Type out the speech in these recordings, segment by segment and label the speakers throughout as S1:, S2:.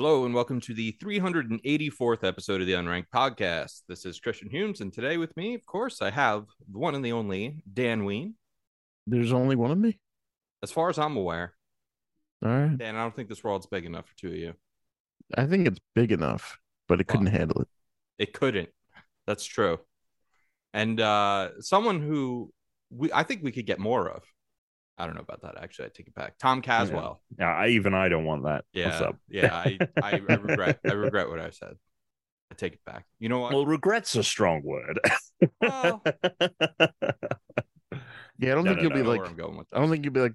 S1: Hello and welcome to the 384th episode of the Unranked Podcast. This is Christian Humes, and today with me, of course, I have the one and the only Dan Weine.
S2: There's only one of me.
S1: As far as I'm aware,
S2: All right.
S1: Dan, I don't think this world's big enough for two of you.
S2: I think it's big enough, but it couldn't handle it.
S1: It couldn't. That's true. And uh someone who we I think we could get more of. I don't know about that actually. I take it back. Tom Caswell.
S3: Yeah, I even I don't want that.
S1: Yeah.
S3: What's up?
S1: yeah, I, I I regret I regret what I said. I take it back. You know what?
S3: Well, regret's a strong word.
S1: Well,
S2: Yeah, I don't
S3: No,
S2: think
S3: no,
S2: you'll
S1: I
S2: be
S1: know
S2: like
S1: I'm going with
S2: I don't think you'll be like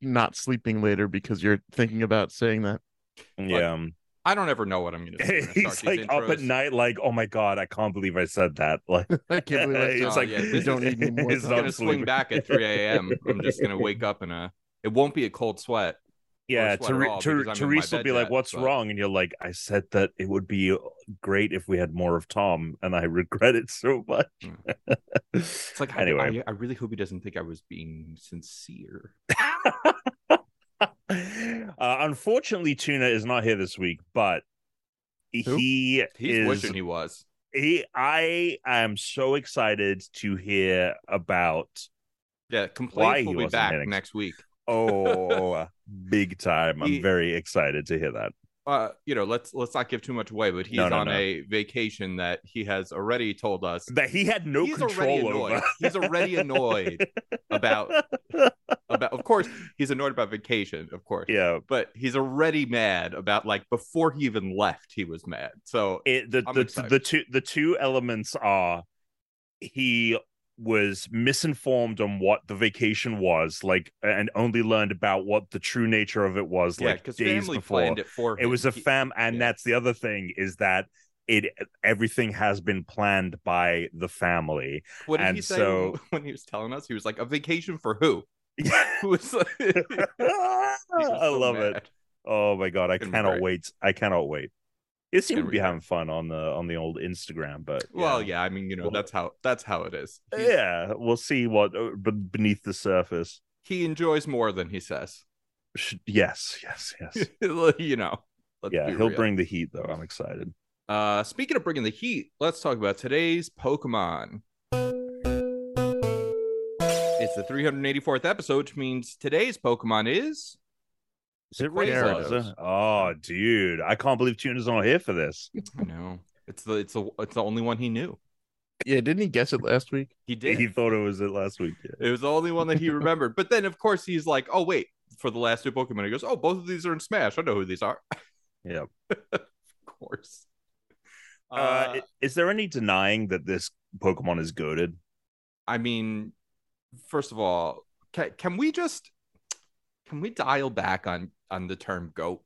S2: not sleeping later because you're thinking about saying that.
S3: yeah. um,
S1: I don't ever know what I'm going to say. when I start
S3: He's like up at night, like, oh my god, I can't believe I said that. Like,
S2: I can't believe
S3: It's like
S1: yeah,
S2: we don't need any more
S3: it's not
S1: gonna swing back at 3 a.m. I'm just gonna wake up in a. It won't be a cold sweat.
S3: yeah, Ter- Ter-
S1: because I'm in my
S3: Teresa will be like,
S1: yet,
S3: "What's
S1: but-
S3: wrong?" And you're like, "I said that it would be uh, great if we had more of Tom, and I regret it so much." Hmm.
S1: It's like
S3: anyway,
S1: I, I really hope he doesn't think I was being sincere.
S3: Uh, unfortunately, Tuna is not here this week, but
S2: Who?
S3: he
S1: He's
S3: is.
S1: wishing he was.
S3: he, I am so excited to hear about.
S1: Yeah,
S3: Why
S1: complaints
S3: he
S1: will be
S3: wasn't
S1: back
S3: hitting.
S1: next week.
S3: Oh, big time! I'm
S1: He-
S3: very excited to hear that.
S1: Uh, you know, let's let's not give too much away, but he's
S3: No, no,
S1: on
S3: no.
S1: a vacation that he has already told us.
S3: That he had no
S1: he's
S3: control
S1: annoyed.
S3: over.
S1: He's already annoyed about about. Of course, he's annoyed about vacation. Of course,
S3: yeah,
S1: but he's already mad about like before he even left. He was mad. So
S3: it, the
S1: I'm
S3: the
S1: excited.
S3: the two the two elements are he was misinformed on what the vacation was like and only learned about what the true nature of it was
S1: yeah,
S3: like days before.
S1: it
S3: it was a fam and
S1: yeah.
S3: that's the other thing is that it everything has been planned by the family.
S1: What did he
S3: and
S1: say
S3: so-
S1: when he was telling us? He was like, "A vacation for who?"
S3: i
S1: was like, he so
S3: love it. oh my god i cannot wait. I cannot wait it seemed
S1: Gonna be
S3: having fun on the on the old instagram but
S1: Well, yeah, I mean, you know,
S3: Well-
S1: that's how that's how it is. He's-
S3: yeah we'll see what uh, beneath the surface
S1: He enjoys more than he says.
S3: Yes yes yes
S1: you know. let's
S3: yeah he'll
S1: real.
S3: bring the heat though i'm excited
S1: Uh, speaking of bringing the heat, let's talk about today's Pokemon. It's the 384th episode, which means today's Pokemon is
S3: is it
S1: Gyarados.
S3: Oh dude i can't believe tuna's not here for this
S1: I know it's the it's the it's the only one he knew.
S2: Yeah, didn't he guess it last week?
S1: He did.
S3: he thought it was it last week yeah.
S1: It was the only one that he remembered. But then, of course, he's like, "Oh wait, for the last two Pokemon." He goes, "Oh, both of these are in Smash. I know who these are."
S3: yeah
S1: of course.
S3: uh,
S1: Uh,
S3: is there any denying that this pokemon is goaded
S1: I mean, first of all, can, can we just can we dial back on on the term "goat"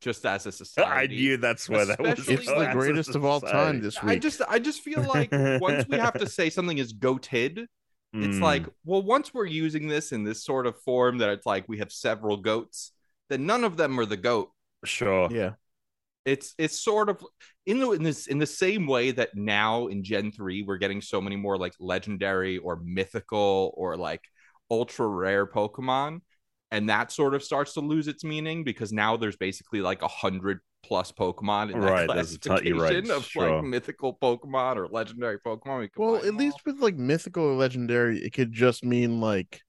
S1: just as a society?
S3: i knew that's where that was
S1: Especially-
S2: It's the
S3: going. That's a
S2: greatest of all time
S3: society.
S2: this
S1: I just I just feel like once we have to say something is goated, it's
S3: Mm.
S1: like, well, once we're using this in this sort of form that it's like we have several goats, then none of them are the goat.
S3: sure
S2: yeah.
S1: it's it's sort of in the in this in the same way that now in Gen 3 we're getting so many more like legendary or mythical or like ultra rare Pokemon and that sort of starts to lose its meaning because now there's basically like a hundred plus Pokemon in that
S3: Right, there's a ton- right,
S1: classification of
S3: sure.
S1: like mythical Pokemon or legendary Pokemon. We
S2: Well, at least
S1: all.
S2: with like mythical or legendary, it could just mean like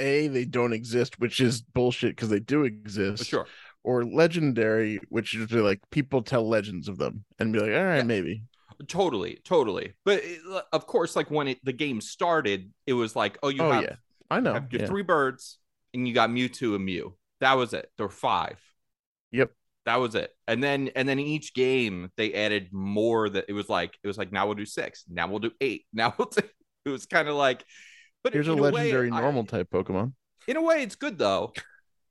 S2: a they don't exist, which is bullshit because they do exist.
S1: sure.
S2: Or legendary, which is like people tell legends of them and be like, all right,
S1: Yeah.
S2: maybe.
S1: Totally, totally. But eh, it, of course, like when it the game started, it was like, oh, you
S2: Oh,
S1: have
S2: yeah. I know.
S1: have
S2: yeah.
S1: three birds and you got Mewtwo and Mew. That was it. There were five.
S2: Yep.
S1: That was it. And then and then each game they added more that it was like it was like now we'll do six. Now we'll do eight. Now we'll do it was kind of like but
S2: Here's a
S1: in way,
S2: legendary
S1: I-
S2: normal type Pokemon.
S1: in a way it's good though.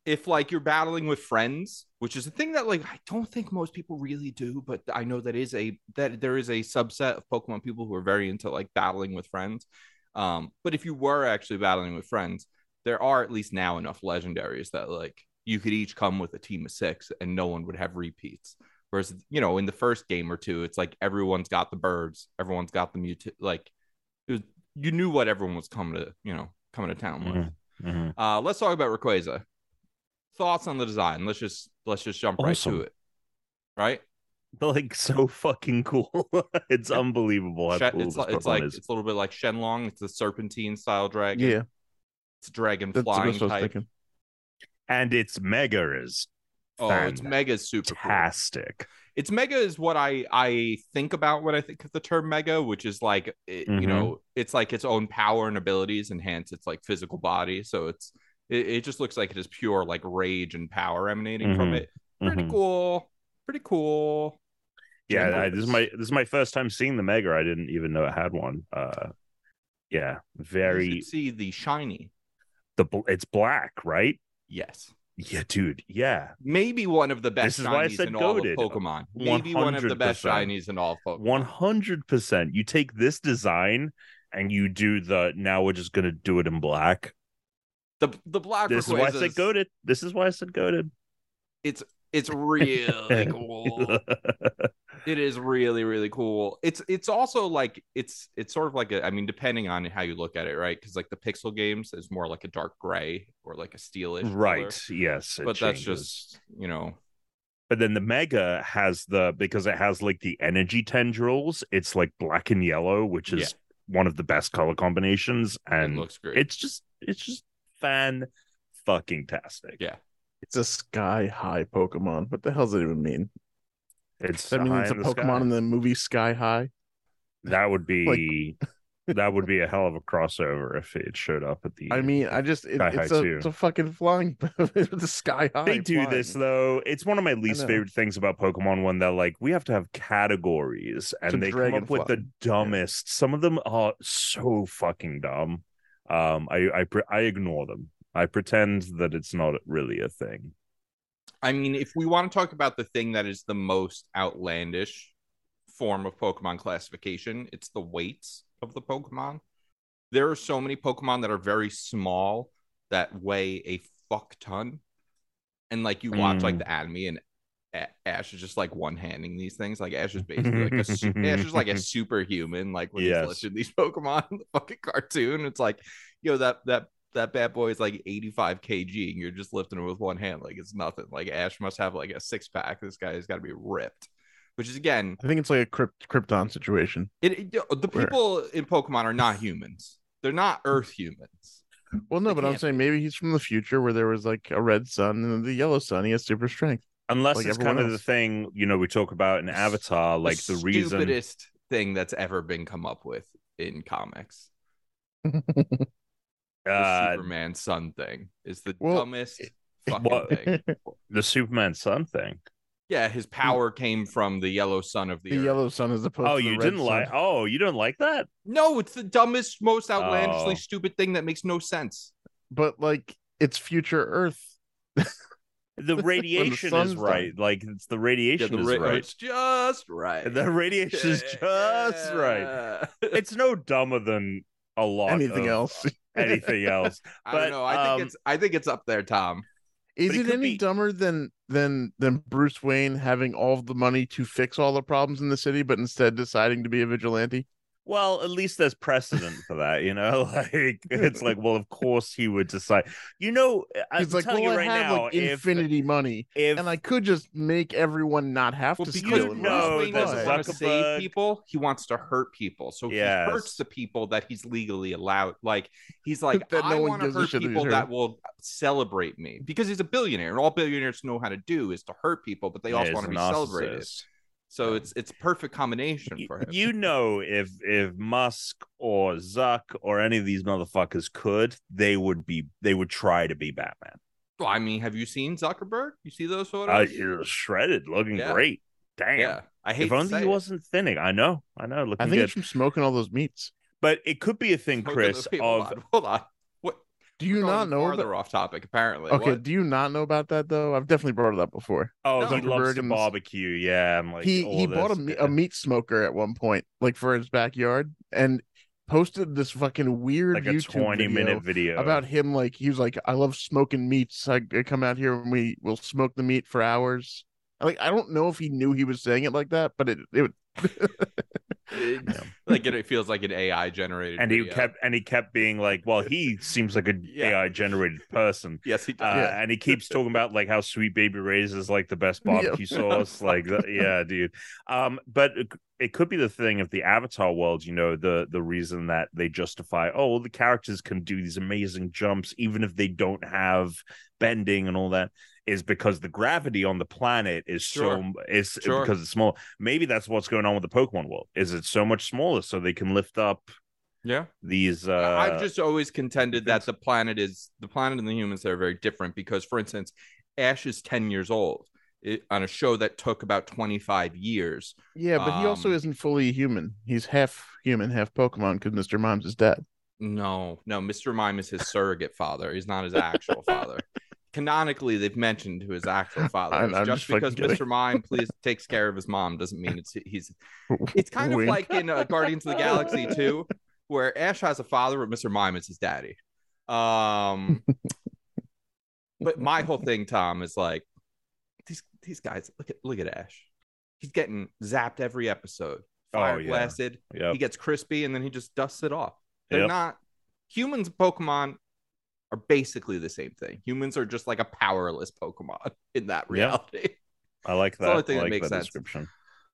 S1: If like you're battling with friends, which is a thing that like I don't think most people really do, but I know that is a that there is a subset of Pokemon people who are very into like battling with friends. Um, but if you were actually battling with friends, there are at least now enough legendaries that like you could each come with a team of six and no one would have repeats. Whereas, you know, in the first game or two, it's like everyone's got the birds, everyone's got the Mewtwo. Like, it was, you knew what everyone was coming to, you know, coming to town with.
S3: Mhm. Mhm.
S1: Uh, let's talk about Rayquaza. Thoughts on the design? Let's just let's just jump right to it. right?
S3: Like so fucking cool. it's unbelievable cool
S1: it's, it's like
S3: is.
S1: it's a little bit like Shenlong. It's a serpentine style dragon.
S2: Yeah,
S1: it's dragon
S2: that's,
S1: flying
S2: that's what I was
S1: type.
S3: and its mega is
S1: Oh, it's mega is super cool.
S3: fantastic.
S1: It's mega is what I I think about when I think of the term mega, which is like it,
S3: Mhm.
S1: you know it's like its own power and abilities enhance its like physical body. So it's it, it just looks like it is pure like rage and power emanating from
S3: Mhm.
S1: it. Pretty
S3: Mhm.
S1: cool. Pretty cool.
S3: Yeah, I, this is my this is my first time seeing the mega. I didn't even know it had one. Uh, yeah, very
S1: should see the shiny.
S3: The it's black, right?
S1: Yes.
S3: Yeah, dude. Yeah,
S1: Maybe one of the best
S3: This is why I said
S1: in all of
S3: goated.
S1: Pokemon. Maybe one of the best shinies in all of Pokemon.
S3: one hundred percent. You take this design and you do the now we're just gonna do it in black.
S1: The the black
S3: This is why I said goaded. This is why I said goaded.
S1: It's it's really cool. It is really really cool. It's it's also like it's it's sort of like a I mean depending on how you look at it, right? Because like the Pixel games is more like a dark gray or like a steelish, color.
S3: right. Yes. it
S1: But that's just you know
S3: But then the Mega has the because it has like the energy tendrils. It's like black and yellow, which is
S1: Yeah.
S3: one of the best color combinations,
S1: it
S3: and
S1: looks great.
S3: it's just it's just fan fucking tastic.
S1: Yeah.
S2: It's a sky high Pokemon. What the hell does it even mean?
S3: It's
S2: That means it's a Pokemon
S3: sky.
S2: in the movie Sky High.
S3: That would be that would be a hell of a crossover if it showed up at the.
S2: I mean, I just it, it's a it's a fucking flying the Sky High.
S3: they do this though. It's one of my least favorite things about Pokemon when they're like, we have to have categories, and they come up with the dumbest. Some of them are so fucking dumb. Um, I I I ignore them. I pretend that it's not really a thing.
S1: I mean, if we want to talk about the thing that is the most outlandish form of Pokemon classification, it's the weights of the Pokemon. There are so many Pokemon that are very small that weigh a fuck ton. And like you watch like
S3: Mm.
S1: the anime and Ash is just like one handing these things. Like Ash is basically like a Ash is like a superhuman. Like when
S3: Yes.
S1: he's these Pokemon in the fucking cartoon, it's like, yo, that that that bad boy is like 85 kg and you're just lifting it with one hand like it's nothing like ash must have like a six pack this guy has got to be ripped which is again
S2: I think it's like a Krypt- Krypton situation.
S1: it, it- the
S2: Where-
S1: people in pokemon are not humans they're not earth humans
S2: Well, no,
S1: They
S2: but I'm
S1: can't
S2: saying maybe he's from the future where there was like a red sun and the yellow sun. He has super strength.
S3: Unless
S2: Like
S3: it's
S2: everyone
S3: kind of the thing you know we talk about in Avatar, like the, reason.
S1: stupidest thing that's ever been come up with in comics the
S3: Uh,
S1: superman sun thing is the
S2: Well,
S1: dumbest
S2: it-
S1: fucking
S3: what-
S1: thing
S3: the Superman Sun thing.
S1: yeah his power came from the yellow sun of the,
S2: the
S1: earth.
S2: yellow sun as opposed
S3: Oh,
S2: to
S3: you
S2: red
S3: didn't like? Oh, you don't like that?
S1: no it's the dumbest most outlandishly
S3: Oh.
S1: stupid thing that makes no sense
S2: but like it's future Earth.
S3: The radiation is
S2: sun's
S3: right. Like it's the
S1: Yeah,
S3: radiation
S1: the
S3: is right.
S1: It's just right.
S3: The radiation is just right. It's no dumber than a lot.
S2: Anything
S3: of
S2: else?
S3: Anything else?
S1: I don't know. I think
S3: um,
S1: it's. I think it's up there, Tom.
S2: Is
S3: But it
S2: it, any
S3: be-
S2: dumber than than than Bruce Wayne having all of the money to fix all the problems in the city, but instead deciding to be a vigilante?
S3: Well, at least there's precedent for that, you know. Like it's like, well, of course he would decide. You know, eh, I'm
S2: He's like,
S3: telling
S2: well,
S3: you
S2: I
S3: right
S2: have
S3: now,
S2: like
S3: if
S2: infinity money,
S3: if
S2: and I could just make everyone not have
S1: Well,
S2: to
S1: because
S2: steal
S3: you
S2: it.
S1: Bruce
S3: know
S1: Wayne doesn't want to save people. He wants to hurt people. So
S3: Yes.
S1: he hurts the people that he's legally allowed. Like he's like,
S2: That no
S1: I
S2: one
S1: want to
S2: gives a
S1: hurt
S2: that
S1: people that will celebrate me because he's a billionaire, and all billionaires know how to do is to hurt people, but they also want to
S3: a
S1: be celebrated.
S3: Narcissist.
S1: So it's it's perfect combination for him.
S3: You know, if if Musk or Zuck or any of these motherfuckers could, they would be they would try to be Batman.
S1: Well, I mean, have you seen Zuckerberg? You see those photos?
S3: Uh, he was shredded, looking
S1: Yeah.
S3: great. Damn.
S1: yeah, I hate
S3: If
S1: to
S3: only
S1: say
S3: he
S1: it.
S3: wasn't thinning. I know, I know,
S2: I
S3: looking
S2: think
S3: good.
S2: it's from smoking all those meats.
S3: But it could be a thing,
S1: Smoking
S3: Chris,
S1: those people. hold
S3: of
S1: on, hold on. What?
S2: Do you not know?
S1: farther
S2: About...
S1: off topic? Apparently.
S2: Okay,
S1: What?
S2: do you not know about that though? I've definitely brought it up before.
S3: oh,
S1: No.
S3: he loves
S2: Zuckerberg
S3: to barbecue. Yeah, I'm like
S2: he
S3: all
S2: he bought a, a meat smoker at one point, like for his backyard, and posted this fucking weird
S3: like a
S2: YouTube
S3: 20
S2: video
S3: minute video
S2: about him. Like he was like, "I love smoking meats. I, I come out here and we will smoke the meat for hours." Like I don't know if he knew he was saying it like that, but it it
S1: It- like it, it feels like an AI generated.
S3: and he kept and he kept being like, "Well, he seems like a
S1: Yeah.
S3: AI generated person."
S1: Yes, he
S3: Uh,
S1: does.
S2: Yeah.
S3: and he keeps talking about like how Sweet Baby Ray's is like the best barbecue sauce. Like, that- yeah, dude. Um, but it, it could be the thing of the Avatar world. You know, the the reason that they justify, oh, well, the characters can do these amazing jumps even if they don't have bending and all that, is because the gravity on the planet is
S1: Sure.
S3: so is
S1: Sure.
S3: because it's small. Maybe that's what's going on with the Pokemon world. Is it's so much smaller, so they can lift up
S1: yeah.
S3: these. uh
S1: I've just always contended that the planet is the planet and the humans are very different because, for instance, Ash is 10 years old it, on a show that took about 25 years.
S2: yeah, but he also
S1: Um,
S2: isn't fully human. He's half human, half Pokemon because Mr. Mom's is dead.
S1: No, no, Mr. Mime is his surrogate father. He's not his actual father. Canonically, they've mentioned who his actual father is.
S2: I'm
S1: Just
S2: just
S1: because. Mr. Mime please takes care of his mom doesn't mean it's he's. It's kind of like in uh, Guardians of the Galaxy 2, where Ash has a father, but Mr. Mime is his daddy. Um, but my whole thing, Tom, is like these these guys. Look at look at Ash. He's getting zapped every episode, fire
S3: Oh, yeah.
S1: blasted.
S3: yeah.
S1: He gets crispy, and then he just dusts it off. They're
S3: Yep.
S1: not humans. Pokemon are basically the same thing. Humans are just like a powerless Pokemon in that reality.
S3: Yeah.
S1: reality.
S3: I like
S1: the only
S3: that.
S1: thing
S3: I
S1: that makes
S3: that
S1: sense.
S3: description.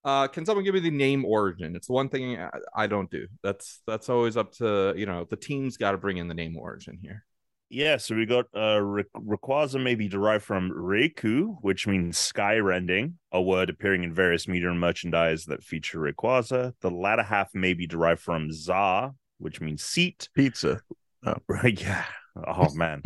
S1: Uh, can someone give me the name origin? It's the one thing I, I don't do. That's that's always up to you know the team's got to bring in the name origin here.
S3: Yeah, so we got uh Rayquaza may be derived from Reiku, which means sky rending, a word appearing in various media and merchandise that feature Rayquaza. The latter half may be derived from Za, which means seat.
S2: Pizza.
S3: Right, yeah. Oh man.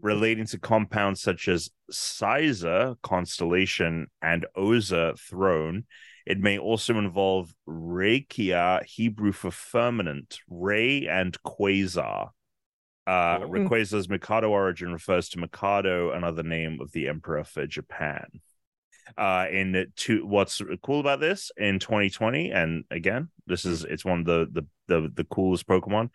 S3: Relating to compounds such as Siza, constellation, and Oza, throne. It may also involve Rekia, Hebrew for firmament, ray and quasar. Uh. Rayquaza's Mikado origin refers to Mikado, another name of the emperor for Japan. Uh, in two, what's cool about this in 2020, and again, this is it's one of the the the, the coolest Pokemon.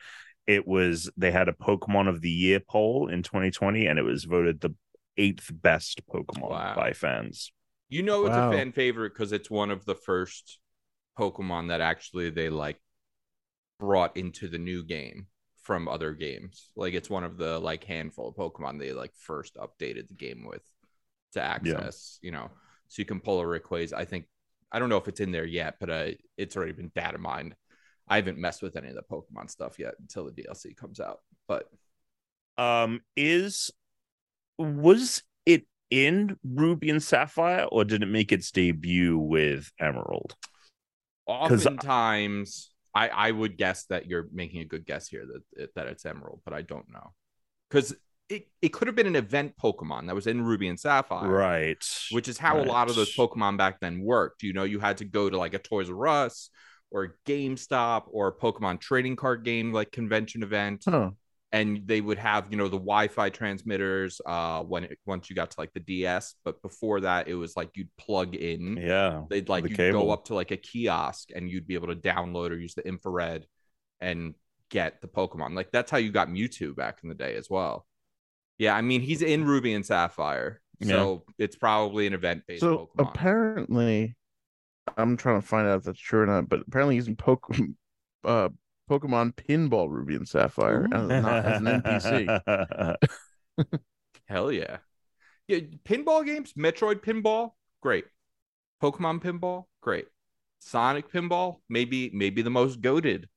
S3: It was they had a Pokemon of the Year poll in 2020, and it was voted the eighth best Pokemon
S1: Wow.
S3: by fans.
S1: You know it's
S2: Wow.
S1: a fan favorite because it's one of the first Pokemon that actually they like brought into the new game from other games. Like it's one of the like handful of Pokemon they like first updated the game with to access, you know, so you can pull a Rayquaza. I think I don't know if it's in there yet, but uh, it's already been data mined. I haven't messed with any of the Pokemon stuff yet until the DLC comes out. But
S3: Um, is was it in Ruby and Sapphire, or did it make its debut with Emerald?
S1: oftentimes I, I would guess that you're making a good guess here that that it's Emerald, but I don't know because it, it could have been an event Pokemon that was in Ruby and Sapphire,
S3: Right.
S1: Which is how a lot of those Pokemon back then worked. You know, you had to go to like a Toys R Us or GameStop or Pokemon trading card game like convention event,
S2: Huh.
S1: and they would have you know the Wi-Fi transmitters uh when it, once you got to like the DS, but before that it was like you'd plug in
S3: Yeah.
S1: they'd like
S3: the
S1: you'd
S3: cable.
S1: go up to like a kiosk and you'd be able to download or use the infrared and get the Pokemon. Like that's how you got Mewtwo back in the day as well. Yeah, I mean he's in Ruby and Sapphire, so it's probably an event based
S2: So
S1: Pokemon.
S2: apparently, I'm trying to find out if that's true or not. But apparently, he's in Poke, uh, Pokemon Pinball Ruby and Sapphire as, not as an NPC.
S1: Hell yeah, yeah. Pinball games, Metroid Pinball, great. Pokemon Pinball, great. Sonic Pinball, maybe maybe the most goaded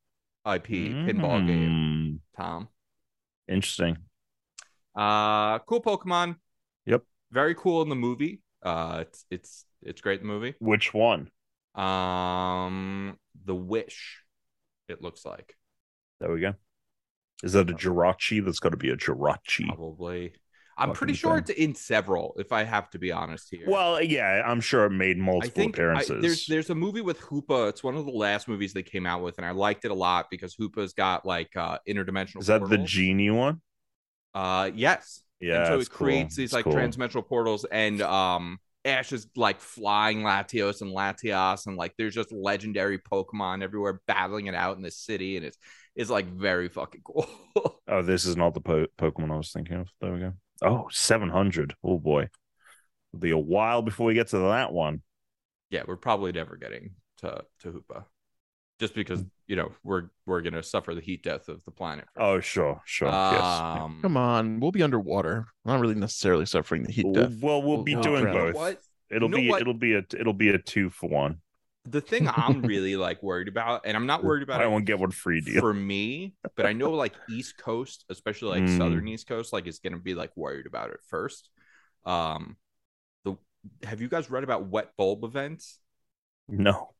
S1: IP pinball game.
S3: Mm,
S1: Tom.
S3: Interesting.
S1: Uh cool Pokemon.
S3: Yep.
S1: Very cool in the movie. Uh it's it's it's great in the movie.
S3: Which one?
S1: Um The Wish, it looks like.
S3: There we go. Is that a Jirachi? That's got to be a Jirachi.
S1: Probably. I'm pretty sure
S3: thing.
S1: it's in several, if I have to be honest here.
S3: Well, yeah, I'm sure it made multiple
S1: think I,
S3: appearances.
S1: there's there's a movie with Hoopa. It's one of the last movies they came out with, and I liked it a lot because Hoopa's got like uh interdimensional.
S3: Is that the genie one?
S1: Uh yes.
S3: Yeah.
S1: and so it creates
S3: cool.
S1: these
S3: It's
S1: like
S3: cool.
S1: transdimensional portals and um ash is like flying latios and latias and like there's just legendary pokemon everywhere battling it out in this city and it's it's like very fucking cool
S3: Oh, this is not the po- Pokemon I was thinking of. There we go. Oh, 700. Oh boy. It'll be a while before we get to that one.
S1: Yeah, we're probably never getting to to Hoopa, just because you know we're we're gonna suffer the heat death of the planet.
S3: Oh, sure, sure. yes.
S1: Um,
S2: Come on, we'll be underwater. Not really necessarily suffering the heat
S3: Well,
S2: death.
S3: well, we'll be
S2: We'll
S3: doing both.
S1: What
S3: It'll
S1: You know
S3: be
S1: what?
S3: it'll be a it'll be a two for one.
S1: the thing I'm really like worried about, and I'm not worried about
S3: I
S1: it
S3: won't get one free deal.
S1: for me, but I know like East Coast, especially like
S3: Mm.
S1: Southern East Coast, like is gonna be like worried about it first. Um, the have you guys read about wet bulb events?
S3: No.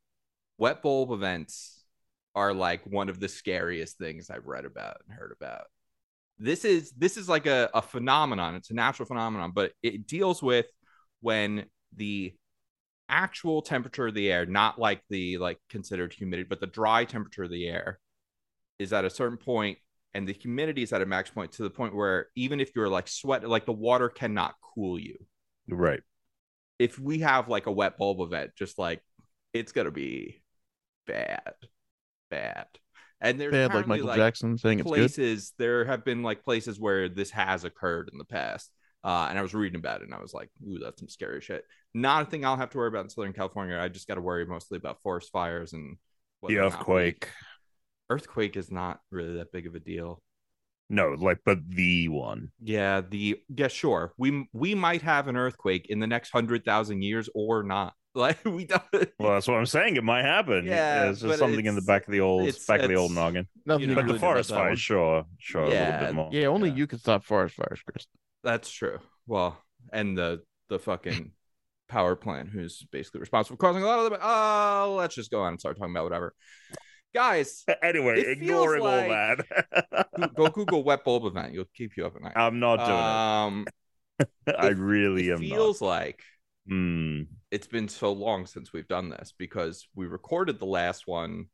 S1: Wet bulb events are like one of the scariest things I've read about and heard about. This is this is like a, a phenomenon. It's a natural phenomenon, but it deals with when the actual temperature of the air, not like the like considered humidity, but the dry temperature of the air is at a certain point and the humidity is at a max point to the point where even if you're like sweat like the water cannot cool you.
S3: Right.
S1: If we have like a wet bulb event, just like it's gonna be bad. Bad. And there's
S2: Bad, like
S1: apparently,
S2: Michael Jackson saying it's good.
S1: places there have been like places where this has occurred in the past uh, and i was reading about it and i was like ooh that's some scary shit not a thing i'll have to worry about in southern california i just got to worry mostly about forest fires and
S3: The
S1: whether or
S3: earthquake.
S1: earthquake is not really that big of a deal
S3: No, like but the one.
S1: yeah the yeah sure we we might have an earthquake in the next hundred thousand years or not like we don't
S3: Well, that's what I'm saying. It might happen.
S1: Yeah,
S3: it's just
S1: but
S3: something in the back of the old back of the old noggin.
S2: Nothing
S1: you
S2: you
S1: know,
S3: But
S2: can
S3: the
S2: really do about
S3: forest
S2: that
S3: fire,
S2: one.
S3: sure, sure, a
S1: Yeah,
S3: little bit more.
S2: Yeah, only
S1: Yeah.
S2: you can stop forest fires, Chris.
S1: That's true. Well, and the the fucking power plant who's basically responsible for causing a lot of them. Oh, let's just go on and start talking about whatever. Guys,
S3: Anyway,
S1: It feels
S3: ignoring all that,
S1: go- go Google wet bulb event. You'll keep you up at night.
S3: I'm not doing it.
S1: Um,
S3: it. I
S1: it-
S3: really
S1: it
S3: am
S1: feels like
S3: not. Hmm.
S1: it's been so long since we've done this because we recorded the last one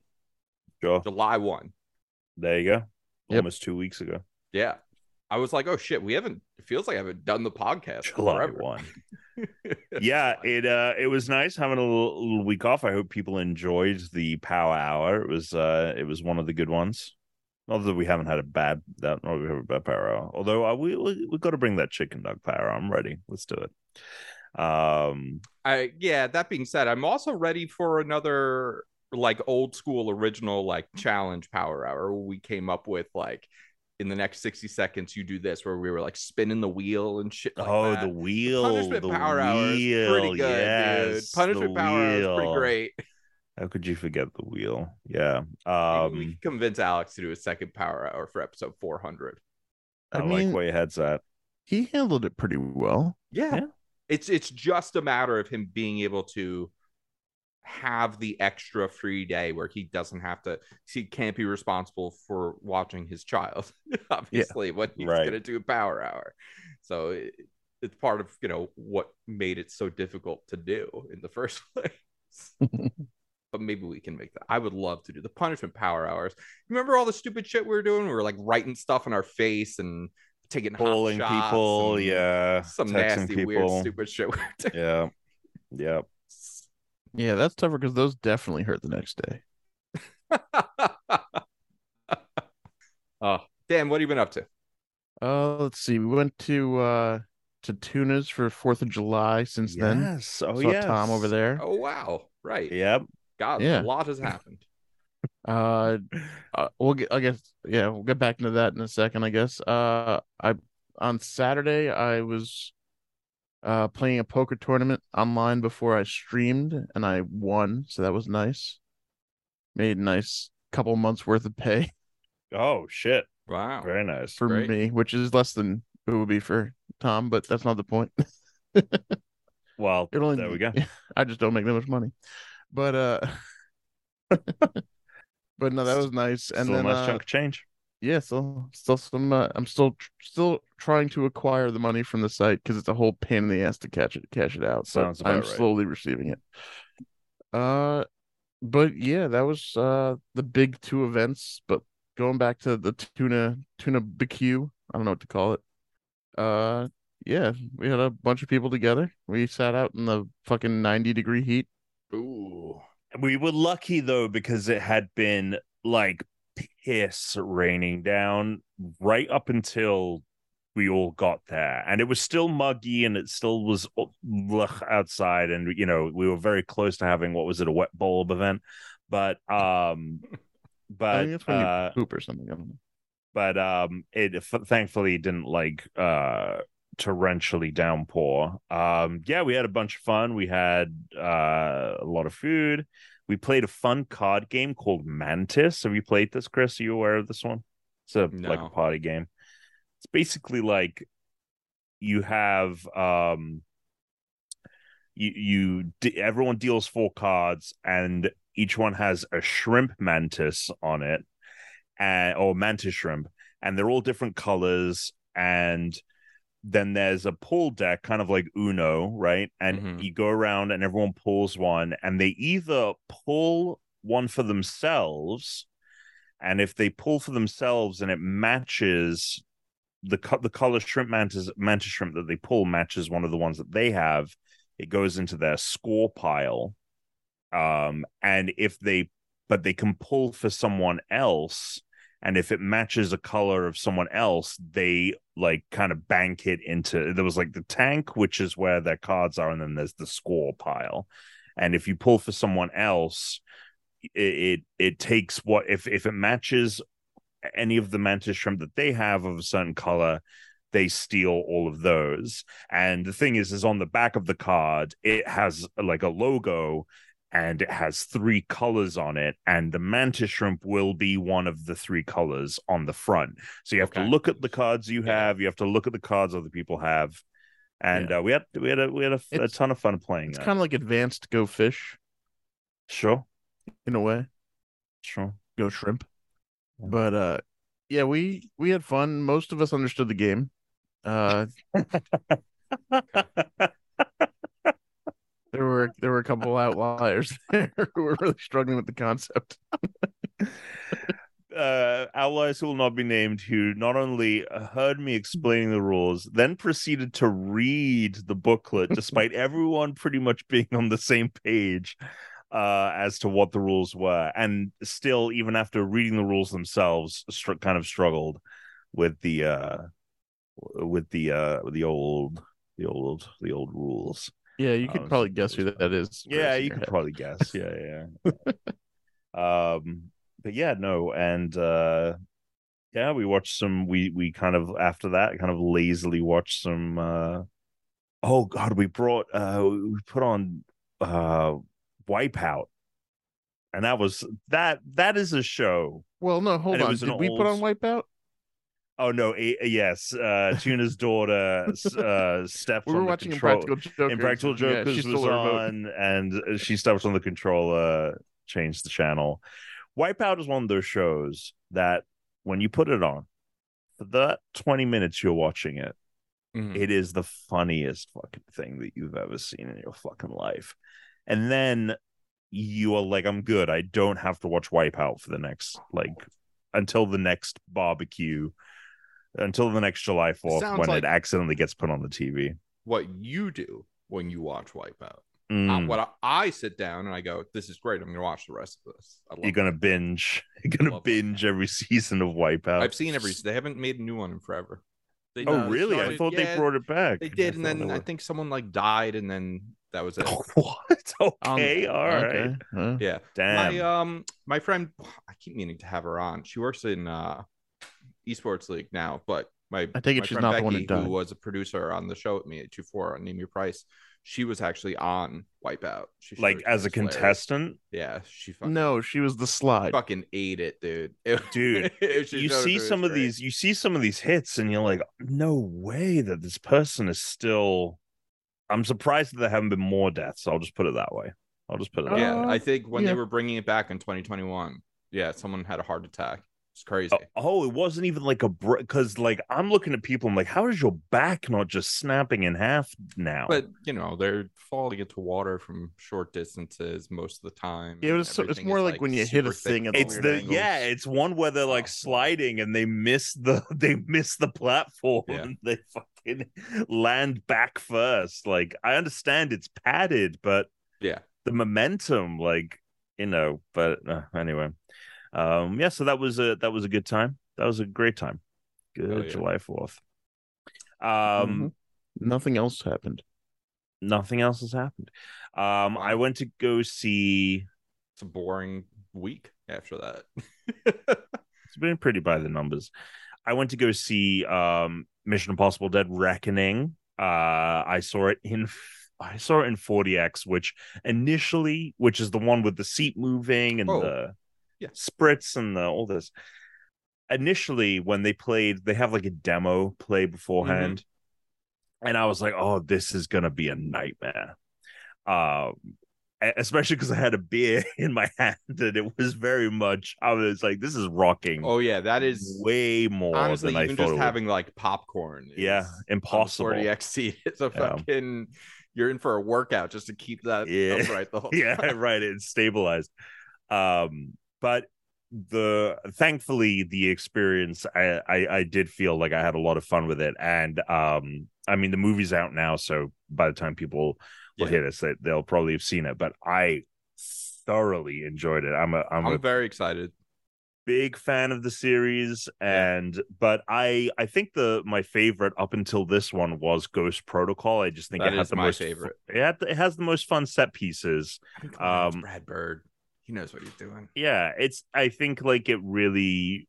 S3: Sure.
S1: July one.
S3: There you go.
S2: Yep.
S3: Almost two weeks ago.
S1: Yeah, I was like, oh shit, we haven't. It feels like I haven't done the podcast
S3: July
S1: forever.
S3: one. yeah, it uh it was nice having a little, little week off. I hope people enjoyed the power hour. It was uh it was one of the good ones. Not that we haven't had a bad that not that we have a bad power hour. Although uh, we we we got to bring that chicken dog power. hour. I'm ready. Let's do it. Um
S1: I yeah, that being said, I'm also ready for another like old school original like challenge power hour we came up with like in the next 60 seconds you do this where we were like spinning the wheel and shit like
S3: oh
S1: that.
S3: the wheel
S1: punishment
S3: the
S1: power hour is
S3: wheel,
S1: pretty good dude punishment
S3: the
S1: power hour is pretty great
S3: How could you forget the wheel? Yeah.
S1: Maybe we
S3: Um
S1: could convince alex to do a second power hour for episode 400
S3: I,
S2: I,
S3: like
S2: mean,
S3: where your head's at.
S2: he handled it pretty well.
S1: yeah.
S3: Yeah.
S1: It's it's just a matter of him being able to have the extra free day where he doesn't have to he can't be responsible for watching his child obviously when he's
S3: Right.
S1: gonna do power hour. So it, it's part of you know what made it so difficult to do in the first place. But maybe we can make that. I would love to do the punishment power hours. Remember all the stupid shit we were doing? We were like writing stuff in our face and taking hot
S3: Pulling
S1: shots
S3: people, yeah.
S1: some
S3: texting
S1: nasty weird stupid shit we were doing
S3: Yeah. Yeah.
S2: Yeah, that's tougher because those definitely hurt the next day.
S1: oh, Dan, what have you been up to?
S2: Uh, let's see. We went to uh to Tuna's for Fourth of July. Since then,
S3: Yes. Oh
S2: saw
S3: yeah.
S2: Tom over there.
S1: Oh wow, right.
S3: Yep.
S1: God,
S2: Yeah.
S1: a lot has happened.
S2: Uh, uh, we'll get. I guess. Yeah, we'll get back into that in a second. I guess. Uh, I on Saturday I was uh playing a poker tournament online before I streamed, and I won. So that was nice. Made a nice couple months worth of pay
S3: Oh shit.
S1: Wow.
S3: Very nice.
S2: for
S1: Great.
S2: me, which is less than it would be for Tom, but that's not the point.
S3: Well,
S2: only
S3: there we go.
S2: I just don't make that much money. But uh but no, that was nice. And
S3: Still
S2: then
S3: a nice
S2: uh,
S3: chunk of change.
S2: yeah, so still some uh, I'm still still trying to acquire the money from the site because it's a whole pain in the ass to catch it cash it out. So I'm
S3: right.
S2: slowly receiving it. Uh but yeah, that was uh the big two events. But going back to the tuna tuna BQ, I don't know what to call it. Uh yeah, we had a bunch of people together. We sat out in the fucking 90 degree heat.
S1: Ooh.
S3: We were lucky though because it had been like piss raining down right up until we all got there and it was still muggy and it still was ugh, outside and you know we were very close to having what was it a wet bulb event but um but
S2: think that's when
S3: uh,
S2: poop or something. I don't know.
S3: but um it f- thankfully didn't like uh torrentially downpour. Um yeah we had a bunch of fun. We had uh a lot of food. We played a fun card game called mantis. Have you played this chris? Are you aware of this one? It's a like a party game. It's basically like you have um you you everyone deals four cards and each one has a shrimp mantis on it and or mantis shrimp and they're all different colors and then there's a pull deck kind of like uno right and
S1: Mhm.
S3: you go around and everyone pulls one and they either pull one for themselves and if they pull for themselves and it matches the co- the color shrimp mantis mantis shrimp that they pull matches one of the ones that they have it goes into their score pile um and if they but they can pull for someone else and if it matches a color of someone else they like kind of bank it into there was like the tank which is where their cards are and then there's the score pile. And if you pull for someone else it it, it takes what if if it matches any of the mantis shrimp that they have of a certain color they steal all of those. And the thing is is on the back of the card it has like a logo and it has three colors on it and the mantis shrimp will be one of the three colors on the front so you have to look at the cards you have you have to look at the cards other people have and uh, we had we had a we had a, a ton of fun playing
S2: It's kind of like advanced Go Fish
S3: sure
S2: in a way.
S3: sure
S2: Go Shrimp.
S3: Yeah.
S2: But uh, yeah, we we had fun. Most of us understood the game. Uh, were there were a couple outliers there who were really struggling with the concept.
S3: uh, allies who will not be named who not only heard me explaining the rules, then proceeded to read the booklet, despite everyone pretty much being on the same page uh, as to what the rules were, and still, even after reading the rules themselves, str- kind of struggled with the uh, with the uh, the old the old the old rules.
S2: Yeah, you could probably guess who that is.
S3: Yeah, you could
S2: head.
S3: probably guess. Yeah, yeah. um, but yeah, no, and uh, yeah, we watched some. We we kind of after that kind of lazily watched some. uh Oh God, we brought uh we put on uh Wipeout, and that was that that is a show.
S2: Well, no, hold on. Did we put on Wipeout?
S3: Oh no, a, yes, uh Tuna's daughter uh stepped
S2: We were
S3: on the
S2: watching
S3: control.
S2: Impractical Jokers.
S3: Impractical
S2: Yeah,
S3: Jokers
S2: she
S3: was on, and she stepped on the controller, changed the channel. Wipeout is one of those shows that when you put it on, for that 20 minutes you're watching it,
S1: Mhm.
S3: it is the funniest fucking thing that you've ever seen in your fucking life. And then you are like, I'm good. I don't have to watch Wipeout for the next, like, until the next barbecue, until the next July 4th
S1: sounds
S3: when
S1: like-
S3: it accidentally gets put on the TV.
S1: What you do when you watch Wipeout. Uh,
S3: Mm.
S1: what I, I sit down and I go, "This is great. I'm going to watch the rest of this." I love
S3: You're gonna binge. You're gonna
S1: Love
S3: binge every season of Wipeout.
S1: I've seen every. They haven't made a new one in forever. They,
S3: Oh,
S1: uh,
S3: really? I thought
S1: yeah,
S3: they brought it back.
S1: They did,
S3: I
S1: and then I think someone like died, and then that was it.
S3: what?
S2: Um,
S3: Okay, all right.
S2: okay, huh.
S1: Yeah.
S3: Damn.
S1: My um my friend I keep meaning to have her on. She works in uh esports league now, but my
S2: I take it
S1: my
S2: she's
S1: friend
S2: not the one who
S1: Becky, who was a producer on the show with me at 2-4 on Name Your Price. She was actually on Wipeout. She
S3: like as a
S1: it hilarious.
S3: contestant,
S1: Yeah, she fucking,
S2: No, she was the slide.
S1: fucking ate it, dude. It-
S3: Dude,
S1: she
S3: you see
S1: it was
S3: some of
S1: great.
S3: these. You see some of these hits, and you're like, no way that this person is still. I'm surprised that there haven't been more deaths. I'll just put it that way. I'll just put it. that
S1: Yeah,
S3: way.
S1: I think when
S2: yeah.
S1: they were bringing it back in 2021, yeah, someone had a heart attack. It's crazy.
S3: Oh, oh, it wasn't even like a because like I'm looking at people. I'm like, how is your back not just snapping in half now?
S1: But you know, they're falling into water from short distances most of the time.
S2: Yeah, it was so- it's more
S1: is,
S2: like when you hit a
S1: super thick
S2: thing at
S3: it's
S1: foam.
S3: the
S2: weird
S3: yeah it's one where they're like
S1: Oh.
S3: sliding and they miss the they miss the platform
S1: Yeah.
S3: and they fucking land back first like i understand it's padded but
S1: Yeah.
S3: the momentum like you know but uh, anyway um yeah so that was a that was a good time that was a great time good
S1: Hell yeah.
S3: july 4th Um,
S2: Nothing else happened.
S3: nothing else has happened. Um, I went to go see.
S1: It's a boring week after that.
S3: It's been pretty by the numbers. I went to go see um Mission Impossible: Dead Reckoning. Uh, I saw it in. I saw it in 4DX, which initially, which is the one with the seat moving and
S1: Oh,
S3: the
S1: yeah.
S3: spritz and the all this. Initially, when they played, they have like a demo play beforehand, and I was like, "Oh, this is gonna be a nightmare." Um, especially because I had a beer in my hand, and it was very much. I was like, "This is rocking."
S1: oh yeah, that is
S3: way more
S1: honestly
S3: than I
S1: even
S3: thought.
S1: just
S3: it would.
S1: having like popcorn.
S3: yeah, impossible.
S1: 4DX seat. It's a
S3: Yeah.
S1: fucking. You're in for a workout just to keep that
S3: Yeah.
S1: upright the whole
S3: yeah, right. It's stabilized. Um, but the thankfully the experience, I, I I did feel like I had a lot of fun with it, and um, I mean the movie's out now, so by the time people will
S1: Yeah.
S3: hear this, they, they'll probably have seen it. But I thoroughly enjoyed it. I'm a I'm,
S1: I'm
S3: a
S1: very excited.
S3: big fan of the series and but i i think the my favorite up until this one was ghost protocol i just think
S1: That
S3: it had
S1: is
S3: the
S1: my
S3: most
S1: favorite.
S3: it, had, it has the most fun set pieces
S1: I mean, come on, it's
S3: Um,
S1: Brad Bird. He knows what he's doing.
S3: yeah it's i think like it really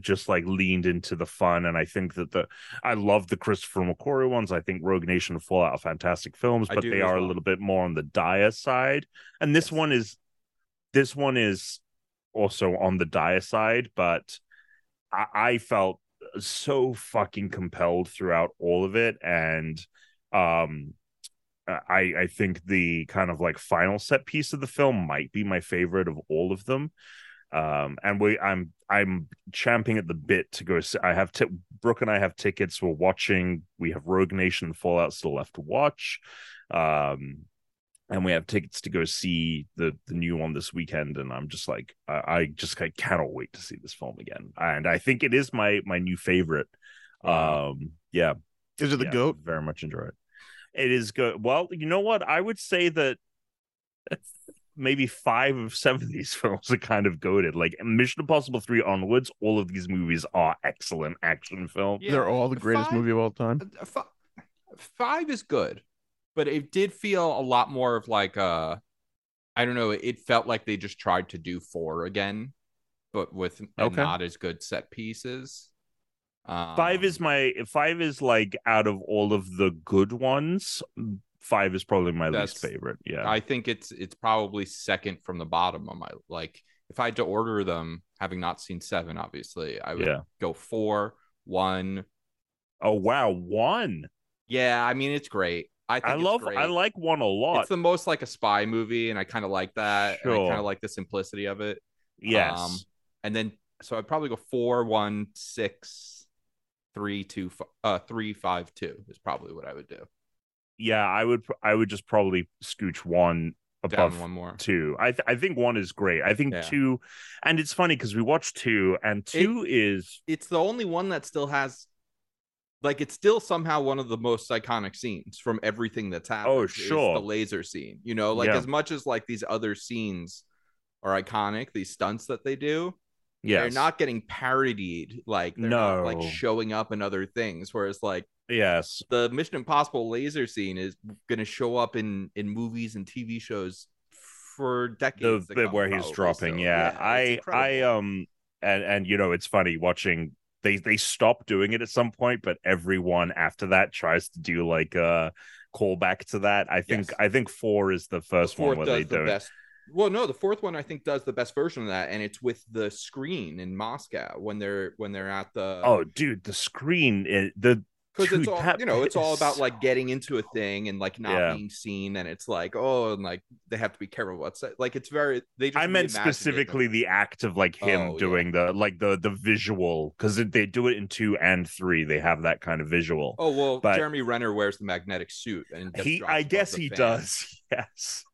S3: just like leaned into the fun and i think that the i love the christopher mcquarrie ones i think rogue nation and fallout are fantastic films
S1: I
S3: but they are a little bit more on the dire side and this
S1: Yes.
S3: one is this one is also on the dire side but I, I felt so fucking compelled throughout all of it and um I I think the kind of like final set piece of the film might be my favorite of all of them. Um, and we I'm I'm champing at the bit to go. See, I have t- Brooke and I have tickets. We're watching. We have Rogue Nation and Fallout still left to watch. Um, and we have tickets to go see the the new one this weekend. And I'm just like I, I just I cannot wait to see this film again. And I think it is my my new favorite. Um, yeah,
S2: Is it the
S3: yeah,
S2: goat?
S3: Very much enjoy it. It is good. Well, you know what? I would say that maybe five of seven of these films are kind of goaded. Like Mission Impossible 3 onwards, all of these movies are excellent action films.
S1: Yeah,
S2: They're all the greatest
S1: five-
S2: movie of all time.
S1: Uh, Five is good, but it did feel a lot more of like uh I don't know. It felt like they just tried to do four again, but with
S2: Okay.
S1: not as good set pieces. Um,
S3: Five is my five is like out of all of the good ones, five is probably my least favorite. Yeah.
S1: I think it's it's probably second from the bottom on my like. If I had to order them, having not seen seven, obviously, I would
S3: yeah.
S1: go four, one.
S3: Oh wow, one.
S1: Yeah, I mean it's great. I think
S3: I love
S1: great.
S3: I like one a lot.
S1: It's the most like a spy movie, and I kind of like that. And I
S3: Sure.
S1: kind of like the simplicity of it.
S3: yes.
S1: Um, and then so I'd probably go four, one, six, three, two, uh, three, five, two is probably what I would do.
S3: yeah, I would I would just probably scooch one above
S1: Down one more.
S3: two. I th- I think one is great. I think
S1: Yeah.
S3: two, and it's funny because we watched two, and two is
S1: It's the only one that still has, like, it's still somehow one of the most iconic scenes from everything that's happened.
S3: Oh, sure.
S1: the laser scene. You know, like
S3: Yeah.
S1: as much as like these other scenes are iconic, these stunts that they do,
S3: yes,
S1: they're not getting parodied. Like they're not like showing up in other things. Whereas like
S3: yes,
S1: the Mission Impossible laser scene is going to show up in in movies and TV shows for decades. to
S3: bit where he's dropping.
S1: So,
S3: yeah,
S1: it's
S3: I I um and and you know it's funny watching. They they stop doing it at some point, but everyone after that tries to do like a callback to that. I think
S1: Yes.
S3: I think four is the
S1: The
S3: first one where they
S1: the
S3: don't.
S1: best. Well, no, the fourth one I think does the best version of that, and it's with the screen in Moscow when they're when they're at the
S3: Oh, dude, the screen, it, the
S1: because it's all you know it's all about like getting into a thing and like not
S3: Yeah.
S1: being seen and it's like oh and like they have to be careful what's like it's very they just
S3: I meant
S1: reimagined it in
S3: specifically the act of like him
S1: Oh, yeah.
S3: doing the like the the visual because they do it in two and three. They have that kind of visual.
S1: oh well
S3: but-
S1: Jeremy Renner wears the magnetic suit and
S3: he, I guess he
S1: fan.
S3: does. Yes.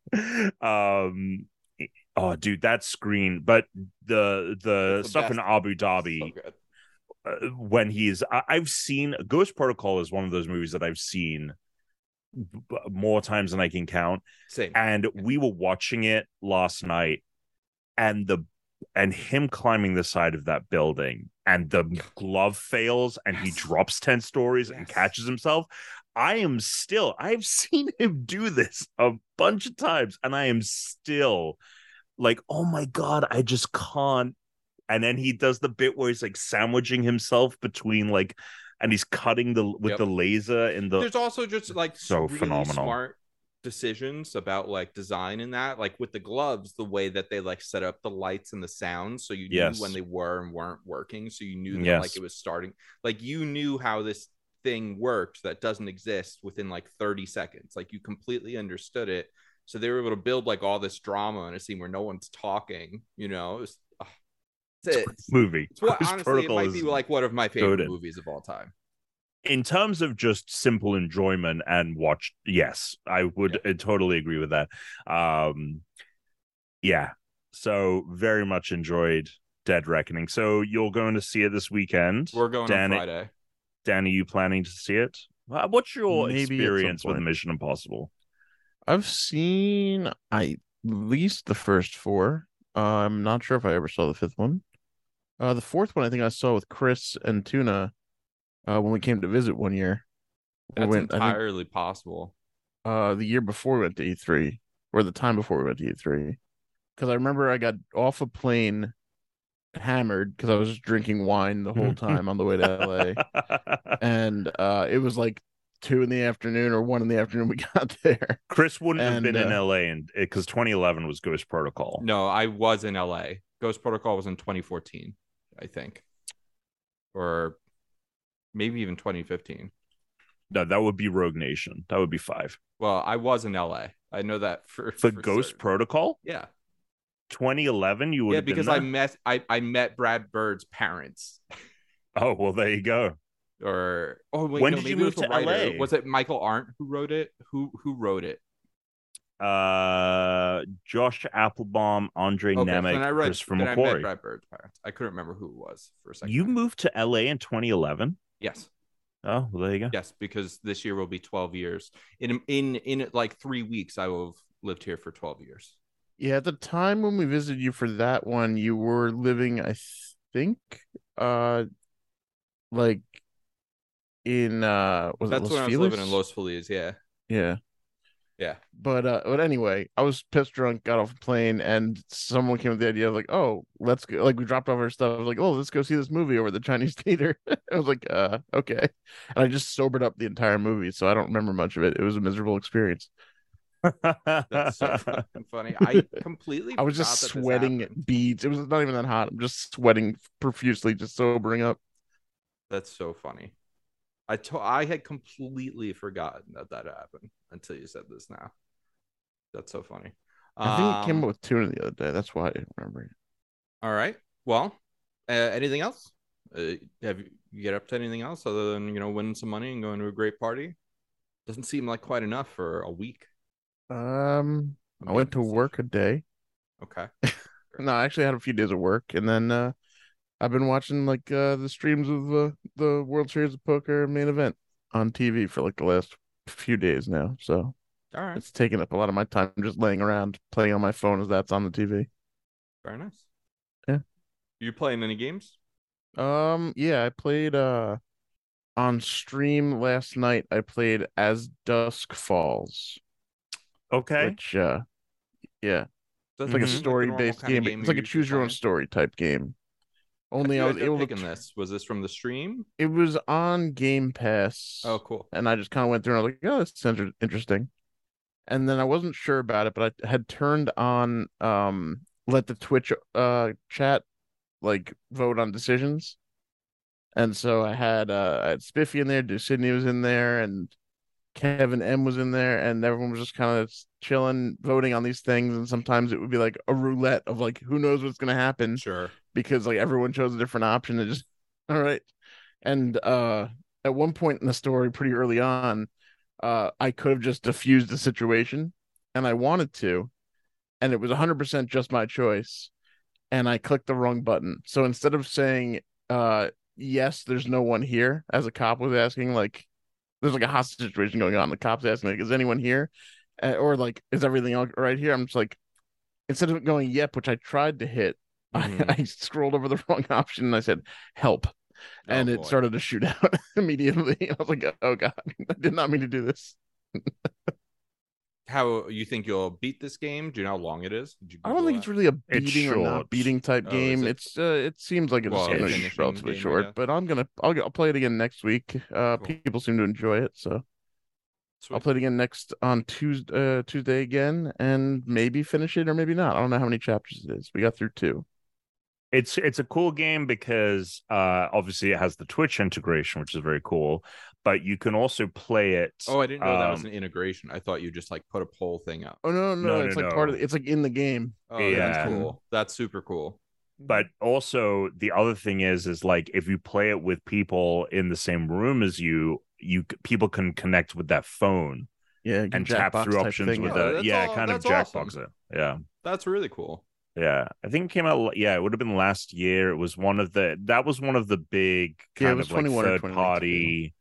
S3: Um. Oh, dude, that screen. But the the
S1: the
S3: stuff in
S1: best.
S3: Abu
S1: So
S3: Dhabi
S1: good.
S3: Uh, when he's I, I've seen Ghost Protocol is one of those movies that I've seen b- more times than I can count.
S1: Same.
S3: and we were watching it last night and the and him climbing the side of that building and the glove fails and he drops 10 stories and catches himself. I am still, I've seen him do this a bunch of times, and I am still like, oh my God, I just can't. And then he does the bit where he's like sandwiching himself between like, and he's cutting the with
S1: Yep.
S3: the laser in the
S1: There's also just like
S3: So
S1: really
S3: phenomenal.
S1: smart decisions about like design in that. Like with the gloves, the way that they like set up the lights and the sounds, so you
S3: Yes.
S1: knew when they were and weren't working. So you knew that
S3: Yes.
S1: like it was starting. Like you knew how this thing worked that doesn't exist within like 30 seconds. Like you completely understood it. So they were able to build like all this drama in a scene where no one's talking. You know, it was, it.
S3: movie.
S1: It's what
S3: Ghost
S1: honestly it might be like one of my favorite
S3: goated.
S1: movies of all time.
S3: in terms of just simple enjoyment and watch yes i would uh, totally agree with that um yeah so very much enjoyed dead reckoning so you're going to see it this weekend
S1: We're going
S3: Danny,
S1: on Friday.
S3: danny you planning to see it Uh, what's your
S2: Maybe
S3: experience with mission impossible
S2: I've seen I at least the first four. Uh, I'm not sure if I ever saw the fifth one. Uh, the fourth one I think I saw with Chris and Tuna, uh, when we came to visit one year. We
S1: That's
S2: went, I think,
S1: entirely possible.
S2: uh, the year before we went to E3, or the time before we went to E3, because I remember I got off a plane hammered because I was just drinking wine the whole time on the way to LA, and uh, it was like two in the afternoon or one in the afternoon we got there.
S3: chris wouldn't have
S2: And,
S3: been in
S2: uh,
S3: la and because 2011 was ghost protocol
S1: No, I was in LA. Ghost Protocol was in 2014, I think, or maybe even 2015.
S3: no that would be rogue nation that would be five
S1: Well, I was in LA. I know that for
S3: for,
S1: for
S3: ghost
S1: certain.
S3: protocol
S1: Yeah,
S3: 2011 you would
S1: yeah, because I met I I met Brad Bird's parents.
S3: oh well there you go
S1: Or oh wait,
S3: When
S1: no,
S3: did you move to. LA?
S1: Was it Michael Arndt who wrote it? Who who wrote it?
S3: Uh Josh Appelbaum, Andre
S1: Okay,
S3: Nemec,
S1: then I read.
S3: Christopher
S1: then I met
S3: McQuarrie.
S1: Brad Bird's. I couldn't remember who it was for a second.
S3: You moved to LA in 2011.
S1: yes.
S3: Oh, well, there you go.
S1: Yes, because this year will be 12 years. In in in like three weeks, I will have lived here for 12 years.
S2: Yeah, at the time when we visited you for that one, you were living, I think, uh, like in uh, was
S1: That's
S2: it Los
S1: when I was living in Los Feliz. Yeah,
S2: Yeah,
S1: yeah.
S2: but uh, but anyway, I was pissed drunk, got off a plane, and someone came with the idea of like, oh, let's go. Like we dropped off our stuff. I was like, oh, let's go see this movie over at the Chinese theater. I was like, uh, okay, and I just sobered up the entire movie, so I don't remember much of it. It was a miserable experience.
S1: That's so fucking funny. I completely.
S2: I was just
S1: forgot that this
S2: sweating beads. It was not even that hot. I'm just sweating profusely, just sobering up.
S1: That's so funny. I to- I had completely forgotten that that happened until you said this now. That's so funny.
S2: I think it came
S1: Um,
S2: up with tuna the other day. That's why I didn't remember it.
S1: All right. Well, uh, anything else? Uh, have you, you get up to anything else other than you know winning some money and going to a great party? Doesn't seem like quite enough for a week.
S2: Um,
S1: I'm
S2: went to work a day.
S1: Okay.
S2: No, I actually had a few days of work, and then uh, I've been watching like uh, the streams of uh, the World Series of Poker main event on TV for like the last few days now. So
S1: All right.
S2: it's taking up a lot of my time just laying around playing on my phone as that's on the TV.
S1: Very nice.
S2: Yeah.
S1: You playing any games?
S2: Um, yeah, I played uh on stream last night. I played As Dusk Falls,
S3: okay.
S2: which uh, yeah, it's like a story based
S1: of
S2: game. It's like a choose your own story type game. Only
S1: you
S2: I was able to.
S1: this. Was this from the stream?
S2: It was on Game Pass.
S1: Oh, cool.
S2: and I just kind of went through and I was like, oh, this sounds interesting. And then I wasn't sure about it, but I had turned on um let the Twitch uh chat like vote on decisions. And so I had uh I had Spiffy in there, Do Sydney was in there, and Kevin M was in there, and everyone was just kind of chilling, voting on these things. And sometimes it would be like a roulette of like who knows what's gonna happen
S1: Sure.
S2: Because like everyone chose a different option and just all right. And uh at one point in the story pretty early on uh i could have just diffused the situation and i wanted to and it was 100% just my choice and i clicked the wrong button. So instead of saying uh yes there's no one here as a cop was asking like there's like a hostage situation going on the cops asking like is anyone here? Uh, or like is everything all right here? I'm just like instead of going yep which i tried to hit
S1: Mhm.
S2: I, I scrolled over the wrong option and I said help, and
S1: Oh,
S2: it
S1: boy.
S2: started to shoot out immediately. I was like, oh god, I did not mean to do this.
S1: How you think you'll beat this game? Do you know how long it is? Did you
S2: I don't
S1: Google
S2: think it's really a beating or not beating type
S1: Oh,
S2: game.
S1: it?
S2: It's uh, it seems like it's
S1: Well,
S3: it's
S2: relatively
S1: game,
S2: short,
S1: guess.
S2: but I'm gonna I'll, I'll play it again next week. Uh,
S1: Cool.
S2: people seem to enjoy it, so I'll play it again next on Tuesday uh, Tuesday again, and maybe finish it or maybe not. I don't know how many chapters it is. We got through two.
S3: It's it's a cool game because uh obviously it has the Twitch integration, which is very cool. But you can also play it.
S1: Oh, I didn't know that was
S3: um,
S1: an integration. I thought you just like put a poll thing up.
S2: Oh no, no,
S3: No,
S2: it's
S3: no,
S2: like part of the, it's like in the game.
S1: Oh,
S3: Yeah.
S1: that's cool. That's super cool.
S3: but also the other thing is is like if you play it with people in the same room as you you people can connect with that phone
S2: Yeah,
S3: and tap through options
S2: thing.
S3: with
S1: Oh,
S3: a yeah
S1: all-
S3: kind of jackbox
S1: awesome.
S3: it yeah
S1: That's really cool.
S3: Yeah i think it came out yeah it would have been last year it was one of the that was one of the big kind
S2: was
S3: of like third party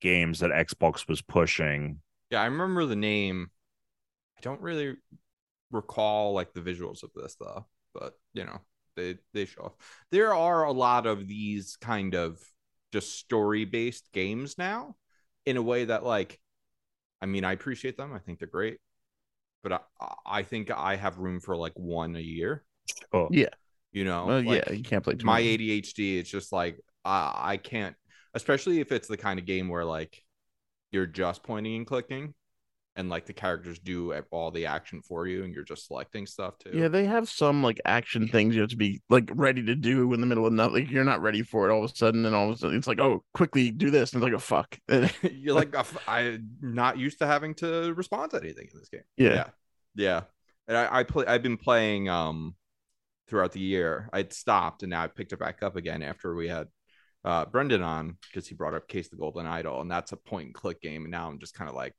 S3: games that xbox was pushing
S1: Yeah, I remember the name. I don't really recall like the visuals of this though, but you know, they they show off. There are a lot of these kind of just story-based games now in a way that like I mean, I appreciate them. I think they're great. But I I think I have room for like one a year,
S3: oh
S2: Yeah.
S1: you know.
S2: Well,
S1: Like,
S2: yeah, you can't play too
S1: my
S2: many.
S1: ADHD, it's just like I I can't, especially if it's the kind of game where like you're just pointing and clicking, and like the characters do all the action for you, and you're just selecting stuff too.
S2: Yeah, they have some like action things you have to be like ready to do in the middle of nothing. Like, you're not ready for it all of a sudden, and all of a sudden it's like, oh, quickly do this, and it's like, oh fuck.
S1: you're like I'm not used to having to respond to anything in this game.
S2: Yeah.
S1: yeah, yeah. And I, I play. I've been playing um throughout the year. I'd stopped and now I picked it back up again after we had uh Brendan on because he brought up Case the Golden Idol, and that's a point and click game. And now I'm just kind of like,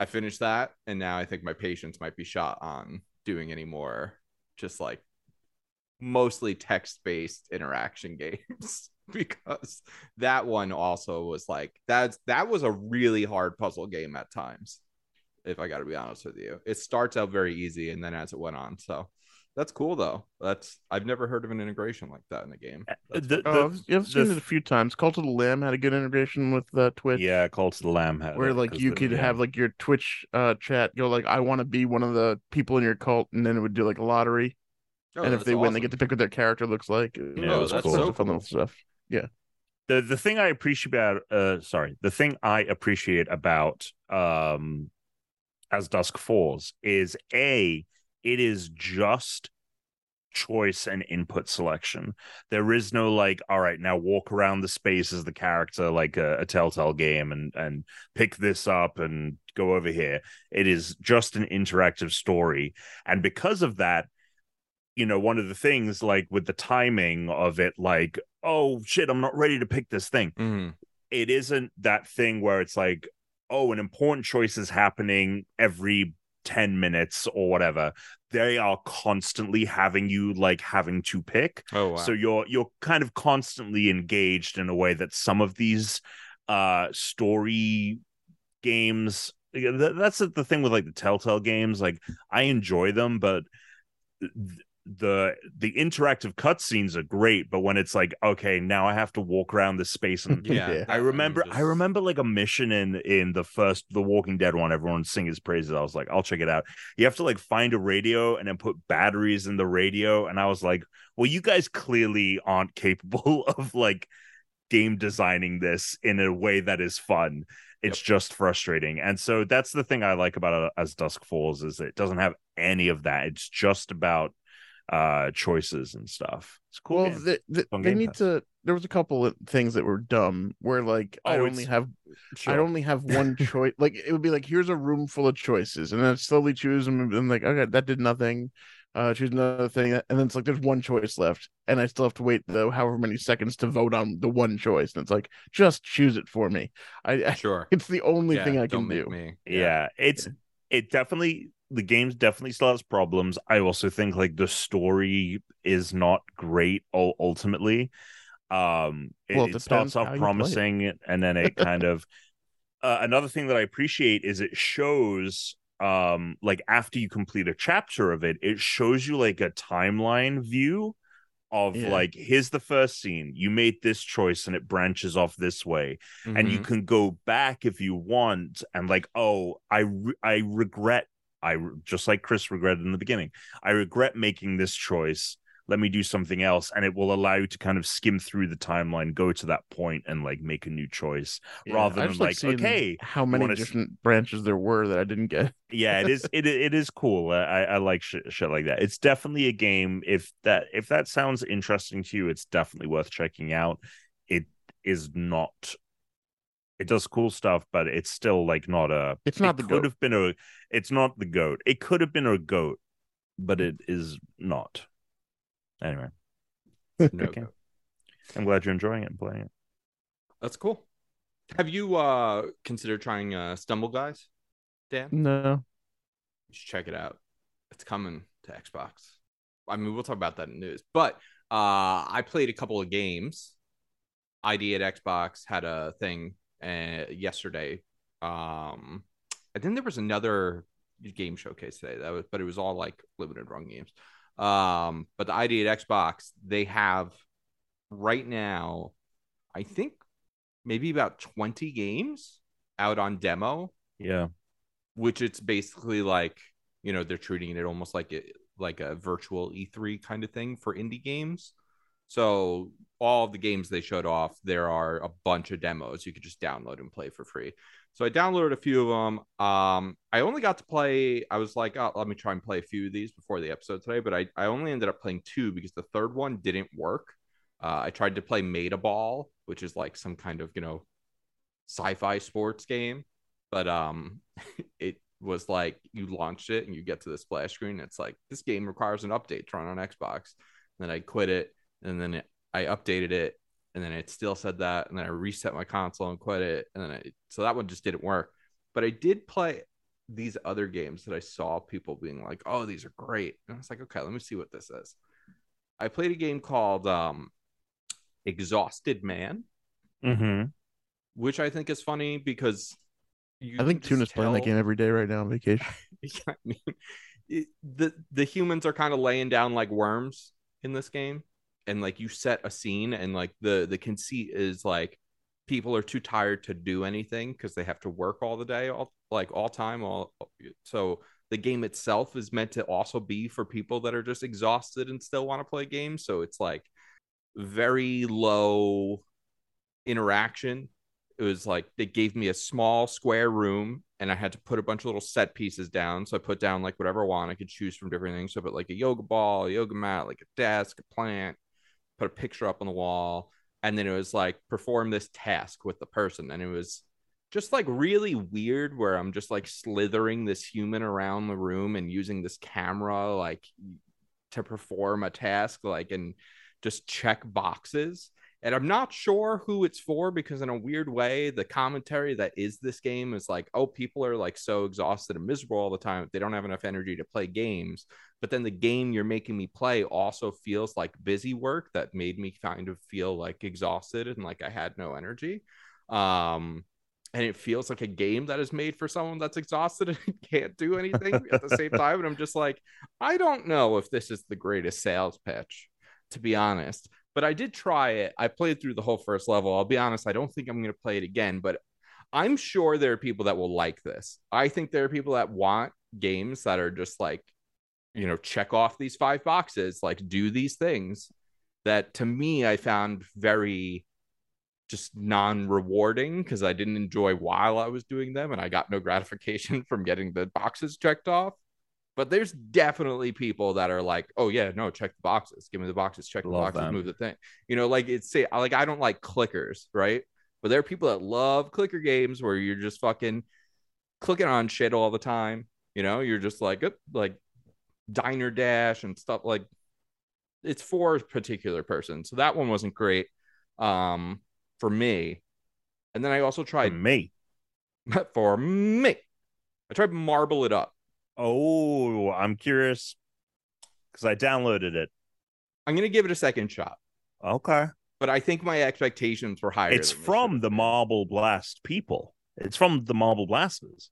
S1: I finished that, and now I think my patience might be shot on doing any more just like mostly text based interaction games because that one also was like that's that was a really hard puzzle game at times if i gotta be honest with you. It starts out very easy and then as it went on so that's cool though that's i've never heard of an integration like that in a game That's
S3: the,
S2: oh, I've, I've seen
S3: the-
S2: it a few times. Cult of the Lamb had a good integration with uh, Twitch.
S3: yeah cult of the lamb had
S2: where
S3: it,
S2: like
S3: 'cause
S2: you could have like your Twitch uh chat go like I want to be one of the people in your cult, and then it would do like a lottery,
S1: Oh,
S2: and if
S1: that's
S2: they win, they get to pick what their character looks like. It
S3: Yeah,
S2: was
S3: that's
S2: cool.
S1: so
S2: Fun little
S1: cool.
S2: stuff.
S3: the the thing I appreciate about uh sorry the thing I appreciate about um as dusk falls is a it is just choice and input selection. There is no like all right now walk around the space as the character like a, a telltale game and and pick this up and go over here. It is just an interactive story. And because of that you know one of the things like with the timing of it like oh shit i'm not ready to pick this thing.
S1: Mhm.
S3: it isn't that thing where it's like oh an important choice is happening every 10 minutes or whatever they are constantly having you like having to pick
S1: oh wow.
S3: so you're you're kind of constantly engaged in a way that some of these uh story games that's the thing with like the telltale games like i enjoy them but the the interactive cutscenes are great but when it's like okay now i have to walk around this space and
S1: yeah,
S2: Yeah.
S3: I remember
S1: just-
S3: I remember like a mission in in the first The Walking Dead one everyone sing his praises. I was like I'll check it out. You have to like find a radio and then put batteries in the radio and I was like well you guys clearly aren't capable of like game designing this in a way that is fun. It's just frustrating. And so that's the thing I like about it as Dusk Falls is it doesn't have any of that. It's just about uh choices and stuff it's cool
S2: well,
S3: game.
S2: they, they,
S3: on
S2: they
S3: Game
S2: need
S3: Pass.
S2: to. There was a couple of things that were dumb. Where like I
S3: Oh,
S2: only
S3: it's-
S2: have I only have one choice. Like it would be like here's a room full of choices, and then I slowly choose them, and like okay, that did nothing. Uh, choose another thing, and then it's like there's one choice left, and I still have to wait though however many seconds to vote on the one choice, and it's like just choose it for me. I, I
S1: sure
S2: it's the only
S1: Yeah,
S2: thing I
S1: don't
S2: can
S1: make
S2: do.
S1: me.
S3: yeah, it's it definitely the game's definitely still has problems i also think like the story is not great ul- ultimately um it,
S2: Well, it
S3: it starts off
S2: play it.
S3: promising and then it kind of uh, another thing that i appreciate is it shows um like after you complete a chapter of it it shows you like a timeline view of
S2: Yeah.
S3: like here's the first scene you made this choice and it branches off this way and you
S1: Mhm.
S3: can go back if you want and like oh i re- i regret i just like chris regretted in the beginning i regret making this choice. Let me do something else. And it will allow you to kind of skim through the timeline go to that point and like make a new choice
S2: Yeah,
S3: rather than like,
S2: seeing
S3: okay,
S2: how many different branches there were that I didn't get.
S3: yeah it is it it is cool. I i I like shit, shit like that. It's definitely a game if that if that sounds interesting to you it's definitely worth checking out. It is not it does cool stuff but it's still like not a
S2: It's not
S3: it
S2: the
S3: could
S2: goat.
S3: have been a it's not the goat it could have been a goat but it is not anyway
S1: No
S3: okay.
S1: go.
S3: i'm glad you're enjoying it and playing it
S1: That's cool. Have you uh considered trying uh Stumble Guys, Dan?
S2: No.
S1: You should check it out. It's coming to Xbox. I mean, we'll talk about that in news. But uh I played a couple of games. ID at Xbox had a thing uh, yesterday. Um and then there was another game showcase today. That was but it was all like limited run games. Um but the ID at Xbox, they have right now, I think maybe about 20 games out on demo
S3: yeah
S1: which it's basically like you know they're treating it almost like it like a virtual E3 kind of thing for indie games. So all of the games they showed off, there are a bunch of demos you could just download and play for free. So I downloaded a few of them. Um, I only got to play. I was like, oh, let me try and play a few of these before the episode today, but I I only ended up playing two because the third one didn't work. Uh, I tried to play Metaball, which is like some kind of you know sci-fi sports game, but um, it was like you launched it and you get to the splash screen. It's like this game requires an update run on Xbox. And then I quit it, and then it, I updated it, and then it still said that, and then I reset my console and quit it, and then I, so that one just didn't work. But I did play these other games that I saw people being like, "Oh, these are great," and I was like, "Okay, let me see what this is." I played a game called um, Exhausted Man,
S3: mm-hmm.
S1: which I think is funny because you
S2: I think Tuna's
S1: just
S2: playing that game every day right now on vacation.
S1: Yeah, I mean, it, the the humans are kind of laying down like worms in this game, and like you set a scene, and like the the conceit is like people are too tired to do anything because they have to work all the day, all like all time, all so the game itself is meant to also be for people that are just exhausted and still want to play games. So it's like very low interaction it was like they gave me a small square room and I had to put a bunch of little set pieces down. So I put down like whatever I want. I could choose from different things. So I put like a yoga ball, a yoga mat, like a desk, a plant, put a picture up on the wall. And then it was like perform this task with the person. And it was just like really weird where I'm just like slithering this human around the room and using this camera like to perform a task, like and just check boxes and I'm not sure who it's for because in a weird way, the commentary that is this game is like, oh, people are like so exhausted and miserable all the time. They don't have enough energy to play games. But then the game you're making me play also feels like busy work that made me kind of feel like exhausted and like I had no energy. Um, and it feels like a game that is made for someone that's exhausted and can't do anything at the same time. And I'm just like, I don't know if this is the greatest sales pitch, to be honest but I did try it. I played through the whole first level. I'll be honest, I don't think I'm going to play it again, but I'm sure there are people that will like this. I think there are people that want games that are just like, you know, check off these five boxes, like do these things that to me I found very just non rewarding because I didn't enjoy while I was doing them and I got no gratification from getting the boxes checked off but there's definitely people that are like, oh yeah, no, check the boxes, give me the boxes, check the
S3: Love
S1: boxes,
S3: that.
S1: move the thing. You know, like it's say like I don't like clickers, right? But there are people that love clicker games where you're just fucking clicking on shit all the time. You know, you're just like like diner dash and stuff like it's for a particular person. So that one wasn't great um for me. And then I also
S3: For
S1: tried
S3: me.
S1: for me. I tried marble it up.
S3: Oh, I'm curious because I downloaded it.
S1: I'm gonna give it a second shot,
S3: Okay.
S1: but I think my expectations were higher.
S3: It's from the. Marble Blast people. It's from the Marble Blasters.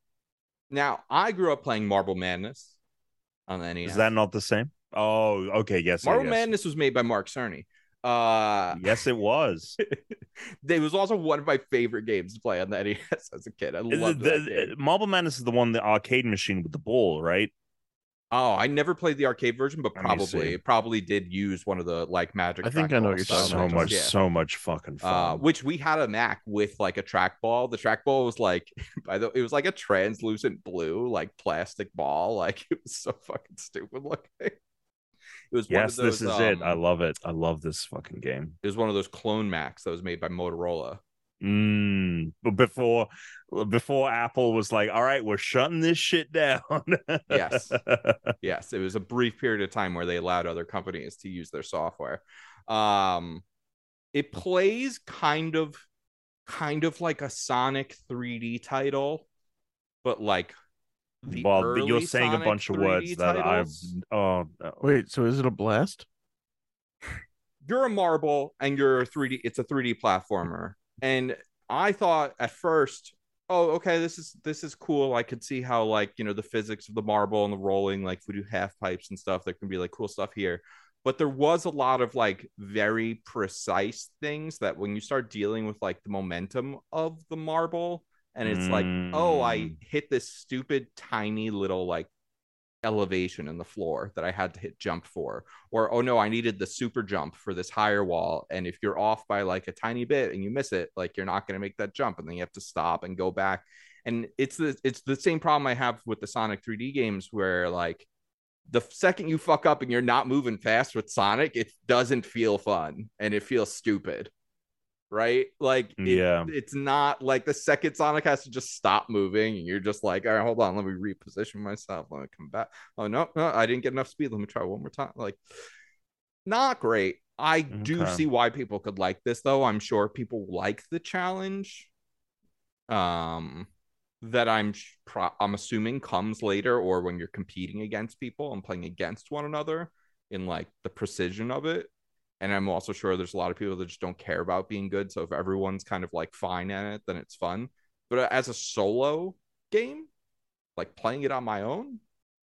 S1: Now I grew up playing Marble Madness on the NES.
S3: Is that not the same? Oh, okay. Yes.
S1: Marble
S3: yes.
S1: Madness was made by Mark Cerny. Uh,
S3: Yes, it was.
S1: it was also one of my favorite games to play on the NES as a kid. I
S3: The-
S1: loved
S3: the-
S1: that game.
S3: Marble Madness is the one, the arcade machine with the ball, right?
S1: Oh, I never played the arcade version, but probably probably did use one of the like magic.
S2: I think I know you're
S3: So,
S2: talking about.
S3: much,
S1: Yeah.
S3: so much fucking
S1: Uh,
S3: fun.
S1: which we had a Mac with like a trackball. The trackball was like, by the it was like a translucent blue, like plastic ball. Like it was so fucking stupid looking. It was
S3: yes,
S1: those,
S3: this is it.
S1: um,
S3: I love it. I love this fucking game.
S1: It was one of those clone Macs that was made by Motorola.
S3: Mm, but before before Apple was like, all right, we're shutting this shit down.
S1: Yes. yes, it was a brief period of time where they allowed other companies to use their software. Um, it plays kind of, kind of like a Sonic 3D title, but like the
S3: well,
S1: early
S3: you're saying a bunch of
S1: 3D
S3: words that I've. Oh, no.
S2: Wait, so is it a blast?
S1: You're a marble and you're a 3D. It's a 3D platformer, and I thought at first, oh, okay, this is this is cool. I could see how like you know the physics of the marble and the rolling, like if we do half pipes and stuff, there can be like cool stuff here. But there was a lot of like very precise things that when you start dealing with like the momentum of the marble, and it's like, oh, I
S3: Mm.
S1: hit this stupid tiny little like elevation in the floor that I had to hit jump for. Or, oh no, I needed the super jump for this higher wall. And if you're off by like a tiny bit and you miss it, like you're not going to make that jump. And then you have to stop and go back. And it's the it's the same problem I have with the Sonic 3D games where like the second you fuck up and you're not moving fast with Sonic, it doesn't feel fun and it feels stupid. Right? Like it-
S3: Yeah.
S1: it's not like the second Sonic has to just stop moving and you're just like, all right, hold on, let me reposition myself. Let me come back. Oh no, no, I didn't get enough speed. Let me try one more time. Like, not great. I do see why people could like this though. I'm sure people like the challenge. Um that I'm pro- I'm assuming comes later or when you're competing against people and playing against one another in like the precision of it. And I'm also sure there's a lot of people that just don't care about being good. So if everyone's kind of like fine at it, then it's fun. But as a solo game, like playing it on my own,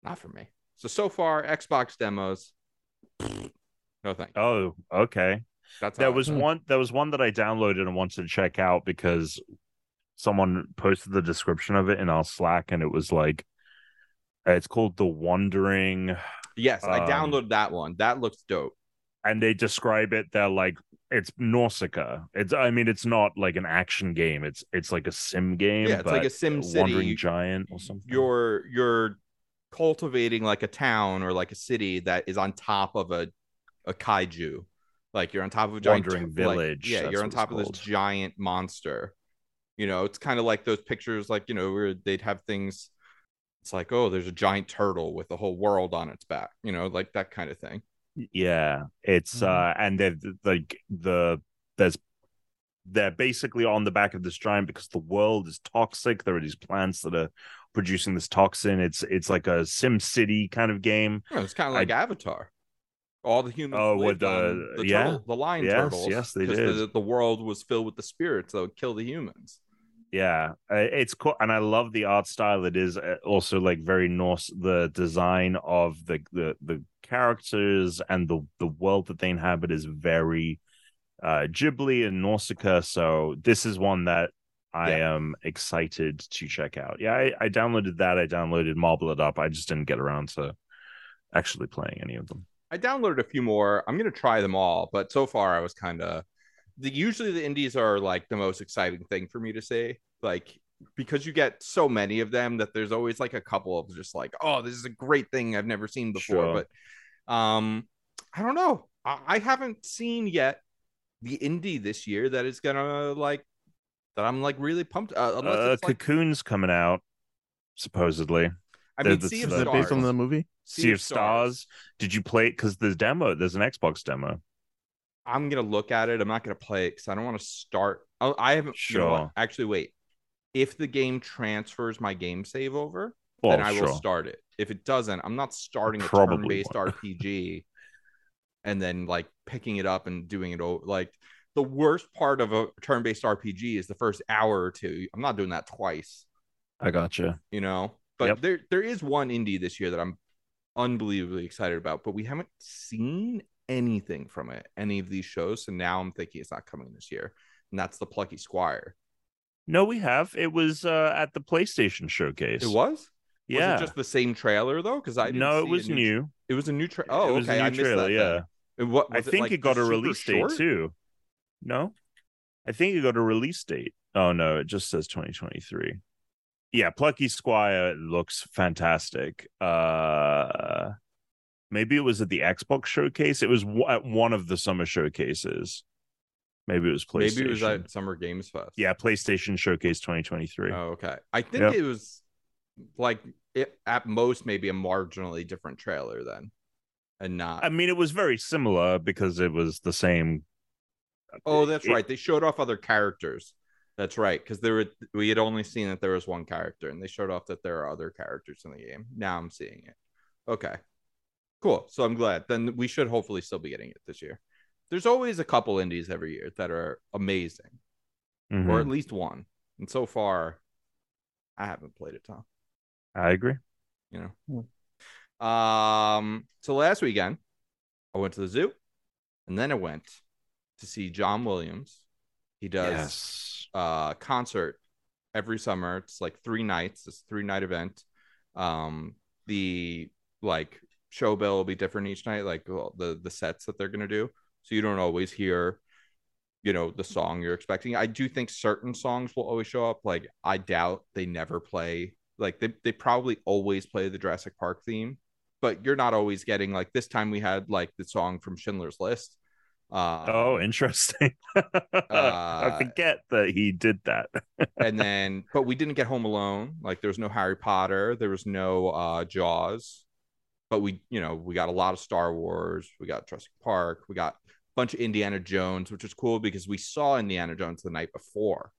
S1: not for me. So so far, Xbox demos, no thank. you.
S3: Oh, okay.
S1: That's
S3: There was one. There was one that I downloaded and wanted to check out because someone posted the description of it in our Slack, and it was like, uh, it's called the Wandering,
S1: Yes, I
S3: um,
S1: downloaded that one. That looks dope.
S3: And they describe it. They're like, it's Nausicaa. It's. I mean, it's not like an action game. It's. It's like a sim game.
S1: Yeah, it's like a Sim City.
S3: Wandering Giant or something.
S1: You're you're cultivating like a town or like a city that is on top of a a kaiju. Like you're on top of a giant
S3: Wandering
S1: like-
S3: village,
S1: yeah, you're on top of this giant monster. You know, it's kind of like those pictures, like you know, where they'd have things. It's like, oh, there's a giant turtle with the whole world on its back. You know, like that kind of thing.
S3: Yeah, it's
S2: Mhm.
S3: uh and they're like the there's they're basically on the back of this giant because the world is toxic. There are these plants that are producing this toxin. It's it's like a Sim City kind of game.
S1: You know, it's kind of
S3: I-
S1: like Avatar. All the humans
S3: Oh, with the-
S1: the
S3: yeah.
S1: turtle, the lion
S3: Yes,
S1: turtles.
S3: yes, they did.
S1: The, the world was filled with the spirits that would kill the humans.
S3: Yeah, uh, it's cool, and I love the art style. It is uh, also like very Norse. The design of the the the characters and the the world that they inhabit is very uh Ghibli and Nausicaa. So this is one that I am excited to check out. Yeah, I, I downloaded that. I downloaded Marble It Up. I just didn't get around to actually playing any of them.
S1: I downloaded a few more. I'm gonna try them all, but so far I was kind of the usually the indies are like the most exciting thing for me to say. Like because you get so many of them that there's always like a couple of just like, oh, this is a great thing I've never seen before.
S3: Sure.
S1: But um, I don't know. I, I haven't seen yet the indie this year that is gonna like that I'm like really pumped. Uh, unless
S3: Uh,
S1: it's like,
S3: Cocoon's coming out supposedly.
S1: I mean,
S3: the-
S1: Sea of
S3: the-
S2: Is that based on the movie?
S3: Sea of Stars. Did you play it? Because there's demo. There's an Xbox demo.
S1: I'm gonna look at it. I'm not gonna play it because I don't want to start. Oh, I haven't. You know?
S3: Sure.
S1: Actually, wait. If the game transfers my game save over,
S3: Well,
S1: then I
S3: sure.
S1: will start it. If it doesn't, I'm not starting a
S3: Probably
S1: turn-based. RPG and then like picking it up and doing it over. Like the worst part of a turn-based RPG is the first hour or two. I'm not doing that twice.
S3: I gotcha.
S1: You know. But
S3: Yep.
S1: there there is one indie this year that I'm unbelievably excited about, but we haven't seen anything from it, any of these shows. So now I'm thinking it's not coming this year. And that's the Plucky Squire.
S3: No, we have. It was uh, at the PlayStation showcase.
S1: It was?
S3: Yeah.
S1: Was it just the same trailer though? Because I didn't
S3: no, it was new.
S1: It was a new trailer. Oh,
S3: it was
S1: okay.
S3: a new trailer.
S1: that.
S3: yeah.
S1: then. And what
S3: I think
S1: like,
S3: it got a release
S1: short?
S3: date too. No, I think it got a release date. Oh no, it just says 2023. Yeah, Plucky Squire looks fantastic. Uh maybe it was at the Xbox showcase. It was w- at one of the summer showcases. Maybe it was PlayStation.
S1: Maybe it was at Summer Games Fest.
S3: yeah, PlayStation Showcase 2023.
S1: Oh, okay. I think
S3: Yep.
S1: it was like it, at most maybe a marginally different trailer then, and not.
S3: I mean, it was very similar because it was the same.
S1: oh, that's
S3: it-
S1: right. They showed off other characters. That's right, because there were we had only seen that there was one character, and they showed off that there are other characters in the game. Now I'm seeing it. Okay, cool. So I'm glad. Then we should hopefully still be getting it this year. There's always a couple indies every year that are amazing,
S3: Mhm.
S1: or at least one. And so far, I haven't played it, Tom.
S3: I agree.
S1: you know. Um, so last weekend, I went to the zoo, and then I went to see John Williams. He does
S3: Yes.
S1: uh concert every summer. It's like three nights. It's a three night event. Um, the like show bill will be different each night, like the the sets that they're gonna do. So you don't always hear, you know, the song you're expecting. I do think certain songs will always show up. Like I doubt they never play. Like they they probably always play the Jurassic Park theme, but you're not always getting like this time we had like the song from Schindler's List. Uh,
S3: Oh, interesting. I forget that he did that.
S1: and then but we didn't get home alone like there was no harry potter there was no uh jaws but we you know we got a lot of star wars we got jurassic park we got bunch of indiana jones which was cool because we saw indiana jones the night before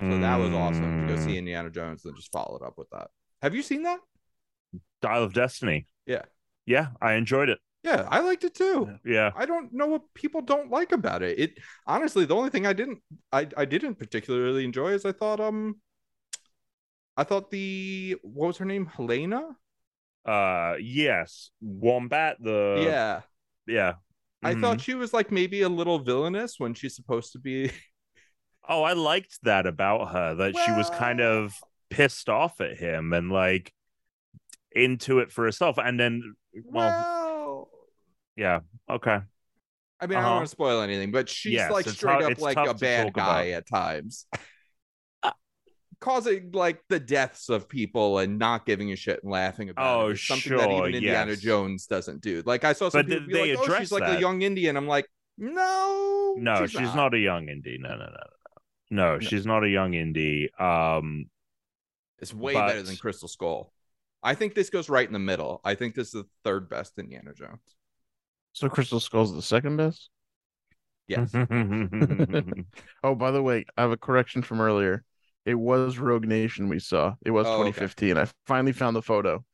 S1: so that was awesome to go
S3: Mm.
S1: see indiana jones and just follow it up with that have you seen that
S3: Dial of Destiny.
S1: Yeah.
S3: Yeah, I enjoyed it.
S1: yeah i liked it too
S3: Yeah.
S1: I don't know what people don't like about it. It honestly, the only thing I didn't I I didn't particularly enjoy is I thought um I thought the what was her name? Helena?
S3: Uh yes. Wombat the
S1: yeah.
S3: Yeah.
S1: I
S3: Mhm.
S1: thought she was like maybe a little villainous when she's supposed to be
S3: Oh, I liked that about her that she was kind of pissed off at him and like into it for herself and then well,
S1: well
S3: yeah. Okay.
S1: I mean, I don't
S3: Uh-huh.
S1: want to spoil anything, but she's
S3: Yes,
S1: like straight
S3: hard-
S1: up like a bad guy
S3: about.
S1: at times. Causing like the deaths of people and not giving a shit and laughing about
S3: Oh,
S1: it. It's something that
S3: sure,
S1: even Indiana
S3: yes.
S1: Jones doesn't do. Like I saw some
S3: But
S1: people
S3: th-
S1: be
S3: they
S1: like, "Oh, she's
S3: address
S1: like a young Indian." I'm like, no,
S3: No, she's, not. a young Indy. No, no, no, no. No, she's not a young Indy. Um
S1: It's way
S3: but-
S1: better than Crystal Skull. I think this goes right in the middle. I think this is the third best Indiana Jones.
S2: So Crystal Skull's the second best.
S1: Yes.
S2: Oh, by the way, I have a correction from earlier. It was Rogue Nation we saw. It was
S1: Oh, okay.
S2: 2015. I finally found the photo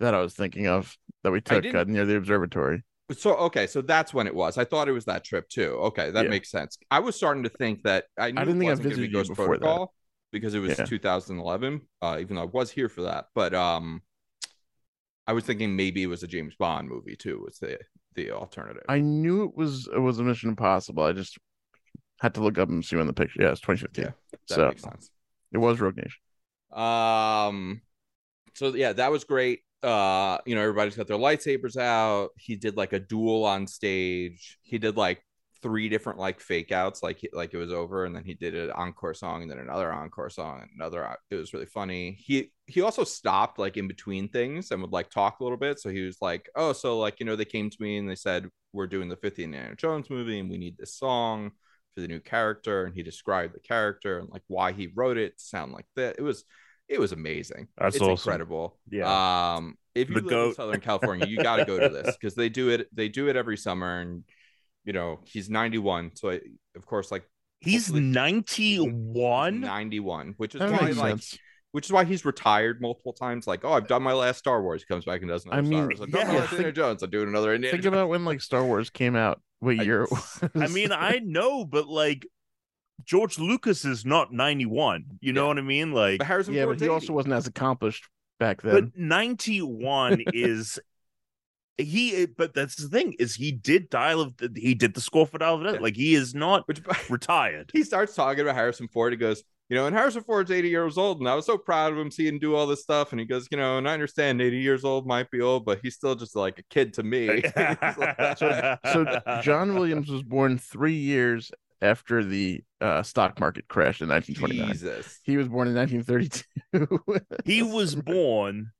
S2: that I was thinking of that we took uh, near the observatory.
S1: So okay, so that's when it was. I thought it was that trip too. Okay, that
S2: Yeah.
S1: makes sense. I was starting to think that I knew
S2: didn't
S1: it
S2: think I
S1: wasn't going to be
S2: visited you
S1: Ghost
S2: before that.
S1: Because it was
S2: Yeah.
S1: 2011. Uh, even though I was here for that, but um, I was thinking maybe it was a James Bond movie too. Was the the alternative?
S2: I knew it was it was a Mission Impossible. I just had to look up and see when the picture. Yeah, it's 2015.
S1: Yeah, that
S2: so
S1: makes sense.
S2: It was Rogue Nation.
S1: Um, so yeah, that was great. Uh, you know, everybody's got their lightsabers out. He did like a duel on stage. He did like three different like fake outs, like like it was over, and then he did an encore song, and then another encore song, and another. It was really funny. He he also stopped like in between things and would like talk a little bit. So he was like, "Oh, so like you know, they came to me and they said we're doing the 50th Indiana Jones movie, and we need this song." For the new character, and he described the character and like why he wrote it to sound like that. It was it was amazing.
S3: That's
S1: it's
S3: awesome.
S1: incredible.
S3: Yeah.
S1: Um, if you
S3: The
S1: live in. Southern California, you got to go to this because they do it. They do it every summer, and you know he's 91, so I, of course, like
S3: He's
S1: Hopefully-
S3: 91.
S1: 91, which is
S2: That
S1: why like
S2: sense.
S1: which is why he's retired multiple times. Like, oh, I've done my last Star Wars. He comes back and does another
S2: I
S1: Star
S2: mean,
S1: Wars. I've done my
S3: yeah,
S1: last
S2: think-
S1: Indiana Jones. I'm doing another Indiana.
S2: Think
S1: Jones.
S2: about when like Star Wars came out. What
S1: I-
S2: year? it
S3: I mean, I know, but like George Lucas is not 91. You know what I mean? Like,
S1: But Harrison
S2: yeah, but he
S1: 80.
S2: also wasn't as accomplished back then.
S3: but 91 is he but that's the thing is he did dial of he did the score for dial of Death.
S1: Yeah.
S3: like he is not
S1: Which
S3: retired
S1: he starts talking about Harrison Ford. He goes, you know, and Harrison Ford's 80 years old, and I was so proud of him seeing him do all this stuff. And he goes, you know, and I understand 80 years old might be old, but he's still just like a kid to me. He's like,
S2: So John Williams was born three years after the uh, stock market crash in 1929.
S1: Jesus.
S2: He was born in 1932.
S3: he was born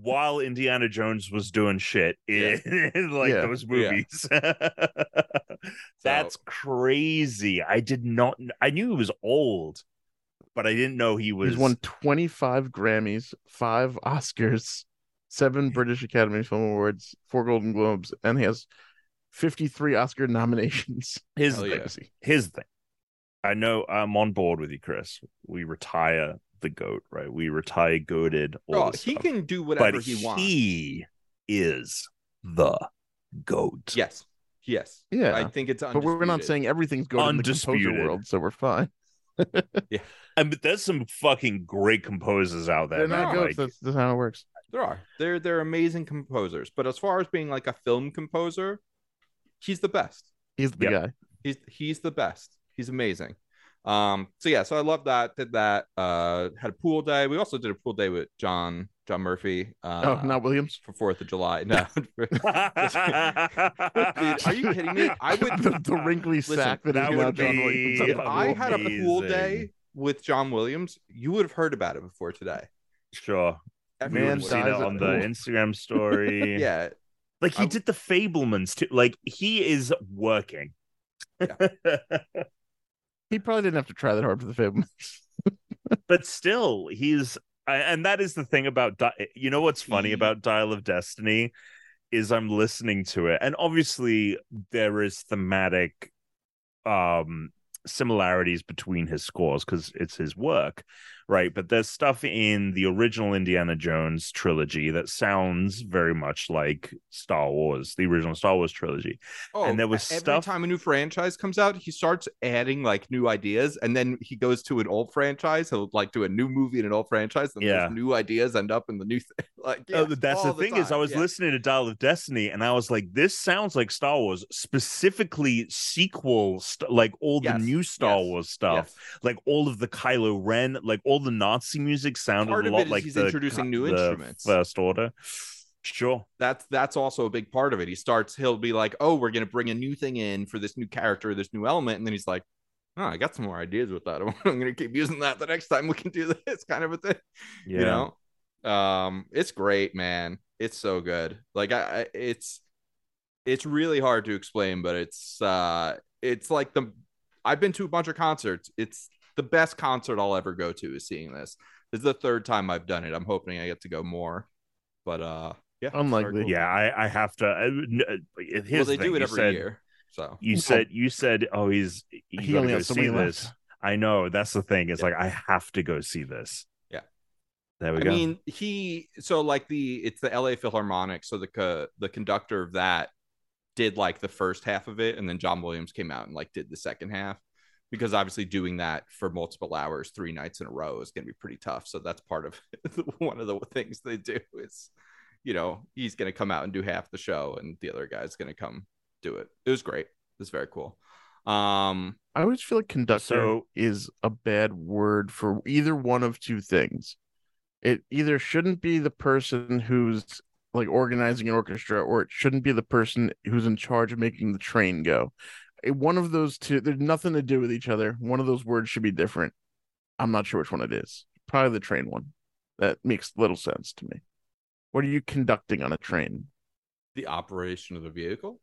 S3: while Indiana Jones was doing shit in, in, like
S2: Yeah.
S3: those
S1: Yeah.
S3: movies. That's crazy. I did not I knew he was old, but I didn't know he was
S2: He's won 25 Grammys, five Oscars, seven British Academy Film Awards, four Golden Globes, and he has 53 Oscar nominations.
S3: his
S1: Hell
S3: thing.
S1: yeah.
S2: Legacy.
S3: His thing. I know I'm on board with you, Chris. We retire the goat, right? We retire goaded. All
S1: Oh, he
S3: stuff.
S1: can do whatever
S3: but
S1: he wants.
S3: he is the goat.
S1: Yes. Yes.
S2: Yeah.
S1: I think it's
S2: but we're not
S1: undisputed.
S2: saying everything's good in the composer
S3: Undisputed.
S2: world, so we're fine.
S3: I mean, there's some fucking great composers out there.
S2: They're not
S1: no,
S2: goats.
S3: Like,
S2: That's, that's how it works.
S1: There are. They're they're amazing composers. But as far as being like a film composer, he's the best.
S2: He's the
S3: Yep.
S2: guy.
S1: He's he's the best. He's amazing. Um, so yeah, so I love that. Did that. Uh, had a pool day. We also did a pool day with John John Murphy. Uh,
S2: oh, not Williams.
S1: for Fourth of July. No, Dude, are you kidding me? I would.
S2: the, the wrinkly
S1: Listen,
S2: sack that,
S3: that
S2: is
S3: would
S2: now John
S3: be-
S2: Williams.
S1: if I had a pool day with John Williams, you would have heard about it before today.
S3: sure. We
S1: Everyone
S3: would
S2: Man
S3: have seen
S1: have
S3: it on the
S2: pool.
S3: Instagram story.
S1: Yeah,
S3: Like he
S1: I-
S3: did the Fabelmans too. Like he is working.
S2: He probably didn't have to try that hard for the Fabelmans.
S3: but still, he's and that is the thing about you know what's funny about Dial of Destiny is I'm listening to it, and obviously there is thematic um similarities between his scores because it's his work right but there's stuff in the original indiana jones trilogy that sounds very much like star wars the original star wars trilogy
S1: Oh,
S3: And there was stuff
S1: every
S3: stuff-
S1: time a new franchise comes out, he starts adding like new ideas, and then he goes to an old franchise. He'll like do a new movie in an old franchise, and
S3: Yeah.
S1: those new ideas end up in the new thing. Like,
S3: Oh, that's the
S1: all
S3: thing is, I was
S1: yeah.
S3: listening to Dial of Destiny, and I was like, "This sounds like Star Wars, specifically sequel, st- like all the
S1: Yes,
S3: new Star
S1: yes,
S3: Wars stuff,
S1: Yes.
S3: like all of the Kylo Ren, like all the Nazi music sounded
S1: Part
S3: a lot like
S1: he's
S3: the,
S1: introducing new
S3: the
S1: instruments.
S3: First Order. Sure,
S1: That's that's also a big part of it. He starts. He'll be like, "Oh, we're gonna bring a new thing in for this new character, this new element," and then he's like, "Oh, I got some more ideas with that. I'm gonna keep using that the next time we can do this kind of a thing."
S3: yeah.
S1: you know um it's great man it's so good like I, I it's it's really hard to explain but it's uh it's like the i've been to a bunch of concerts it's the best concert i'll ever go to is seeing this this is the third time i've done it i'm hoping i get to go more but uh yeah it's very
S2: Unlikely.
S1: cool.
S3: yeah, I, I have to. Uh, n- uh,
S1: well they
S3: thing,
S1: do it
S3: you
S1: every
S3: said-
S1: year so
S3: You
S2: Well,
S3: said you said, "Oh, he's you
S2: He
S3: gotta
S2: only has so
S3: see
S2: many
S3: this."
S2: left.
S3: I know that's the thing. It's
S1: Yeah.
S3: like I have to go see this.
S1: Yeah.
S3: there we
S1: I
S3: go.
S1: I mean, he so like the it's the LA Philharmonic, so the co- the conductor of that did like the first half of it, and then John Williams came out and like did the second half because obviously doing that for multiple hours, three nights in a row is going to be pretty tough. So that's part of one of the things they do is, you know, he's going to come out and do half the show, and the other guy's going to come do it. It was great. It was very cool. Um,
S2: I always feel like conductor
S3: So-
S2: is a bad word for either one of two things. It either shouldn't be the person who's like organizing an orchestra, or it shouldn't be the person who's in charge of making the train go. One of those two, there's nothing to do with each other. One of those words should be different. I'm not sure which one it is. Probably the train one. That makes little sense to me. What are you conducting on a train?
S1: the operation of the vehicle.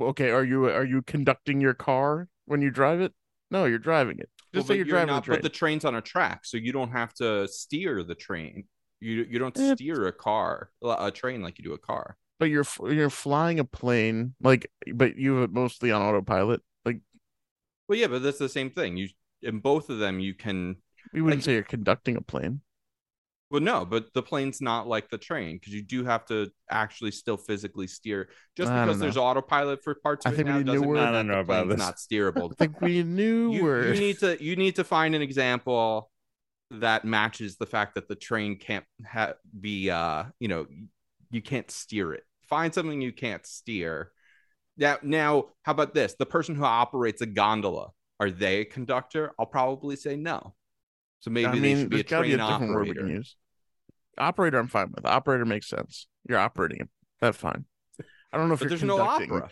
S2: Okay, are you are you conducting your car when you drive it? No, you're driving it. Just
S1: but
S2: say you're,
S1: you're
S2: driving
S1: not,
S2: the train.
S1: but the train's on a track, so you don't have to steer the train. You you don't
S2: Eh,
S1: steer a car, a train like you do a car.
S2: But you're you're flying a plane like but you have it mostly on autopilot like
S1: Well, yeah, but that's the same thing. You in both of them, you can.
S2: we wouldn't
S1: Like-
S2: say you're conducting a plane
S1: Well, no, but the plane's not like the train because you do have to actually still physically steer. Just
S2: I don't
S1: because there's autopilot for parts
S2: I
S1: of it
S2: think we
S1: now
S2: need
S1: doesn't mean
S2: words.
S1: that
S3: don't
S1: the plane's
S3: this.
S1: not steerable.
S2: i think we knew
S1: you,
S2: word
S1: you need to you need to find an example that matches the fact that the train can't ha- be uh you know you can't steer it find something you can't steer. Now, now, how about this? The person who operates a gondola are they a conductor? I'll probably say no. So maybe
S2: I
S1: they should be a
S2: gotta
S1: train
S2: be a different word we
S1: operator.
S2: can use. Operator, I'm fine with. Operator makes sense. You're operating it. That's fine. I don't know if
S1: there's no opera.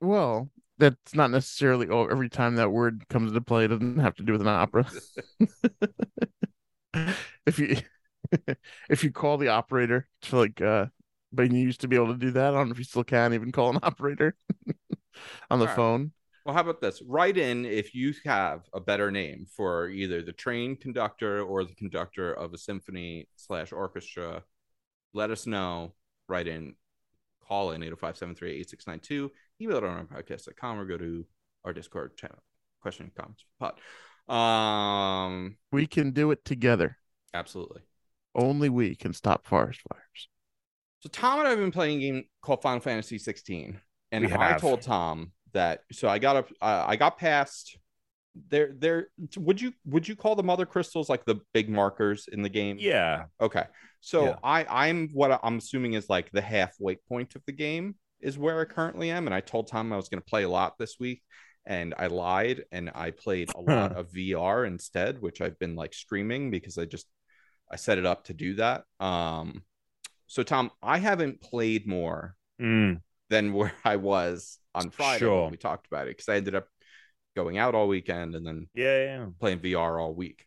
S2: Well, that's not necessarily. Oh, every time that word comes into play, it doesn't have to do with an opera. if you if you call the operator to like, uh, but you used to be able to do that. I don't know if you still can even call an operator on the
S1: Alright.
S2: phone.
S1: Well, how about this? Write in if you have a better name for either the train conductor or the conductor of a symphony slash orchestra. Let us know. Write in, call in 805 738 8692, email it on our podcast.com or go to our Discord channel. Question, comments, pot. Um,
S2: We can do it together.
S1: absolutely.
S2: Only we can stop forest fires.
S1: So Tom and I have been playing a game called Final Fantasy 16, and
S3: We
S1: I
S3: have.
S1: told Tom that. So I got up, uh, I got past. There, there. Would you would you call the mother crystals like the big markers in the game?
S3: Yeah.
S1: Okay. So
S3: Yeah.
S1: I I'm what I'm assuming is like the halfway point of the game is where I currently am, and I told Tom I was going to play a lot this week, and I lied and I played a lot of VR instead, which I've been like streaming because I just I set it up to do that. Um, so Tom, I haven't played more
S3: Mm,
S1: than where I was on Friday
S3: Sure.
S1: when we talked about it because I ended up going out all weekend and then
S3: yeah, yeah.
S1: playing VR all week.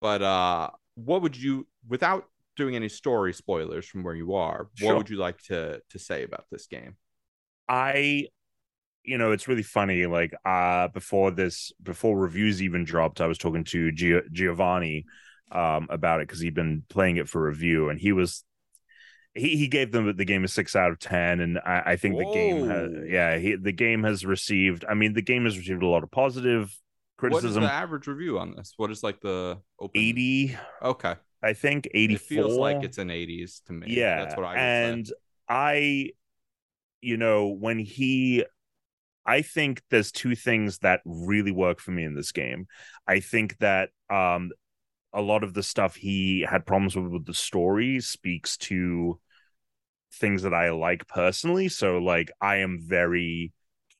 S1: But uh, what would you, without doing any story spoilers from where you are, what would you like to to say about this game?
S3: I you know, it's really funny. Like uh before this before reviews even dropped, I was talking to Gio- Giovanni um about it because he'd been playing it for review and he was he, he gave them the game a six out of ten, and I, I think the game, has, yeah, he, the game has received. I mean, the game has received a lot of positive
S1: What is
S3: criticism.
S1: the average review on this? What is like the open?
S3: Eighty,
S1: Okay,
S3: I think eighty
S1: it feels like it's an 80s to me.
S3: yeah
S1: that's what I
S3: and
S1: say.
S3: i you know when he i think there's two things that really work for me in this game i think that um a lot of the stuff he had problems with with the story speaks to things that i like personally. So like i am very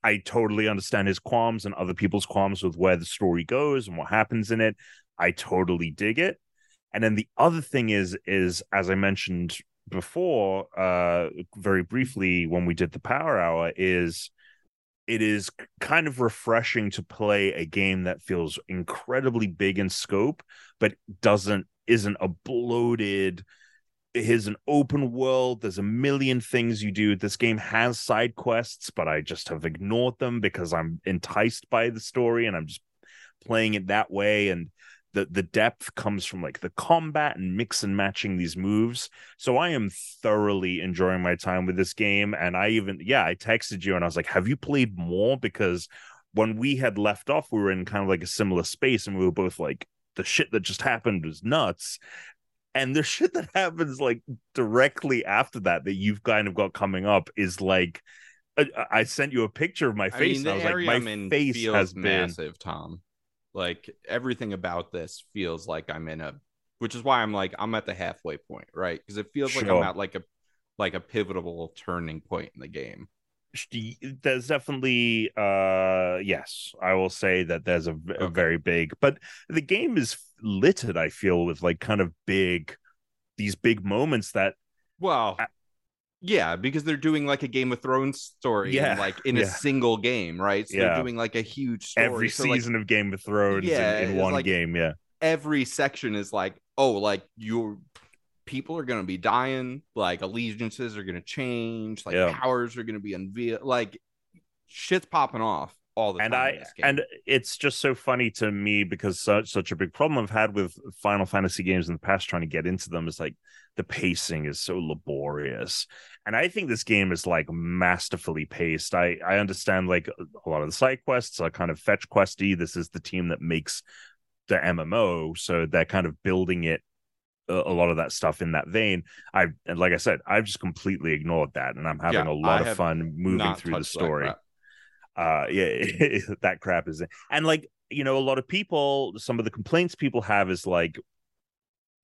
S3: i totally understand his qualms and other people's qualms with where the story goes and what happens in it. I totally dig it. And then the other thing is is as i mentioned before uh very briefly when we did the power hour is it is kind of refreshing to play a game that feels incredibly big in scope but doesn't isn't a bloated it is an open world there's a million things you do. This game has side quests but i just have ignored them because i'm enticed by the story and i'm just playing it that way. And the the depth comes from like the combat and mix and matching these moves. So i am thoroughly enjoying my time with this game. And i even yeah i texted you and i was like have you played more? Because when we had left off we were in kind of like a similar space and we were both like the shit that just happened was nuts. And the shit that happens like directly after that that you've kind of got coming up is like I, I sent you a picture of my
S1: I
S3: face
S1: mean,
S3: and I was like my face has been
S1: massive, Tom. Like everything about this feels like I'm in a, which is why I'm like I'm at the halfway point, right? Because it feels like I'm at like a, like a pivotal turning point in the game.
S3: there's definitely uh yes i will say that there's a
S1: Okay.
S3: very big but the game is littered i feel with like kind of big these big moments that
S1: Well,
S3: I-
S1: yeah, because they're doing like a Game of Thrones story,
S3: Yeah,
S1: in, like in a single game, right? So
S3: Yeah.
S1: they're doing like a huge story.
S3: every
S1: So, like,
S3: season of game of thrones in-
S1: Yeah,
S3: in,
S1: it's
S3: one
S1: like-
S3: game yeah
S1: every section is like, oh, like your people are gonna be dying, like allegiances are gonna change, like
S3: Yeah.
S1: powers are gonna be unveiled, like shit's popping off all the
S3: and
S1: time.
S3: I
S1: in this game.
S3: and it's just so funny to me because such such a big problem I've had with Final Fantasy games in the past trying to get into them is like the pacing is so laborious. And I think this game is like masterfully paced. I I understand like a lot of the side quests are kind of fetch questy. This is the team that makes the MMO, so they're kind of building it a, lot of that stuff in that vein. I and like I said, I've just completely ignored that, and I'm having
S1: Yeah,
S3: a lot
S1: I
S3: of fun moving through the story
S1: crap.
S3: Uh yeah that crap is and like you know a lot of people some of the complaints people have is like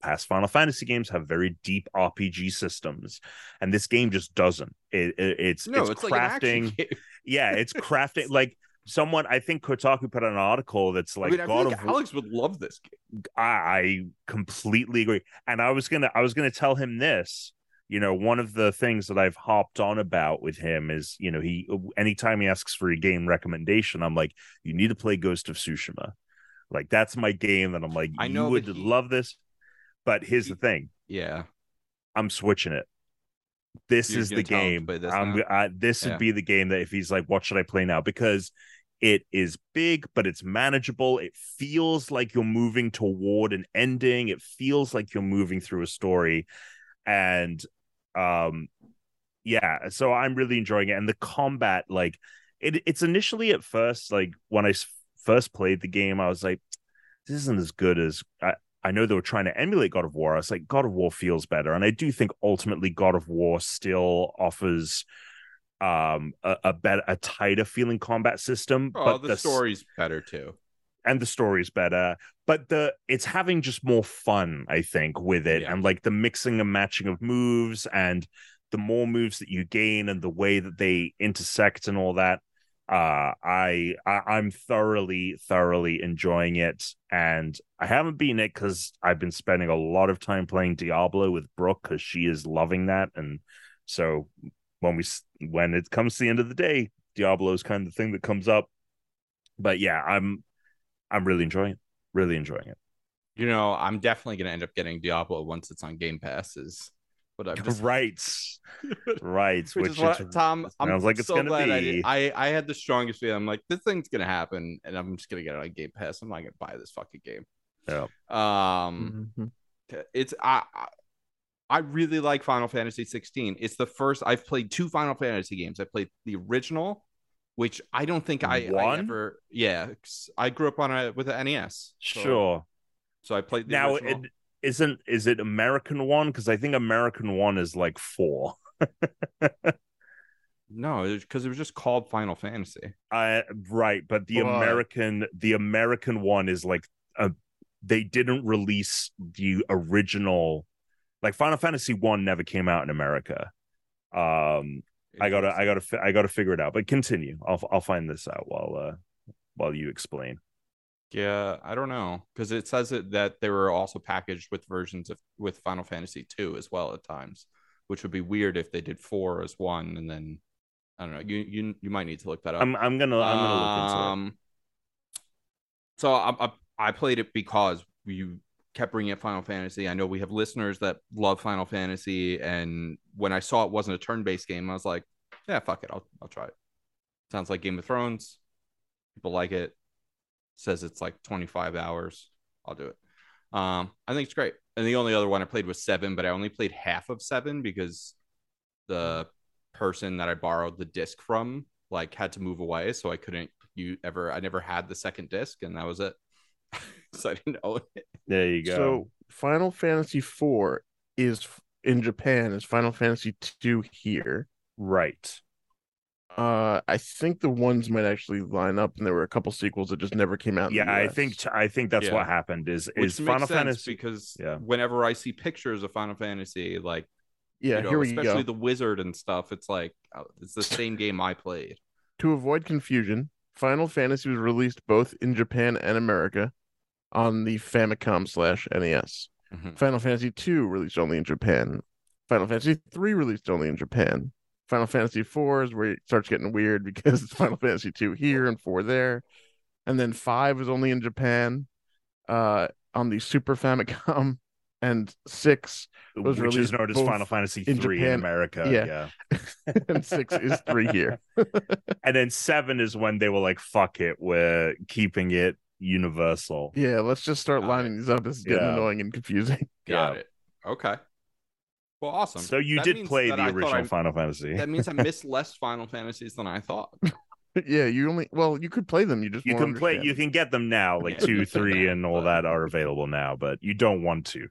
S3: past Final Fantasy games have very deep RPG systems, and this game just doesn't. It, it it's
S1: No,
S3: it's,
S1: it's, like
S3: crafting.
S1: game.
S3: yeah, it's crafting like someone. I think Kotaku put out an article that's like
S1: I mean,
S3: God
S1: like
S3: of.
S1: Alex would love this game.
S3: I, I completely agree. And I was gonna I was gonna tell him this. You know, one of the things that I've hopped on about with him is, you know, he anytime he asks for a game recommendation, I'm like, you need to play Ghost of Tsushima. Like that's my game that I'm like,
S1: I know,
S3: you would
S1: he-
S3: love this. But here's
S1: he-
S3: the thing,
S1: Yeah.
S3: I'm switching it. This
S1: You're
S3: is the
S1: tell him to
S3: game.
S1: this
S3: I'm? I, this
S1: Yeah.
S3: would be the game that if he's like, what should I play now? Because it is big, but it's manageable. It feels like you're moving toward an ending. It feels like you're moving through a story. And um yeah, so I'm really enjoying it. And the combat, like it it's initially at first, like when i first played the game, I was like, this isn't as good as I, I know they were trying to emulate God of War. I was like, God of War feels better. And I do think ultimately God of War still offers um a, a better a tighter feeling combat system
S1: Oh,
S3: but
S1: the,
S3: s-
S1: story's better too.
S3: And the story's better but the it's having just more fun i think with it
S1: Yeah.
S3: and like the mixing and matching of moves and the more moves that you gain and the way that they intersect and all that uh i, I i'm thoroughly thoroughly enjoying it. And i haven't been it because i've been spending a lot of time playing diablo with brooke because she is loving that. And so when we s- when it comes to the end of the day diablo is kind of the thing that comes up. But yeah i'm i'm really enjoying it really enjoying it
S1: You know, I'm definitely gonna end up getting Diablo once it's on Game Passes. But what I've just
S3: right right
S1: Which,
S3: which,
S1: is what Tom. I'm
S3: sounds like it's
S1: so
S3: gonna
S1: glad I,
S3: be.
S1: did. I I had the strongest feeling. I'm like, this thing's gonna happen, and I'm just gonna get it on Game Pass. I'm not gonna buy this fucking game.
S3: Yeah.
S1: Um,
S2: Mhm.
S1: it's I. I I really like Final Fantasy 16. It's the first I've played two Final Fantasy games. I played the original, which I don't think I, I ever. Yeah, I grew up on a with an NES. So,
S3: sure
S1: So I played the
S3: now
S1: original.
S3: it isn't is it american one because i think american one is like four
S1: no, because it was just called Final Fantasy.
S3: uh right but the
S2: uh,
S3: american the american one is like a they didn't release the original like final fantasy one never came out in america um I gotta, I gotta, I gotta figure it out. But continue. I'll, I'll find this out while, uh, while you explain.
S1: Yeah, I don't know because it says it that they were also packaged with versions of with Final Fantasy two as well at times, which would be weird if they did four as one and then I don't know. You you you might need to look that up.
S3: I'm, I'm gonna, I'm gonna look into it.
S1: Um, So I, I I played it because you kept bringing up Final Fantasy. I know we have listeners that love Final Fantasy, and when I saw it wasn't a turn-based game, I was like, yeah, fuck it, I'll I'll try it. Sounds like Game of Thrones. People like it. Says it's like 25 hours. I'll do it. Um, I think it's great. And the only other one I played was seven, but I only played half of seven because the person that I borrowed the disc from like had to move away, so I couldn't you ever I never had the second disc, and that was it. so I didn't own it.
S3: There you go.
S2: So Final Fantasy IV is in Japan is Final Fantasy II here.
S3: right.
S2: Uh, I think the ones might actually line up, and there were a couple sequels that just never came out. in the
S3: Yeah, I think, I think that's
S1: Yeah.
S3: what happened. Is
S1: Which
S3: is
S1: makes
S3: Final
S1: sense
S3: Fantasy?
S1: because
S3: Yeah.
S1: whenever I see pictures of Final Fantasy, like
S2: yeah.
S1: you know,
S2: here we
S1: especially
S2: go.
S1: the wizard and stuff, it's like oh, it's the same game I played.
S2: To avoid confusion, Final Fantasy was released both in Japan and America on the Famicom slash NES.
S1: Mhm.
S2: Final Fantasy II released only in Japan. Final Fantasy III released only in Japan. Final Fantasy IV is where it starts getting weird because it's Final Fantasy II here and 4 there. And then 5 is only in Japan uh, on the Super Famicom. And 6 was
S3: which is
S2: released
S3: known as Final Fantasy
S2: in
S3: three in
S2: Japan-
S3: America.
S2: yeah.
S3: Yeah.
S2: and 6 is 3 here.
S3: and then seven is when they were like, "Fuck it, we're keeping it universal."
S2: Yeah, let's just start
S1: Got
S2: lining these up. This is getting
S3: Yeah.
S2: annoying and confusing.
S1: Got
S3: Yeah.
S1: it. Okay. Well, awesome.
S3: So you
S1: That
S3: did play the
S1: I
S3: original
S1: I-
S3: Final Fantasy.
S1: That means I missed less Final Fantasies than I thought.
S2: yeah, you only well, you could play them. You just
S3: you
S2: won't
S3: can play. You can get them now, like
S1: Yeah,
S3: two, three,
S1: now,
S3: and all
S1: but-
S3: that are available now. But you don't want to.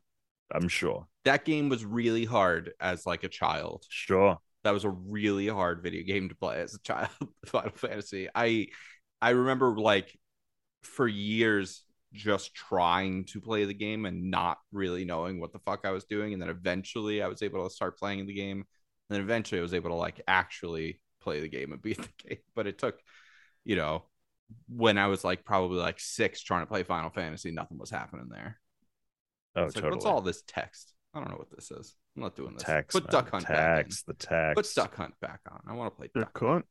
S3: I'm sure.
S1: That game was really hard as like a child.
S3: Sure.
S1: that was a really hard video game to play as a child final fantasy i i remember like for years just trying to play the game and not really knowing what the fuck I was doing. And then eventually I was able to start playing the game. And then eventually I was able to like actually play the game and beat the game. But it took, you know, when I was like probably like six trying to play Final Fantasy, nothing was happening there.
S3: Oh,
S1: It's like,
S3: totally.
S1: what's all this text? I don't know what this is. I'm not doing this.
S3: Text.
S1: Put
S3: man.
S1: Duck Hunt back in.
S3: The text.
S1: Put Duck Hunt back on. I want to play
S2: Duck
S1: Duck
S2: Hunt.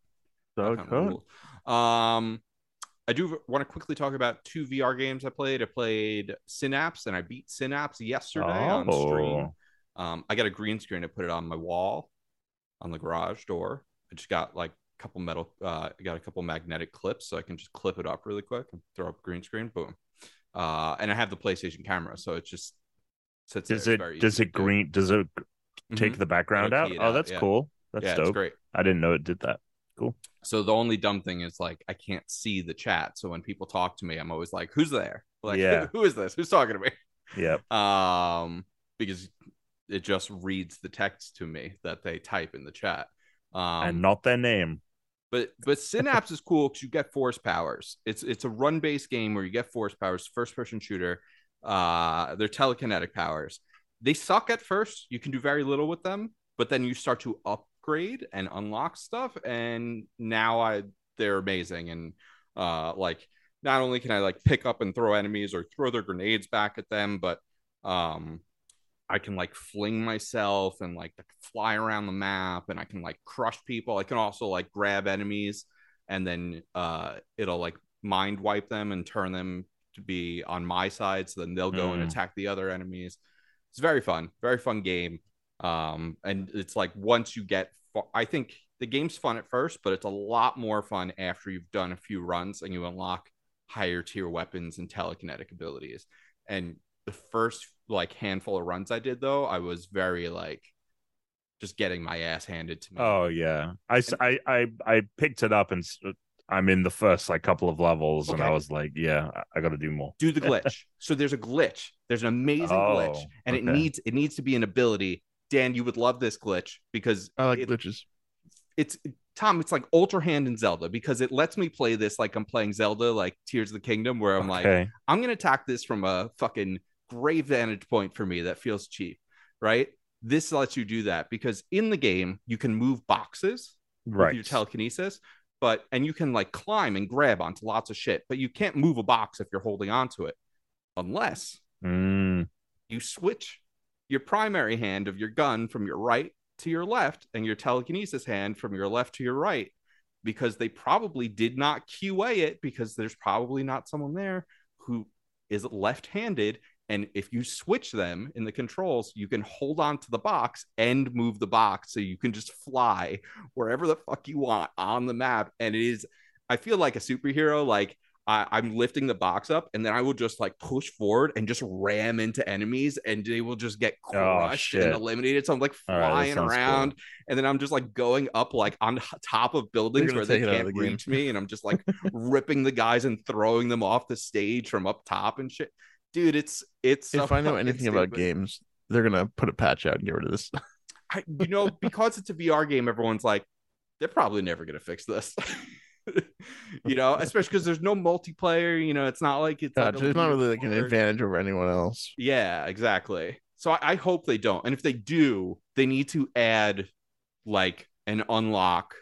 S1: Duck
S2: Duck
S1: Hunt
S2: Hunt.
S1: Um, I do want to quickly talk about two VR games I played. I played Synapse and I beat Synapse yesterday on stream.
S3: Oh.
S1: Um, I got a green screen. I put it on my wall, on the garage door. I just got like a couple metal. Uh, I got a couple magnetic clips, so I can just clip it up really quick and throw up green screen. Boom. Uh, and I have the PlayStation camera, so it just sits.
S3: Does
S1: there.
S3: it does it
S1: to do.
S3: green does it take
S1: Mhm.
S3: the background
S1: It'll
S3: out? Oh, that's
S1: yeah.
S3: cool. That's
S1: yeah,
S3: dope.
S1: great.
S3: I didn't know it did that.
S1: So the only dumb thing is like I can't see the chat. So when people talk to me, I'm always like, "Who's there? Like,
S3: Yeah.
S1: who is this? Who's talking to me?"
S3: Yep.
S1: Um, because it just reads the text to me that they type in the chat. Um,
S3: and not their name.
S1: but but Synapse is cool because you get force powers. It's it's a run based game where you get force powers, first person shooter. Uh, they're telekinetic powers. They suck at first. You can do very little with them, but then you start to upgrade and unlock stuff. And now I they're amazing. And uh, like not only can I like pick up and throw enemies or throw their grenades back at them, but um, I can like fling myself and like fly around the map and I can like crush people. I can also like grab enemies and then uh it'll like mind wipe them and turn them to be on my side so then they'll go and
S3: Mm.
S1: attack the other enemies. It's very fun, very fun game. Um and it's like once you get fa- I think the game's fun at first, but it's a lot more fun after you've done a few runs and you unlock higher tier weapons and telekinetic abilities. And the first like handful of runs I did though, I was very like just getting my ass handed to me.
S3: Oh yeah. I I I I picked it up and I'm in the first like couple of levels and I was like, yeah, I, got to do more.
S1: do the glitch. so there's a glitch. There's an amazing glitch,
S3: Oh,
S1: and it needs it needs to be an ability. Dan, you would love this glitch because
S2: I like
S1: it-
S2: glitches.
S1: it's Tom. It's like Ultra Hand in Zelda because it lets me play this like I'm playing Zelda, like Tears of the Kingdom, where I'm like. I'm gonna attack this from a fucking great vantage point for me that feels cheap, right? This lets you do that because in the game you can move boxes with
S3: right.
S1: your telekinesis, but and you can like climb and grab onto lots of shit, but you can't move a box if you're holding onto it, unless
S3: Mm,
S1: you switch your primary hand of your gun from your right to your left and your telekinesis hand from your left to your right because they probably did not QA it because there's probably not someone there who is left-handed. And if you switch them in the controls you can hold on to the box and move the box. So you can just fly wherever the fuck you want on the map. And it is I feel like a superhero like I, I'm lifting the box up and then I will just like push forward and just ram into enemies and they will just get oh, crushed and eliminated. So I'm like
S3: All right,
S1: flying
S3: cool.
S1: around and then I'm just like going up like on top of buildings where they
S2: take it out of
S1: can't
S2: the
S1: reach me and I'm just like ripping the guys and throwing them off the stage from up top and shit. Dude, it's it's
S2: If I know anything about games, they're gonna put a patch out and get rid of this.
S1: I, you know, because it's a VR game, everyone's like, they're probably never gonna fix this. you know, especially because there's no multiplayer. You know, it's not like it's like
S2: Gotcha. It's not really like an advantage over anyone else.
S1: Yeah, exactly. So I, I hope they don't. And if they do, they need to add like an unlock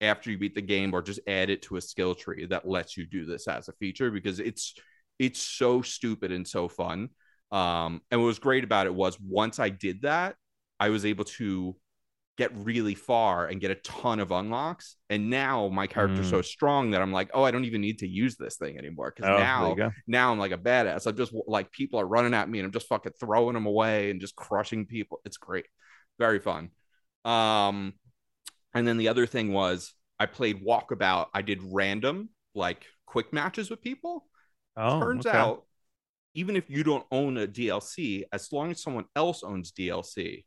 S1: after you beat the game, or just add it to a skill tree that lets you do this as a feature because it's it's so stupid and so fun. Um, and what was great about it was once I did that, I was able to get really far and get a ton of unlocks. And now my character's
S3: Mm.
S1: so strong that I'm like, oh, I don't even need to use this thing anymore. Because
S3: Oh,
S1: now now I'm like a badass. I'm just like people are running at me and I'm just fucking throwing them away and just crushing people. It's great. Very fun. Um and then the other thing was I played walkabout. I did random like quick matches with people.
S3: Oh,
S1: Turns
S3: okay.
S1: out even if you don't own a DLC, as long as someone else owns DLC,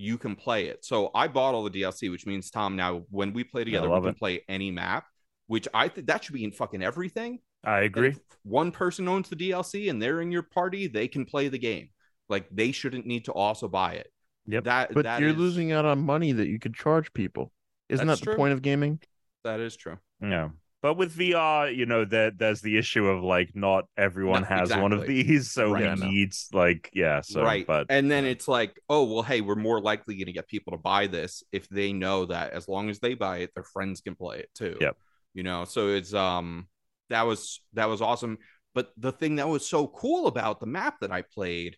S1: you can play it. So I bought all the DLC, which means Tom now when we play together, we can
S3: it.
S1: play any map, which I think that should be in fucking everything.
S3: I agree.
S1: if one person owns the DLC and they're in your party, they can play the game. Like they shouldn't need to also buy it.
S3: Yep.
S1: That
S2: But
S1: that
S2: you're
S1: is-
S2: losing out on money that you could charge people. Isn't
S1: That's
S2: that the
S1: true.
S2: point of gaming?
S1: That is true.
S3: Yeah. But with VR, you know, there there's the issue of like not everyone
S1: No,
S3: has one of these, so
S1: Right.
S3: he
S2: Yeah,
S3: needs like yeah, so
S1: right.
S3: but
S1: and then it's like, oh well, hey, we're more likely going to get people to buy this if they know that as long as they buy it, their friends can play it too.
S3: Yep.
S1: You know, so it's um that was that was awesome. But the thing that was so cool about the map that I played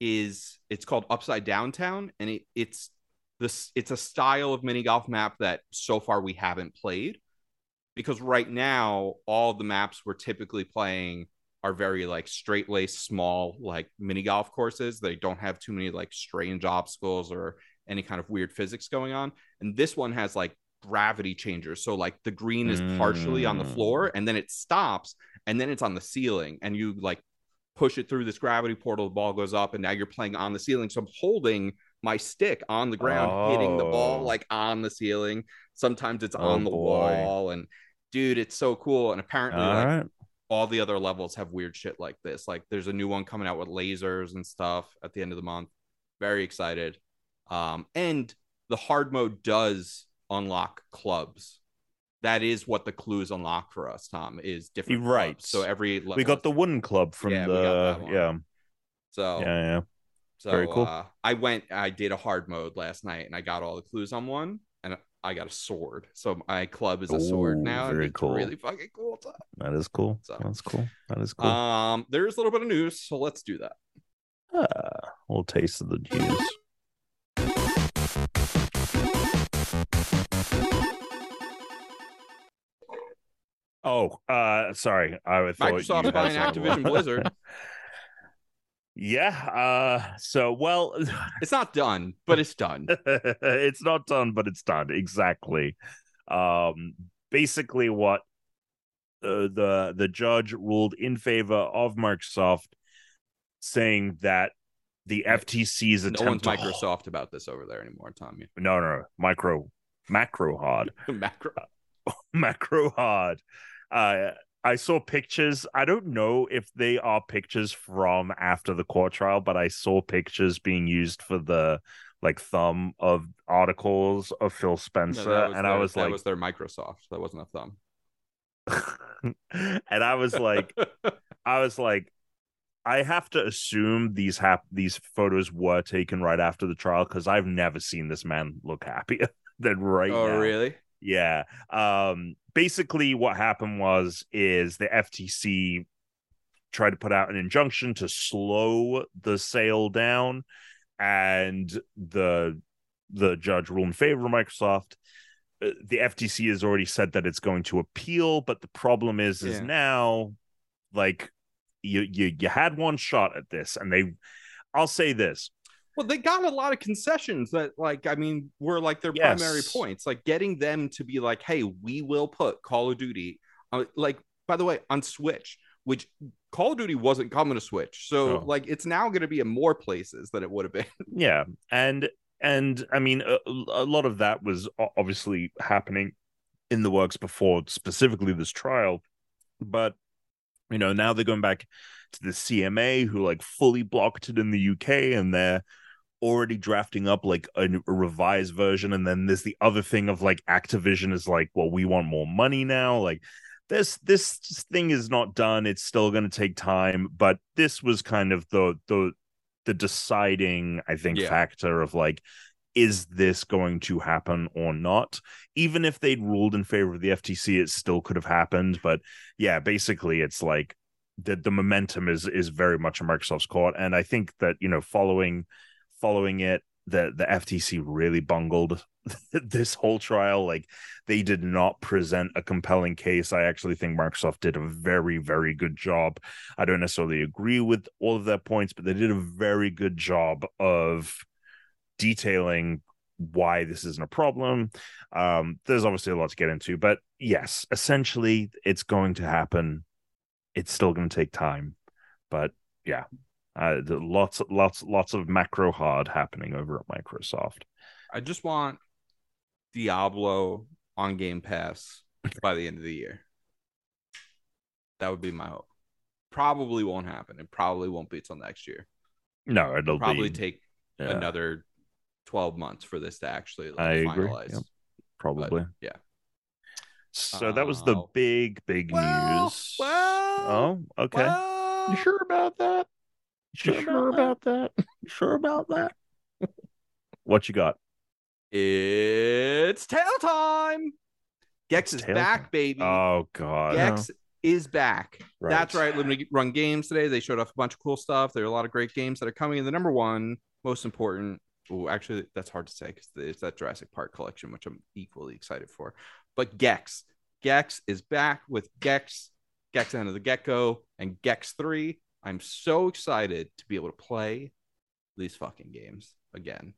S1: is it's called Upside Downtown, and it, it's this it's a style of mini golf map that so far we haven't played because right now all the maps we're typically playing are very like straight laced small like mini golf courses they don't have too many like strange obstacles or any kind of weird physics going on and this one has like gravity changers so like the green is partially on the
S3: Mm.
S1: floor and then it stops and then it's on the ceiling and you like push it through this gravity portal the ball goes up and now you're playing on the ceiling so i'm holding my stick on the ground hitting the ball
S3: Oh.
S1: like on the ceiling sometimes it's
S3: Oh,
S1: on the
S3: boy.
S1: wall and dude it's so cool and apparently
S3: all
S1: like
S3: right.
S1: all the other levels have weird shit like this like there's a new one coming out with lasers and stuff at the end of the month very excited um and the hard mode does unlock clubs that is what the clues unlock for us tom is different
S3: You're right.
S1: clubs. so every level
S3: We got the wooden club from
S1: Yeah,
S3: the yeah,
S1: so
S3: yeah, yeah.
S1: so
S3: Very cool.
S1: uh, I went, I did a hard mode last night, and I got all the clues on one, I got a sword. So my club is a sword now.
S3: very
S1: it's
S3: cool.
S1: Really fucking cool.
S3: That is cool.
S1: So-
S3: That's cool. That is cool.
S1: Um, there's a little bit of news, so let's do that.
S3: Ah, a little taste of the juice. Oh, uh, sorry. I thought
S1: Microsoft
S3: you
S1: buying
S3: had some-
S1: Activision Blizzard.
S3: yeah. Uh, so well,
S1: It's not done, but it's done.
S3: it's not done, but it's done. Exactly. Um, basically, what uh, the the judge ruled in favor of Microsoft, saying that the. FTC's
S1: No
S3: attempt
S1: one's
S3: to
S1: Microsoft about this over there anymore, Tommy.
S3: no, no, no, micro, macro hard,
S1: Macro.
S3: macro hard. Uh, I saw pictures. I don't know if they are pictures from after the court trial, but I saw pictures being used for the like thumb of articles of Phil Spencer,
S1: that was
S3: and
S1: their,
S3: I was
S1: that
S3: like,
S1: was their Microsoft. That wasn't a thumb.
S3: and I was like, I was like, I have to assume these hap- these photos were taken right after the trial because I've never seen this man look happier than right
S1: oh,
S3: now.
S1: Oh, really?
S3: Yeah. Um basically what happened was is the FTC tried to put out an injunction to slow the sale down and the the judge ruled in favor of Microsoft. Uh, The FTC has already said that it's going to appeal, but the problem is is now like you you you had one shot at this and they I'll say this.
S1: Well, they got a lot of concessions that, like, I mean, were like their primary points. Like getting them to be like, "Hey, we will put Call of Duty." Uh, like, by the way, on Switch, which Call of Duty wasn't coming to Switch, so
S3: No.
S1: like it's now going to be in more places than it would have been.
S3: Yeah, and and I mean a, a lot of that was obviously happening in the works before specifically this trial, but you know now they're going back to the CMA who like fully blocked it in the UK and they're already drafting up like a, a revised version and then there's the other thing of like Activision is like well we want more money now like this this thing is not done it's still going to take time but this was kind of the the the deciding i think
S1: Yeah.
S3: factor of like is this going to happen or not even if they'd ruled in favor of the ftc it still could have happened but yeah basically it's like the the momentum is is very much in microsoft's court and i think that you know following following it the the ftc really bungled this whole trial like they did not present a compelling case i actually think microsoft did a very very good job I don't necessarily agree with all of their points, but they did a very good job of detailing why this isn't a problem. Um, there's obviously a lot to get into, but yes, essentially, it's going to happen. It's still going to take time, but yeah, uh, lots, lots, lots of macro hard happening over at Microsoft.
S1: I just want Diablo on Game Pass by the end of the year. That would be my hope. Probably won't happen. It probably won't be until next year.
S3: No, it'll
S1: Probably
S3: be
S1: take
S3: yeah,
S1: another 12 months for this to actually like,
S3: I agree.
S1: finalize.
S3: Yep. probably.
S1: yeah.
S3: So that was the
S1: Oh.
S3: big, big
S1: Well,
S3: news.
S1: well,
S3: oh, okay.
S2: You sure about that? You sure about that?
S3: You sure about that? what you got?
S1: It's tail time. Gex is back,
S3: time.
S1: baby.
S3: Oh God.
S1: Gex oh. is back.
S3: Right.
S1: That's right. Limited Run Games today. They showed off a bunch of cool stuff. There are a lot of great games that are coming. And the number one, most important. Oh, actually, that's hard to say because it's that Jurassic Park collection, which I'm equally excited for. But Gex, Gex is back with Gex, Gex Enter the Gecko, and Gex Three. I'm so excited to be able to play these fucking games again.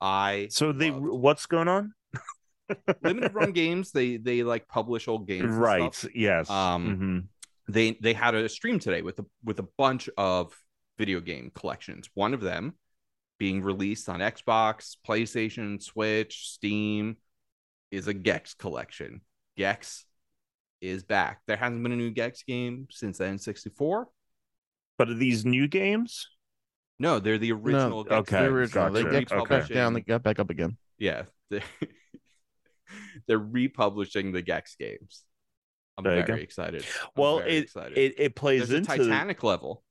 S1: I
S3: So they
S1: loved-
S3: what's going on?
S1: limited run games. They they like publish old games, and
S3: Right. Yes.
S1: Um,
S3: Mhm.
S1: they they had a stream today with a with a bunch of video game collections. One of them being released on Xbox, PlayStation, Switch, Steam is a Gex collection. Gex is back. There hasn't been a new Gex game since the N64.
S3: But are these new games?
S1: No, they're the original. Gex
S3: okay,
S2: The
S1: games.
S2: original. They got back down. They got back up again.
S1: Yeah, they're they're republishing the Gex games. I'm
S3: There
S1: very excited. I'm
S3: Well,
S1: very
S3: it,
S1: excited.
S3: it it plays
S1: There's
S3: into
S1: Titanic level,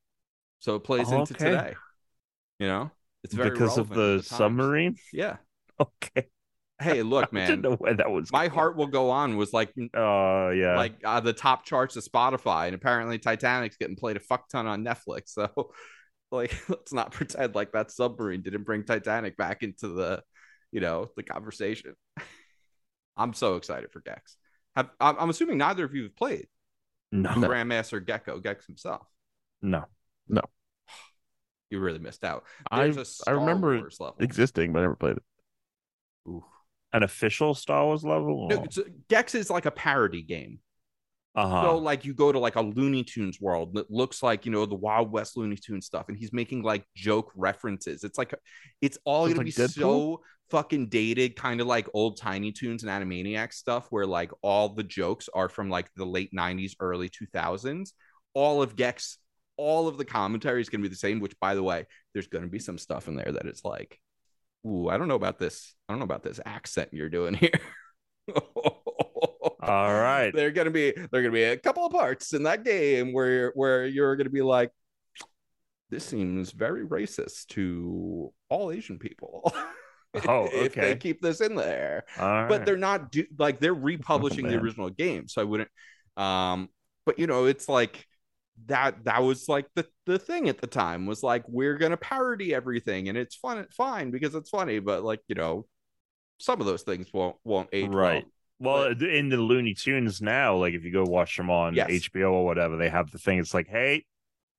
S1: so it plays
S3: Oh,
S1: into
S3: okay.
S1: today. You know, it's very
S3: because of
S1: relevant
S3: the submarine.
S1: Yeah.
S3: Okay.
S1: Hey, look,
S3: I didn't
S1: man.
S3: know where that was.
S1: My
S3: going.
S1: heart will go on was like
S3: Oh yeah.
S1: like uh, the top charts of Spotify, and apparently Titanic's getting played a fuck ton on Netflix. So, like, let's not pretend like that submarine didn't bring Titanic back into the, you know, the conversation. I'm so excited for Gex. Have, I'm, I'm assuming neither of you have played
S3: no.
S2: No.
S1: Grandmaster Gecko Gex himself.
S3: No. No.
S1: You really missed out.
S2: I
S1: There's a
S2: I
S1: Star
S2: remember
S1: Wars level.
S2: existing, but I never played it.
S1: Ooh.
S3: An official Star Wars level.
S1: No, it's- Gex is like a parody game.
S3: uh
S1: So like you go to like a Looney Tunes world that looks like you know the Wild West Looney Tunes stuff, and he's making like joke references. It's like it's all
S2: So
S1: gonna
S2: it's
S1: be
S2: like
S1: so fucking dated, kind of like old Tiny Toons and Animaniac stuff, where like all the jokes are from like the late '90s, early 2000s. All of Gex, all of the commentary is gonna be the same. Which, by the way, there's gonna be some stuff in there that is like, ooh, I don't know about this. I don't know about this accent you're doing here.
S3: All right.
S1: They're gonna be there are gonna be a couple of parts in that game where where you're gonna be like, this seems very racist to all Asian people.
S3: Oh,
S1: if they keep this in there.
S3: All
S1: But they're not do like they're republishing the original game, so I wouldn't. Um, but you know, it's like that. That was like the the thing at the time was like we're gonna parody everything, and it's fun, fine because it's funny. But like you know, some of those things won't won't age well.
S3: Right. Well, in the Looney Tunes now, like if you go watch them on
S1: Yes.
S3: HBO or whatever, they have the thing. It's like, hey,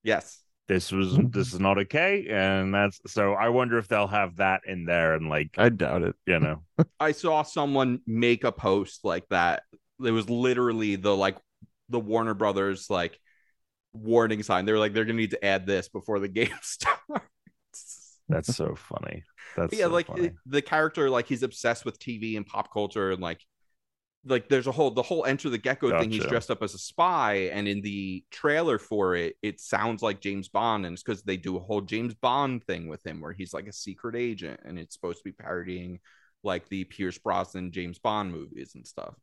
S1: Yes.
S3: this was this is not okay, and that's so. I wonder if they'll have that in there, and like
S2: I doubt it.
S3: you know,
S1: I saw someone make a post like that. It was literally the like the Warner Brothers like warning sign. They were like, they're gonna need to add this before the game starts.
S3: that's so funny. That's
S1: But yeah,
S3: so
S1: like
S3: funny.
S1: the character, like he's obsessed with TV and pop culture, and like like there's a whole the whole Enter the Gecko thing. He's dressed up as a spy, and in the trailer for it, it sounds like James Bond, and it's because they do a whole James Bond thing with him, where he's like a secret agent, and it's supposed to be parodying like the Pierce Brosnan James Bond movies and stuff.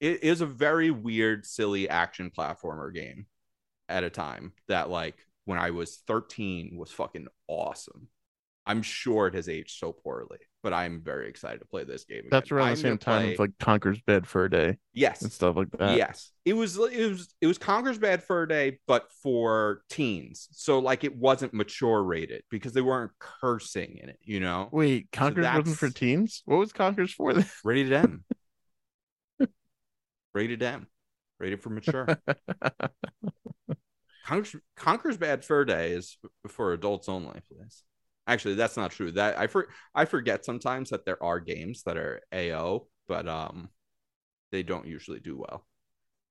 S1: It is a very weird, silly action platformer game at a time that like when I was 13 was fucking awesome. I'm sure it has aged so poorly, but I'm very excited to play this game.
S2: That's
S1: again.
S2: around
S1: I'm
S2: the same time
S1: play-
S2: as like Conker's Bad Fur Day
S1: yes,
S2: and stuff like that.
S1: yes. It was it was it was Conker's Bad Fur Day, but for teens. So like it wasn't mature rated because they weren't cursing in it. You know,
S2: Wait, Conker's wasn't for teens? What was Conker's for then?
S1: rated M, rated M, rated for mature. Conker's Bad Fur Day is for adults only, please. Actually, that's not true. That I for, I forget sometimes that there are games that are AO, but um, they don't usually do well.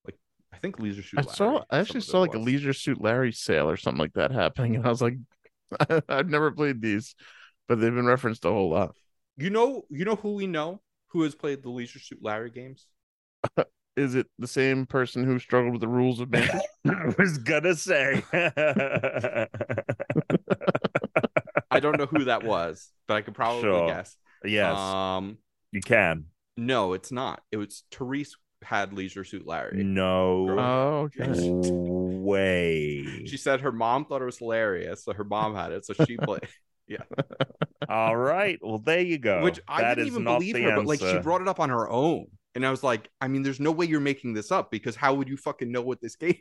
S1: Like I think Leisure Suit.
S2: I saw I actually saw like a. Leisure Suit Larry sale or something like that happening, and I was like, I've never played these, but they've been referenced a whole lot.
S1: You know, you know who we know who has played the Leisure Suit Larry games.
S2: Is it the same person who struggled with the rules of Mantis?
S3: I was gonna say.
S1: I don't know who that was, but I could probably
S3: Sure.
S1: guess.
S3: yes,
S1: Um,
S3: you can.
S1: no, it's not. It was Therese had Leisure Suit Larry.
S3: No
S2: Oh, okay.
S3: way.
S1: She said her mom thought it was hilarious, so her mom had it, so she played. Yeah.
S3: All right. Well, there you go.
S1: Which I
S3: That
S1: didn't even believe
S3: the
S1: her, but like she brought it up on her own, and I was like, I mean, there's no way you're making this up because how would you fucking know what this game?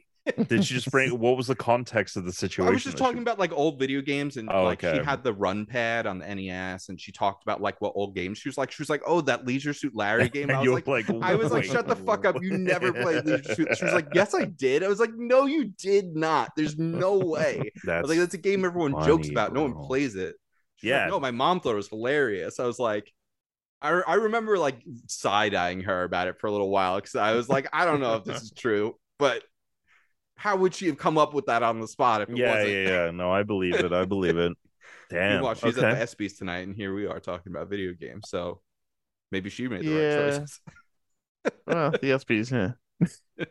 S3: Did she just bring? What was the context of the situation?
S1: I was just
S3: that she-
S1: talking about like old video games and
S3: Oh,
S1: like
S3: okay.
S1: she had the run pad on the NES and she talked about like what old games she was like. She was like, "Oh, that Leisure Suit Larry game." I was like,
S3: like,
S1: I was like, "Shut the fuck up! You never played Leisure Suit." She was like, "Yes, I did." I was like, "No, you did not. There's no way." I
S3: That's
S1: was like, "That's a game everyone jokes
S3: funny,
S1: about. No one plays it." She's like,
S3: Yeah.
S1: no, my mom thought it was hilarious. I was like. I, I remember like side eyeing her about it for a little while because I was like, I don't know if this is true, but how would she have come up with that on the spot if it
S3: yeah,
S1: wasn't?
S3: yeah, yeah. No, I believe it. I believe it. Damn.
S1: Meanwhile, she's
S3: okay.
S1: at the ESPYS tonight, and here we are talking about video games. So maybe she made the
S2: Yeah.
S1: right choices.
S2: well, the ESPYS, yeah.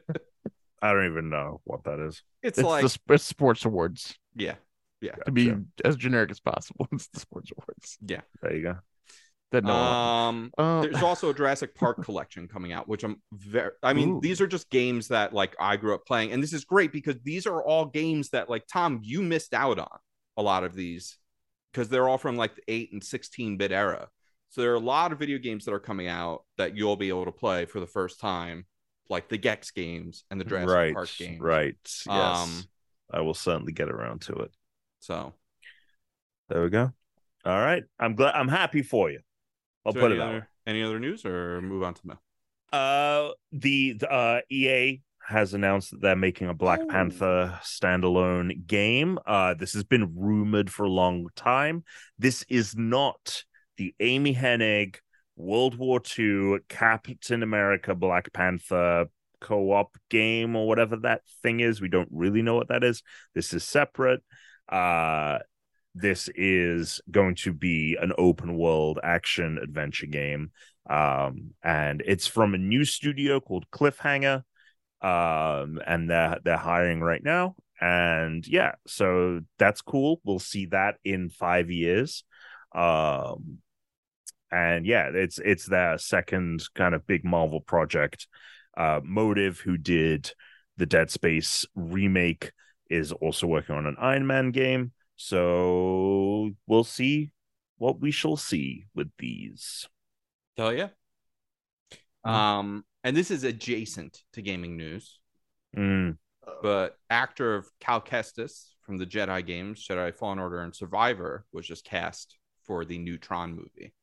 S3: I don't even know what that is.
S1: It's,
S2: It's
S1: like,
S2: the it's sports awards
S1: yeah, yeah.
S2: to be as generic as possible. It's the sports awards Yeah,
S3: There you go.
S2: That no.
S1: Um,
S2: Uh,
S1: there's also a Jurassic Park collection coming out, which I'm very. I mean,
S2: Ooh.
S1: these are just games that like I grew up playing, and this is great because these are all games that like Tom, you missed out on a lot of these because they're all from like the eight and sixteen bit era. So there are a lot of video games that are coming out that you'll be able to play for the first time, like the Gex games and the Jurassic
S3: right.
S1: Park games.
S3: Right. Yes.
S1: Um,
S3: I will certainly get around to it.
S1: So
S3: There we go. All right. I'm glad. I'm happy for you. I'll
S1: so
S3: put it out.
S1: other, any other news or move on to mail?
S3: Uh, the the, uh, EA has announced that they're making a Black
S1: Oh.
S3: Panther standalone game. Uh, this has been rumored for a long time. This is not the Amy Hennig World War II Captain America Black Panther co-op game or whatever that thing is. We don't really know what that is. This is separate. Uh this is going to be an open world action adventure game. Um and it's from a new studio called cliffhanger. Um and they're they're hiring right now. And yeah so that's cool. We'll see that in five years. Um and yeah it's it's their second kind of big marvel project. Uh motive who did the dead space remake is also working on an iron man game so we'll see what we shall see with these.
S1: Hell yeah. Um, and this is adjacent to gaming news,
S3: Mm,
S1: but actor of Cal Kestis from the Jedi games, Jedi Fallen Order and Survivor, was just cast for the new Tron movie.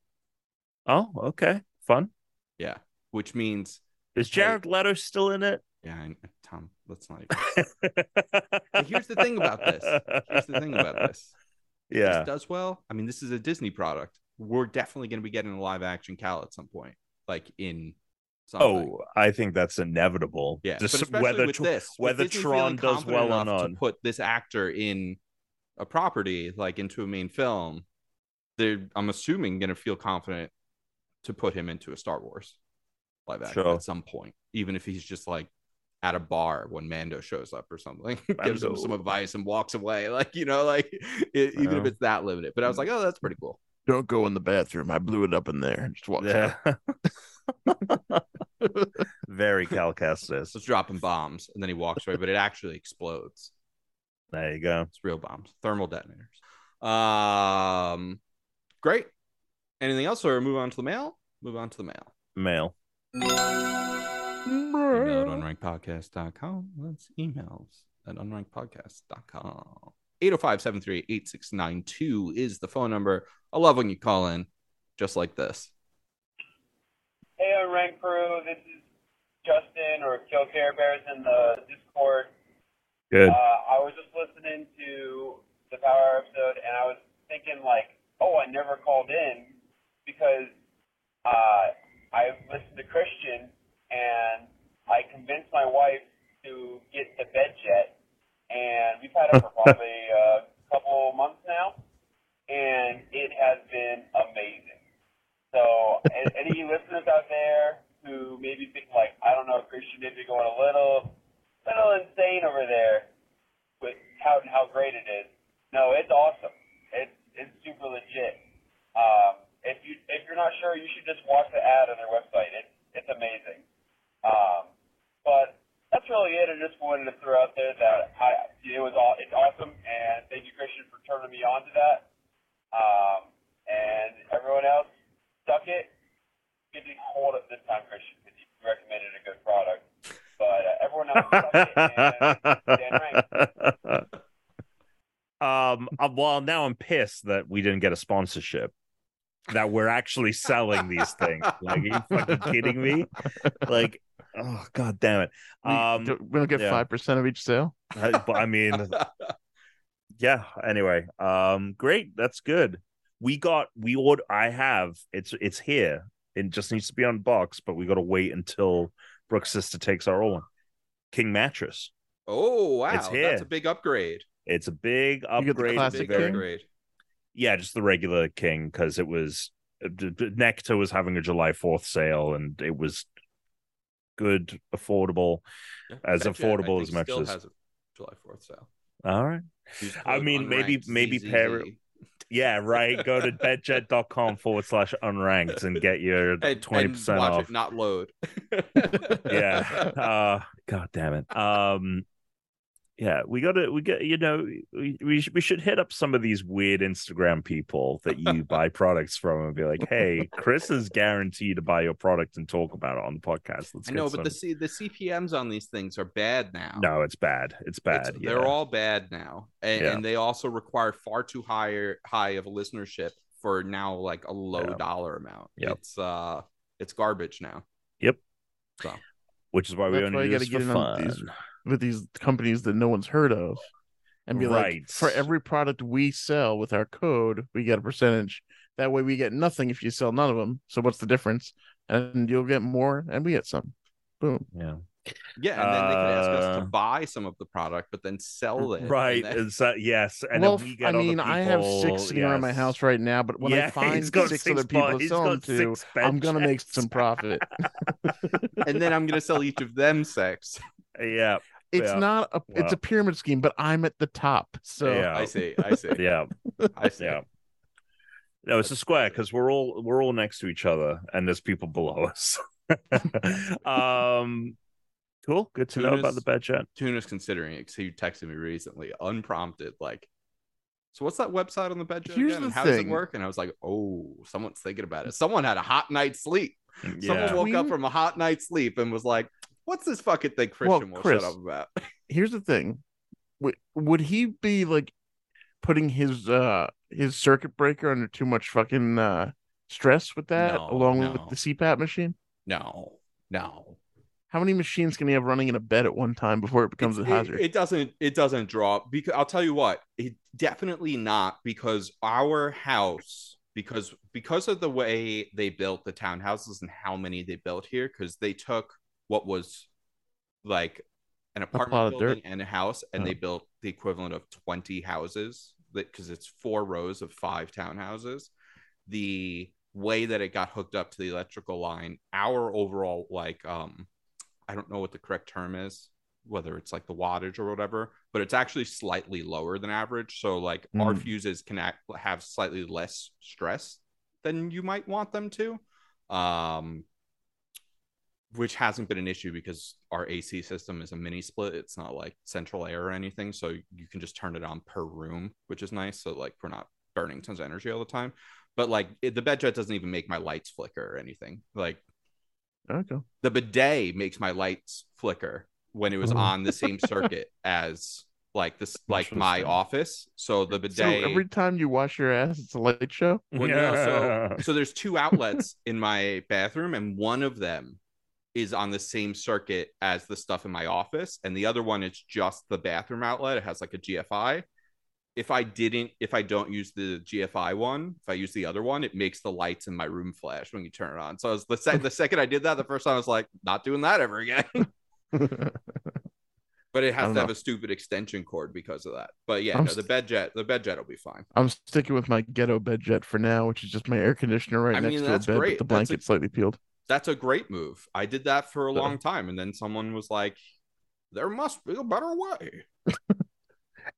S3: oh okay. Fun.
S1: Yeah, which means
S3: is jared leto still in it?
S1: Yeah, I, Tom, let's not even. Here's the thing about this. Here's the thing about this.
S3: Yeah
S1: this does well. I mean, this is a Disney product. We're definitely going to be getting a live action Cal at some point, like in. Something.
S3: Oh, I think that's inevitable.
S1: Yeah,
S3: Just whether
S1: with this,
S3: whether
S1: Disney
S3: Tron does well or
S1: enough
S3: not.
S1: to put this actor in a property like into a main film, they're I'm assuming going to feel confident to put him into a Star Wars live action
S3: Sure.
S1: at some point, even if he's just like at a bar when Mando shows up or something, gives him some advice and walks away, like you know, like it, even if it's that limited. But I was like, oh, that's pretty cool.
S2: Don't go in the bathroom. I blew it up in there. Just walk
S3: yeah. Very Cal Kestis.
S1: Just dropping bombs, and then he walks away, but it actually explodes.
S3: There you go.
S1: It's real bombs, thermal detonators. Um, great. Anything else, or move on to the mail? Move on to the mail.
S3: Mail.
S1: Email at unrankedpodcast.com. That's emails at unrankedpodcast.com. 805-738-8692 is the phone number. I love when you call in just like this.
S4: Hey, Unranked Crew. This is Justin or Kill Care Bears in the Discord.
S3: Good.
S4: Uh, I was just listening to the Power episode, and I was thinking, like, oh, I never called in because uh, I listened to Christian, and I convinced my wife to get the BedJet, and we've had it for probably a couple months now, and it has been amazing. So, any listeners out there who maybe think like, I don't know, Christian maybe going a little, little insane over there with how how great it is. No, it's awesome. It's it's super legit. Um, if you if you're not sure, you should just watch the ad on their website. It's it's amazing. Um, but that's really it. I just wanted to throw out there that I it was all it's awesome, and thank you, Christian, for turning me on to that. Um, and everyone else, suck it. Get the hold up this time, Christian, because you recommended a good product. But uh, everyone else, suck it. And Dan Rank.
S3: um uh, well now i'm pissed that we didn't get a sponsorship that we're actually selling these things like are you fucking kidding me like oh god damn it
S2: We,
S3: um
S2: don't- we don't get
S3: yeah.
S2: five percent of each sale.
S3: I- but i mean yeah anyway um great that's good we got we order i have it's it's here it just needs to be unboxed but we got to wait until brooke's sister takes our order king mattress
S1: oh wow,
S3: It's
S1: that's a big upgrade.
S3: it's a big
S2: You get the
S3: upgrade
S2: classic
S1: Big
S2: king?
S1: upgrade.
S3: yeah, just the regular king because it was uh, d- d- Nectar was having a July Fourth sale and it was good, affordable,
S1: Yeah.
S3: As affordable as much
S1: still
S3: as-
S1: July Fourth sale.
S3: All right, I mean, maybe- maybe
S1: ZZZ.
S3: pair it- yeah, right. Go to bedjet.com forward slash unranked and get your twenty percent off.
S1: it not load.
S3: yeah. Uh, God damn it. Um, yeah, we got to we get you know we we, sh- we should hit up some of these weird Instagram people that you buy products from and be like, hey, Chris is guaranteed to buy your product and talk about it on the podcast. Let's
S1: I know,
S3: get
S1: but the C- the CPMS on these things are bad now.
S3: no, it's bad. It's bad.
S1: It's-
S3: yeah.
S1: They're all bad now, and,
S3: Yeah.
S1: and they also require far too high high of a listenership for now like a low
S3: Yeah.
S1: dollar amount.
S3: Yep.
S1: It's uh, it's garbage now.
S3: Yep.
S1: So
S3: which is why we
S2: That's why
S3: only
S2: you
S3: do this for
S2: get in
S3: fun.
S2: These- with these companies that no one's heard of, and be like, for every product we sell with our code, we get a percentage. That way, we get nothing if you sell none of them. So what's the difference? And you'll get more, and we get some. Boom.
S3: Yeah.
S1: yeah, and then they could ask us
S3: Uh,
S1: to buy some of the product, but then sell it. and
S3: Right.
S1: then-
S3: It's, uh, yes. And
S2: well,
S3: then we
S2: I
S3: get other
S2: mean, I have six
S3: people-
S2: sitting around my house right now, but when
S3: Yeah,
S2: I find
S3: he's
S2: six, other people to sell them to, I'm gonna make some profit.
S1: and then I'm gonna sell each of them six.
S3: Yeah.
S2: It's
S3: Yeah.
S2: not a it's a pyramid scheme, but I'm at the top. So
S3: Yeah.
S1: I see. I see.
S3: Yeah.
S1: I see.
S3: Yeah. No, it's a square because we're all we're all next to each other, and there's people below us. um, cool. Good to know about the BedJet.
S1: Tuna's considering it because he texted me recently, unprompted, like, "So what's that website on the bed
S2: Here's
S1: again?
S2: the
S1: and How does it work?" And I was like, "Oh, someone's thinking about it. Someone had a hot night's sleep. Someone
S3: Yeah.
S1: woke up from a hot night's sleep and was like, "What's this fucking thing Christian will
S2: Chris,
S1: shut up about?"
S2: here's the thing. Would would he be like putting his uh his circuit breaker under too much fucking uh stress with that
S1: No,
S2: along
S1: no.
S2: with the CPAP machine?
S1: no, no.
S2: How many machines can he have running in a bed at one time before it becomes
S1: It's-
S2: a hazard?
S1: It, doesn't. It doesn't drop because I'll tell you what. It definitely not because our house because because of the way they built the townhouses and how many they built here because they took what was like an apartment building
S2: dirt?
S1: and a house and
S2: Oh.
S1: they built the equivalent of 20 houses because it's four rows of five townhouses the way that it got hooked up to the electrical line our overall like um i don't know what the correct term is whether it's like the wattage or whatever but it's actually slightly lower than average so like our
S2: Mm.
S1: fuses can act, have slightly less stress than you might want them to um which hasn't been an issue because our AC system is a mini split. It's not like central air or anything. So you can just turn it on per room, which is nice. So like we're not burning tons of energy all the time. But like it, the BedJet doesn't even make my lights flicker or anything. Like
S2: okay.
S1: the bidet makes my lights flicker when it was
S2: Oh.
S1: on the same circuit as like this like my
S2: Interesting.
S1: office. So the bidet
S2: So every time you wash your ass, it's a light show.
S1: well, no, so so there's two outlets in my bathroom, and one of them is on the same circuit as the stuff in my office, and the other one is just the bathroom outlet. It has like a GFI. If I didn't, if I don't use the GFI one, if I use the other one, it makes the lights in my room flash when you turn it on. So I was the, sec- the second I did that, the first time I was like, not doing that ever again. but it has to have a stupid extension cord because of that. But yeah, no, the
S2: st-
S1: BedJet, the BedJet will be fine.
S2: I'm sticking with my ghetto BedJet for now, which is just my air conditioner right
S1: I
S2: next
S1: mean,
S2: to
S1: the
S2: bed
S1: great.
S2: with the
S1: That's a-
S2: blanket slightly peeled.
S1: That's a great move. I did that for a
S2: So-
S1: long time, and then someone was like, "There must be a better way."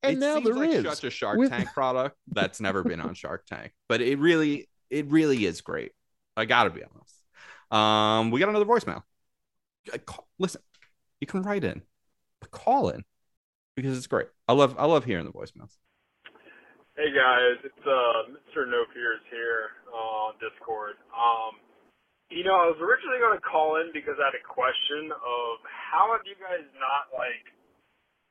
S2: And
S1: it
S2: now
S1: seems
S2: there
S1: like
S2: is.
S1: such a Shark
S2: With-
S1: Tank product that's never been on Shark Tank, but it really, it really is great. I gotta be honest. Um, we got another voicemail. Uh, call- Listen, you can write in. But call in because it's great. I love I love hearing the voicemails.
S5: Hey guys, it's uh, Mr. No Fears here on Discord. Um, you know, I was originally going to call in because I had a question of how have you guys not like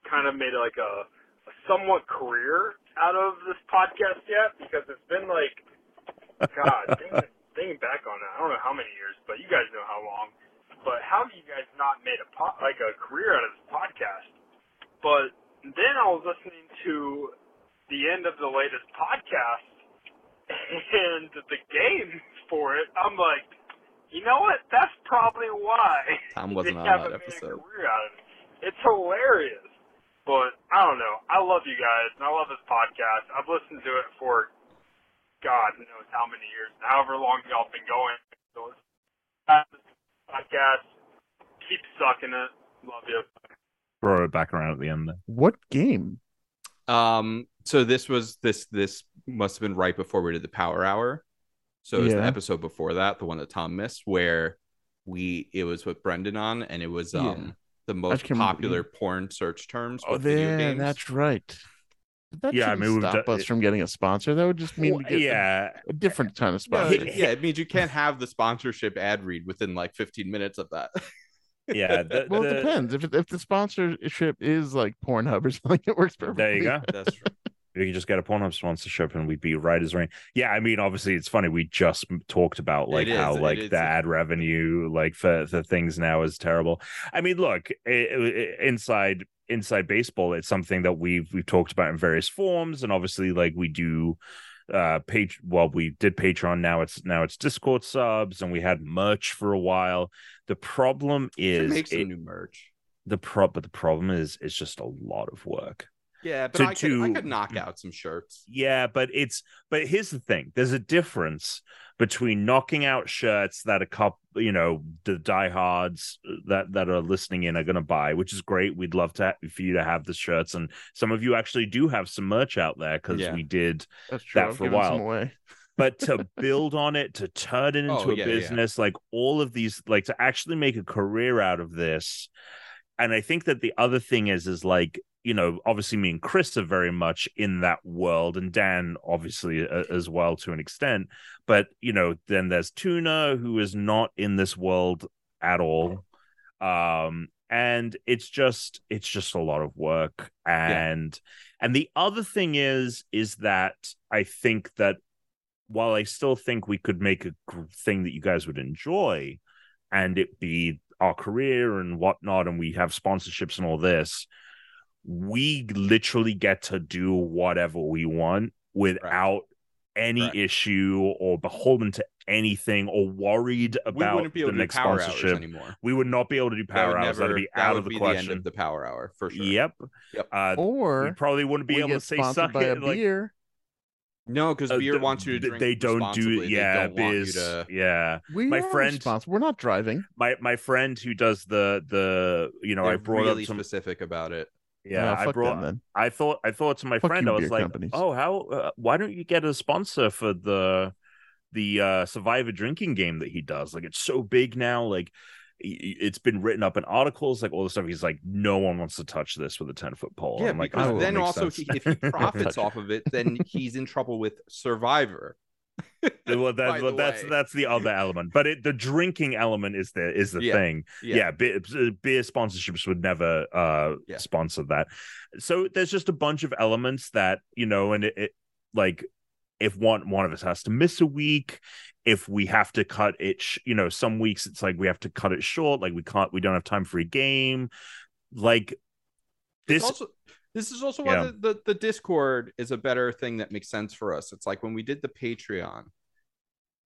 S5: kind of made like a, a somewhat career out of this podcast yet? Because it's been like, God, thinking, thinking back on it, I don't know how many years, but you guys know how long. But how have you guys not made a po- like a career out of this podcast? But then I was listening to the end of the latest podcast and the game for it, I'm like, you know what? That's probably why
S1: Tom
S5: they
S1: wasn't on
S5: haven't
S1: that
S5: made a
S1: episode.
S5: career out of it. It's hilarious. But I don't know. I love you guys and I love this podcast. I've listened to it for God knows how many years, however long y'all been going. So this podcast. Keep sucking it. Love you.
S3: Throw it back around at the end. There.
S2: What game?
S1: Um, so this was this this must have been right before we did the power hour. So it was the episode before that, the one that Tom missed, where we it was with Brendan on, and it was um
S2: Yeah.
S1: the most
S2: can't remember-
S1: popular porn search terms.
S2: Oh,
S1: with video games.
S2: That's right. That
S3: Yeah, I mean, we've
S2: stop
S3: done-
S2: us from getting a sponsor. That would just mean we
S3: Well,
S2: get a-
S3: yeah,
S2: a, different kind of sponsor.
S1: it- yeah, it means you can't have the sponsorship ad read within like 15 minutes of that.
S3: yeah. The,
S2: well, it
S3: the-
S2: depends. If if the sponsorship is like Pornhub or something, it works perfectly.
S3: There you go.
S1: That's true.
S3: We could just get a Pornhub sponsorship and we'd be right as rain. Yeah, I mean, obviously, it's funny. We just talked about like
S1: It is,
S3: how like
S1: is.
S3: the ad revenue, like for the things now, is terrible. I mean, look, i i inside inside baseball, it's something that we've we've talked about in various forms, and obviously, like we do uh page well we did patreon now it's now it's discord subs and we had merch for a while the problem is
S1: make some
S3: it-
S1: new merch.
S3: the pro but the problem is it's just a lot of work
S1: Yeah, but
S3: to-
S1: I, could, I could knock out some shirts.
S3: Yeah, but it's but here's the thing: there's a difference between knocking out shirts that a couple, you know, the diehards uh, that that are listening in are going to buy, which is great. We'd love to for you to have the shirts, and some of you actually do have some merch out there because
S1: Yeah.
S3: we did.
S2: That's true.
S3: that
S2: I've
S3: for a while. But to build on it, to turn it oh, into
S1: Oh,
S3: a
S1: yeah, yeah.
S3: business, like all of these, like to actually make a career out of this. And I think that the other thing is, is like you know, obviously me and Chris are very much in that world, and Dan obviously a, as well to an extent. But you know, then there's Tuna who is not in this world at all, um, and it's just it's just a lot of work. And and the other thing is is that I think that while I still think we could make a gr- thing that you guys would enjoy, and it be our career and whatnot, and we have sponsorships and all this we literally get to do whatever we want without any
S1: Right.
S3: issue or beholden to anything or worried about
S1: wouldn't be able
S3: the
S1: to do
S3: next
S1: power hours anymore.
S3: We would not be able to do power
S1: would
S3: hours.
S1: never-
S3: That'd be
S1: that
S3: out
S1: would
S3: of the
S1: be
S3: question.
S1: the end of the power hour for sure.
S3: Yep.
S1: Yep.
S3: Uh, we
S2: Or
S3: probably wouldn't be able to say suck
S2: by a
S3: it. Like,
S2: beer.
S1: No, because
S3: uh,
S1: beer
S3: the-
S1: wants you to
S3: th-
S1: drink.
S3: They don't do.
S1: responsibly. They
S3: Yeah,
S1: don't want you
S3: biz.
S1: to-
S3: Yeah,
S2: We
S3: My
S2: are
S3: friend-
S2: responsible. We're not driving.
S3: my my friend who does the the you know I
S1: They're
S3: brought
S1: really
S3: up some
S1: specific about it.
S3: yeah I brought
S2: them.
S3: I thought I thought to my
S2: Fuck
S3: friend
S2: you,
S3: I was like,
S2: companies.
S3: "Oh, how? Uh, why don't you get a sponsor for the the uh, Survivor drinking game that he does? Like, it's so big now. Like, i- i- it's been written up in articles, like all this stuff. He's like, no one wants to touch this with a ten foot pole.
S1: Yeah,
S3: I'm like, "Oh,
S1: then also he, if he profits off of it, then he's in trouble with Survivor.
S3: well, that, well, that's
S1: way.
S3: that's the other element, but it, the drinking element is the is the
S1: Yeah,
S3: thing.
S1: yeah.
S3: Yeah, beer, beer sponsorships would never uh
S1: Yeah.
S3: sponsor that. So there's just a bunch of elements that you know, and it, it like if one one of us has to miss a week, if we have to cut it, sh- you know, some weeks it's like we have to cut it short, like we can't, we don't have time for a game, like this.
S1: also this is also why
S3: Yeah.
S1: the, the, the Discord is a better thing that makes sense for us. It's like when we did the Patreon,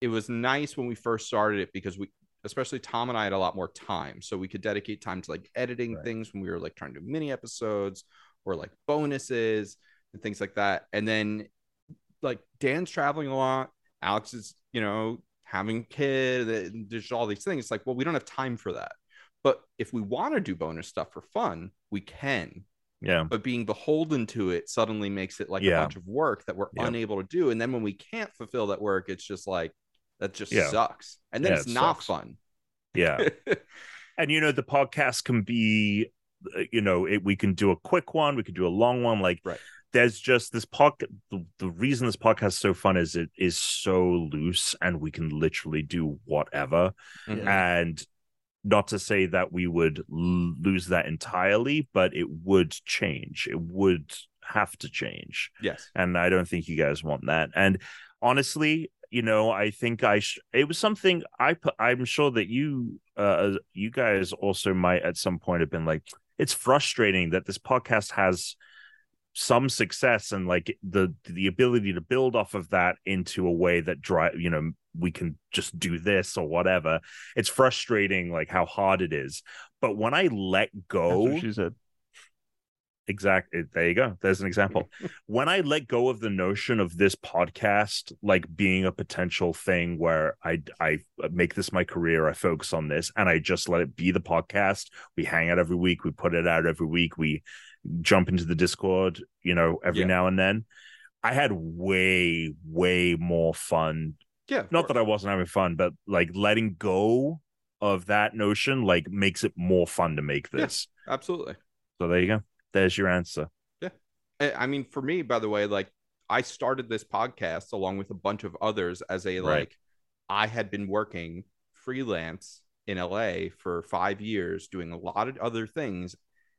S1: it was nice when we first started it because we especially Tom and I had a lot more time. So we could dedicate time to like editing
S3: Right.
S1: things when we were like trying to do mini episodes or like bonuses and things like that. And then like Dan's traveling a lot, Alex is, you know, having a kid, and there's all these things. It's like, well, we don't have time for that. But if we want to do bonus stuff for fun, we can
S3: yeah,
S1: but being beholden to it suddenly makes it like
S3: Yeah.
S1: a bunch of work that we're
S3: Yeah.
S1: unable to do and then when we can't fulfill that work it's just like that just
S3: Yeah.
S1: sucks and then it's
S3: it
S1: not
S3: sucks.
S1: fun
S3: yeah. and you know the podcast can be uh, you know it, we can do a quick one we can do a long one like
S1: Right.
S3: There's just this podcast the, the reason this podcast is so fun is it is so loose and we can literally do whatever
S1: Mhm.
S3: and not to say that we would l- lose that entirely but it would change it would have to change
S1: Yes.
S3: and I don't think you guys want that. And honestly, you know, I think I sh- it was something I put. I'm sure that you, uh, you guys also might at some point have been like, it's frustrating that this podcast has some success and like the the ability to build off of that into a way that drive you know we can just do this or whatever it's frustrating like how hard it is. But when i let go
S2: she said.
S3: exactly eh, there you go. There's an example. When i let go of the notion of this podcast like being a potential thing where i i make this my career i focus on this and i just let it be the podcast we hang out every week we put it out every week we jump into the discord you know every
S1: Yeah.
S3: now and then i had way way more fun
S1: Yeah.
S3: not that i wasn't having fun but like letting go of that notion like makes it more fun to make
S1: Yeah.
S3: this
S1: absolutely.
S3: so there you go there's your answer
S1: Yeah. I mean, for me, by the way, like I started this podcast along with a bunch of others as a
S3: Right.
S1: like I had been working freelance in LA for five years doing a lot of other things.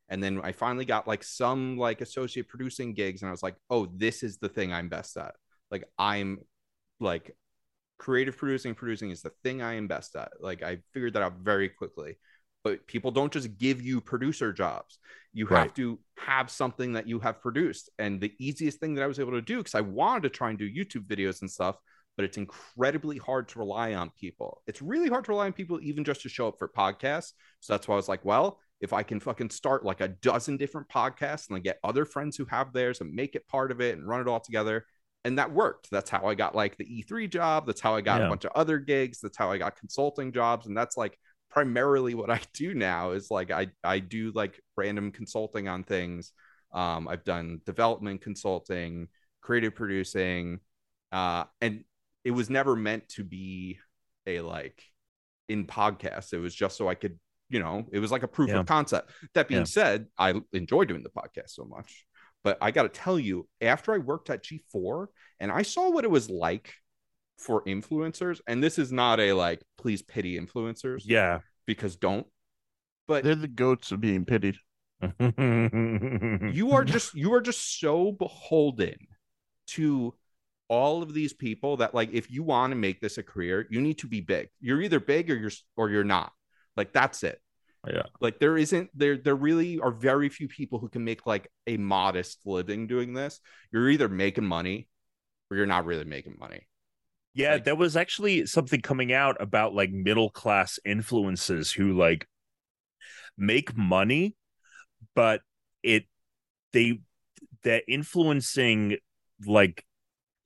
S1: And then I finally got like some like associate producing gigs, and I was like, oh, this is the thing I'm best at. Like I'm like creative producing, producing is the thing I am best at. Like I figured that out very quickly. But people don't just give you producer jobs you have to have something that you have produced and the easiest thing that i was able to do because i wanted to try and do youtube videos and stuff but it's incredibly hard to rely on people it's really hard to rely on people even just to show up for podcasts so that's why i was like well if i can fucking start like a dozen different podcasts and then get other friends who have theirs and make it part of it and run it all together and that worked that's how i got like the e3 job that's how i got
S3: Yeah.
S1: a bunch of other gigs that's how i got consulting jobs and that's like primarily what I do now is like I I do like random consulting on things. Um, I've done development consulting, creative producing, uh, and it was never meant to be a like in podcasts. It was just so I could, you know, it was like a proof
S3: Yeah.
S1: of concept. That being
S3: Yeah.
S1: said, I enjoy doing the podcast so much. But I got to tell you, after I worked at G4 and I saw what it was like for influencers, and this is not a like, please pity influencers
S3: yeah
S1: because don't. But
S2: They're the goats of being pitied.
S1: you are just you are just so beholden to all of these people that like if you want to make this a career you need to be big you're either big or you're or you're not like that's it
S3: Yeah.
S1: like there isn't there there really are very few people who can make like a modest living doing this you're either making money or you're not really making money
S3: Yeah,
S1: Like-
S3: there was actually something coming out about like middle class influences who like make money, but it they they're influencing like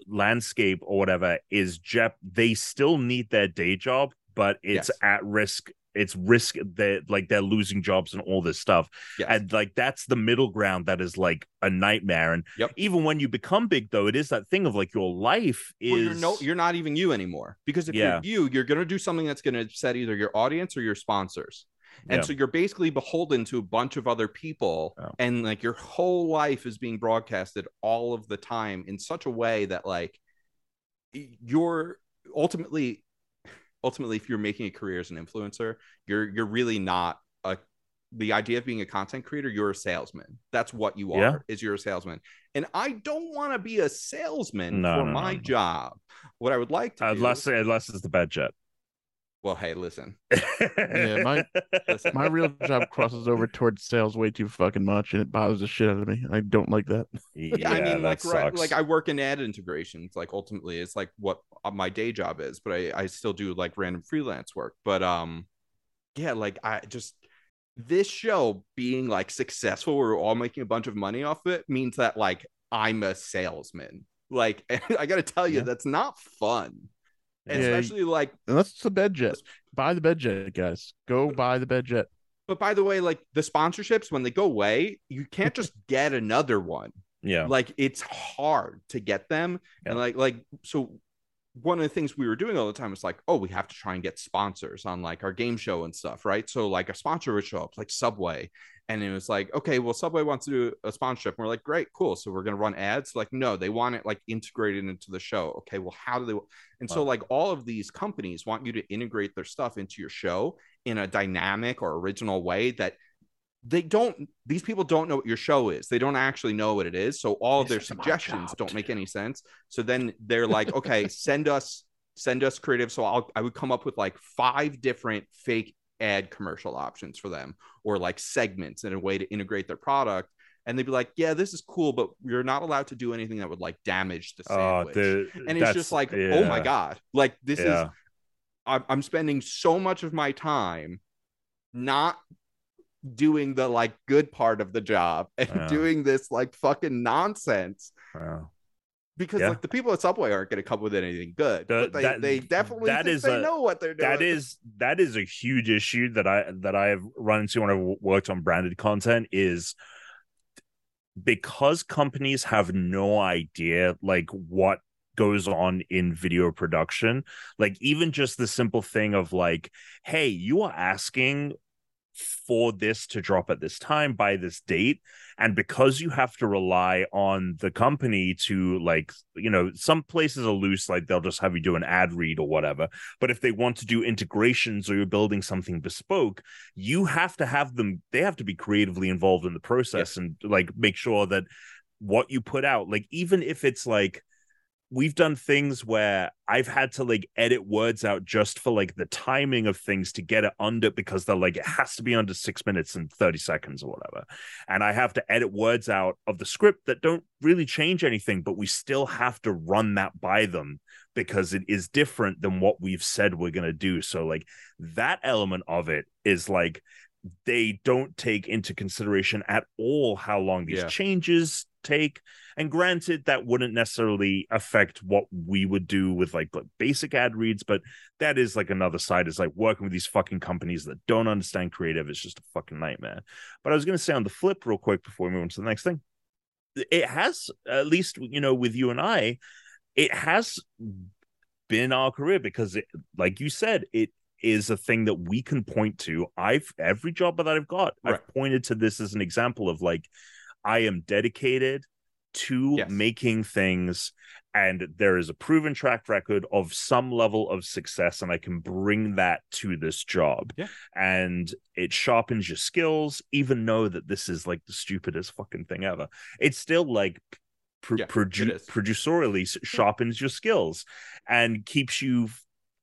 S3: landscape or whatever is Jep they still need their day job, but it's
S1: Yes.
S3: at risk. It's risk that like they're losing jobs and all this stuff.
S1: yes
S3: And like that's the middle ground that is like a nightmare. And
S1: Yep.
S3: even when you become big though, it is that thing of like your life is
S1: well, you're no you're not even you anymore because if
S3: Yeah.
S1: you're you you're going to do something that's going to upset either your audience or your sponsors and
S3: Yeah.
S1: so you're basically beholden to a bunch of other people
S3: Yeah.
S1: and like your whole life is being broadcasted all of the time in such a way that like you're ultimately ultimately if you're making a career as an influencer you're you're really not a the idea of being a content creator you're a salesman that's what you are
S3: Yeah.
S1: is you're a salesman and i don't want to be a salesman
S3: No,
S1: for
S3: no,
S1: my
S3: no.
S1: job what i would like to uh, do
S3: unless unless it's the BedJet.
S1: Well hey listen
S2: Yeah, my-
S1: listen
S2: My real job crosses over towards sales way too fucking much, and it bothers the shit out of me. I don't like that.
S1: yeah, I mean, like,
S3: that
S1: right, like I work in ad integrations. Like, ultimately, it's like what uh, my day job is, but I, I still do like random freelance work. But um, yeah, like I just this show being like successful, we're all making a bunch of money off it, means that like I'm a salesman. Like, I got to tell you,
S3: Yeah.
S1: that's not fun, and
S2: Yeah.
S1: especially like.
S2: Unless the BedJet. Buy the BedJet, guys. Go buy the BedJet.
S1: But by the way, like the sponsorships when they go away, you can't just get another one.
S3: yeah,
S1: like it's hard to get them and like like so one of the things we were doing all the time was like, oh, we have to try and get sponsors on like our game show and stuff, right? So like a sponsor would show up, like Subway, and it was like, okay, well, Subway wants to do a sponsorship. And we're like, great, cool. So we're gonna run ads. Like, no, they want it like integrated into the show. Okay, well, how do they? And so like all of these companies want you to integrate their stuff into your show in a dynamic or original way that they don't these people don't know what your show is they don't actually know what it is so all of their suggestions don't make any sense so then they're like okay send us send us creative so i'll i would come up with like five different fake ad commercial options for them or like segments in a way to integrate their product and they'd be like yeah this is cool but you're not allowed to do anything that would like damage the
S3: Oh,
S1: sandwich
S3: the,
S1: and it's just like oh my god like this is. I'm, I'm spending so much of my time not doing the like good part of the job and
S3: Yeah.
S1: doing this like fucking nonsense
S3: yeah.
S1: Because
S3: Yeah.
S1: like the people at Subway aren't going to come up with anything good.
S3: The-
S1: but they,
S3: that-
S1: they definitely
S3: that is
S1: they
S3: a-
S1: know what they're doing.
S3: that is that is a huge issue that I that I have run into when I've worked on branded content is because companies have no idea like what goes on in video production like even just the simple thing of like hey you are asking for this to drop at this time by this date. And because you have to rely on the company to like you know some places are loose like they'll just have you do an ad read or whatever. But if they want to do integrations or you're building something bespoke you have to have them they have to be creatively involved in the process and like make sure that what you put out like even if it's like we've done things where I've had to like edit words out just for like the timing of things to get it under because they're like it has to be under six minutes and 30 seconds or whatever. And I have to edit words out of the script that don't really change anything, but we still have to run that by them because it is different than what we've said we're going to do. So, like, that element of it is like they don't take into consideration at all how long these
S1: Yeah.
S3: changes take and granted, that wouldn't necessarily affect what we would do with like, like basic ad reads, but that is like another side. Is like working with these fucking companies that don't understand creative is just a fucking nightmare. But I was going to say on the flip, real quick, before we move on to the next thing, it has at least you know with you and I, it has been our career because, it, like you said, it is a thing that we can point to. I've every job that I've got,
S1: Right.
S3: I've pointed to this as an example of like I am dedicated to
S1: Yes.
S3: making things and there is a proven track record of some level of success and i can bring that to this job
S1: Yeah.
S3: and it sharpens your skills even though that this is like the stupidest fucking thing ever it's still like pro-
S1: Yeah,
S3: produ- producerially sharpens your skills and keeps you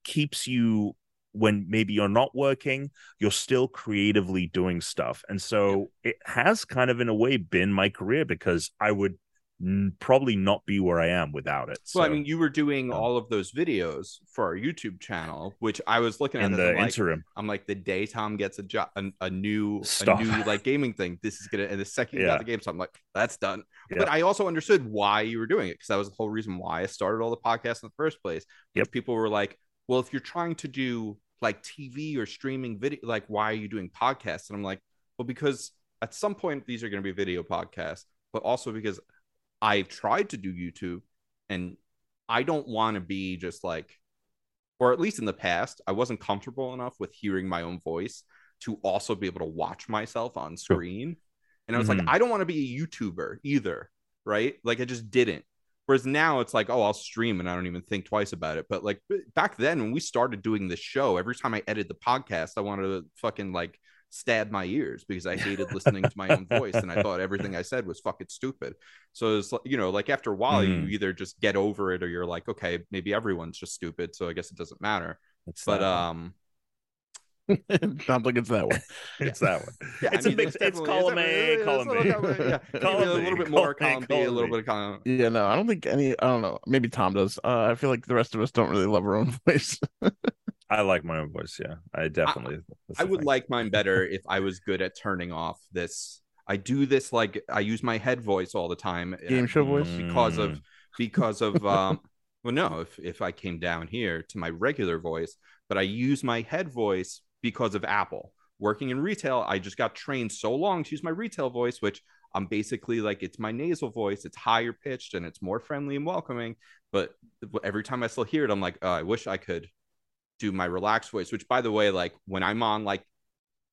S3: keeps you when maybe you're not working you're still creatively doing stuff and so it has kind of in a way been my career because i would n- probably not be where i am without it so
S1: well, I mean, you were doing
S3: yeah.
S1: all of those videos for our YouTube channel, which I was looking at.
S3: in the
S1: I'm like,
S3: interim
S1: I'm like, the day Tom gets a job, a, a new,
S3: Stop.
S1: a new like gaming thing, this is gonna. And the second you
S3: Yeah.
S1: got the game, so I'm like, that's done.
S3: Yeah.
S1: But I also understood why you were doing it because that was the whole reason why I started all the podcasts in the first place.
S3: Yep.
S1: People were like, well, if you're trying to do like TV or streaming video, like why are you doing podcasts? And I'm like, well, because at some point these are going to be video podcasts, but also because I've tried to do YouTube and I don't want to be just like, or at least in the past, I wasn't comfortable enough with hearing my own voice to also be able to watch myself on screen. And I was
S3: Mhm.
S1: like, I don't want to be a YouTuber either, right? Like I just didn't. Whereas now it's like, oh, I'll stream and I don't even think twice about it. But like back then when we started doing this show, every time I edited the podcast, I wanted to fucking like stab my ears because I hated listening to my own voice and I thought everything I said was fucking stupid. So it's like, you know, like after a while, you
S3: Mhm.
S1: either just get over it or you're like, okay, maybe everyone's just stupid. So I guess it doesn't matter.
S3: it's
S1: But um,
S2: Sounds like it's that one.
S3: it's that one
S1: yeah,
S3: It's
S1: I
S3: a
S1: mean,
S3: mix- it's
S1: definitely-
S3: column A,
S1: it's
S3: column
S1: little
S3: B.
S1: yeah,
S3: Column
S1: a little bit more
S3: column A,
S1: column B, a little bit of column.
S2: Yeah, no, I don't think any. I don't know. Maybe Tom does. Uh, I feel like the rest of us don't really love our own voice.
S3: i like my own voice yeah i definitely that's
S1: I would
S3: thing.
S1: like mine better if I was good at turning off this. I do this like I use my head voice all the time.
S2: Game show voice?
S1: because of
S3: Mm.
S1: because of um well no if if I came down here to my regular voice, but I use my head voice because of Apple. Working in retail, I just got trained so long to use my retail voice, which I'm basically like it's my nasal voice, it's higher pitched and it's more friendly and welcoming. but every time I still hear it, I'm like, oh, I wish I could do my relaxed voice. Which, by the way, like when I'm on like,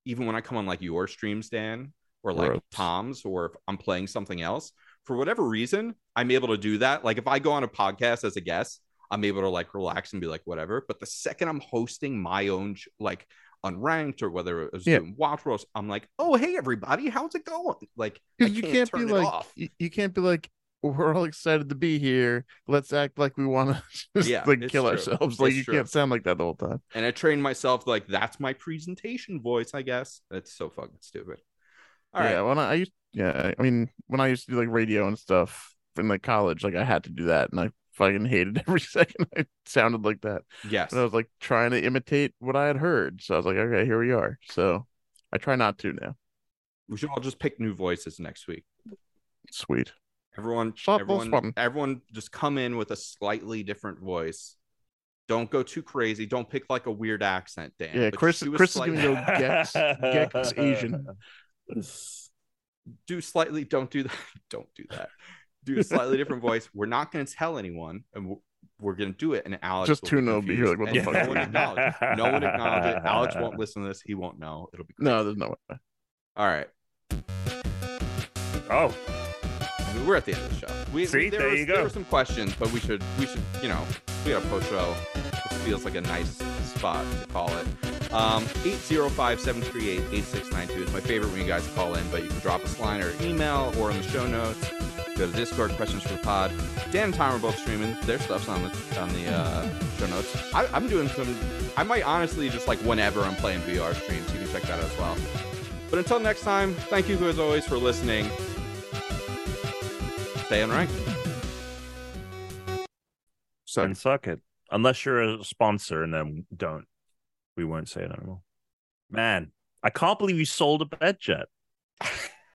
S1: even when I come on like your streams, Dan, or like
S2: Gross.
S1: Tom's, or if I'm playing something else, for whatever reason, I'm able to do that. Like if I go on a podcast as a guest, I'm able to like relax and be like whatever. But the second I'm hosting my own like unranked or whether it was
S2: Yeah.
S1: doing watch rolls, I'm like, oh hey everybody, how's it going? Like
S2: you
S1: can't,
S2: can't be like you, you can't be like we're all excited to be here. Let's act like we want to just
S1: Yeah,
S2: like kill
S1: true.
S2: ourselves. Like
S1: It's
S2: you
S1: true.
S2: can't sound like that the whole time.
S1: and I trained myself like that's my presentation voice, I guess. That's so fucking stupid. All right.
S2: yeah, when I, I used yeah, I mean when I used to do like radio and stuff in like college, like I had to do that, and I fucking hated every second I sounded like that.
S1: Yes.
S2: But I was like trying to imitate what I had heard, so I was like, okay, here we are. So I try not to now.
S1: We should all just pick new voices next week.
S2: Sweet.
S1: Everyone,
S2: Stop
S1: everyone, everyone, just come in with a slightly different voice. Don't go too crazy. Don't pick like a weird accent, Dan.
S2: Yeah, Chris-
S1: just do a
S2: Chris is gonna go Gex- Gex Asian.
S1: do slightly. Don't do that. Don't do that. Do a slightly different voice. We're not going to tell anyone, and we're, we're going to do it. And Alex
S2: Just
S1: will
S2: tune
S1: be
S2: in, be here like, what the fuck
S1: No one
S2: going
S1: acknowledge. it. No one acknowledge it. Alex won't listen to this. He won't know. It'll be
S2: No, there's no way.
S1: all right.
S3: Oh,
S1: I mean, we're at the end of the show. We,
S3: See,
S1: there,
S3: there
S1: was,
S3: you
S1: there were some questions, but we should we should you know we got a post show. This feels like a nice spot to call it. Um, 805-738-8692 is my favorite when you guys call in, but you can drop us a line or email or in the show notes. Go to Discord, questions for the pod. Dan and Tom are both streaming. Their stuff's on the on the uh, show notes. I, I'm doing some. I might honestly just like whenever I'm playing VR streams, you can check that out as well. But until next time, thank you as always for listening. Stay unranked.
S2: So
S3: and suck it. Unless you're a sponsor, and then don't. We won't say it anymore. Man, I can't believe you sold a BedJet.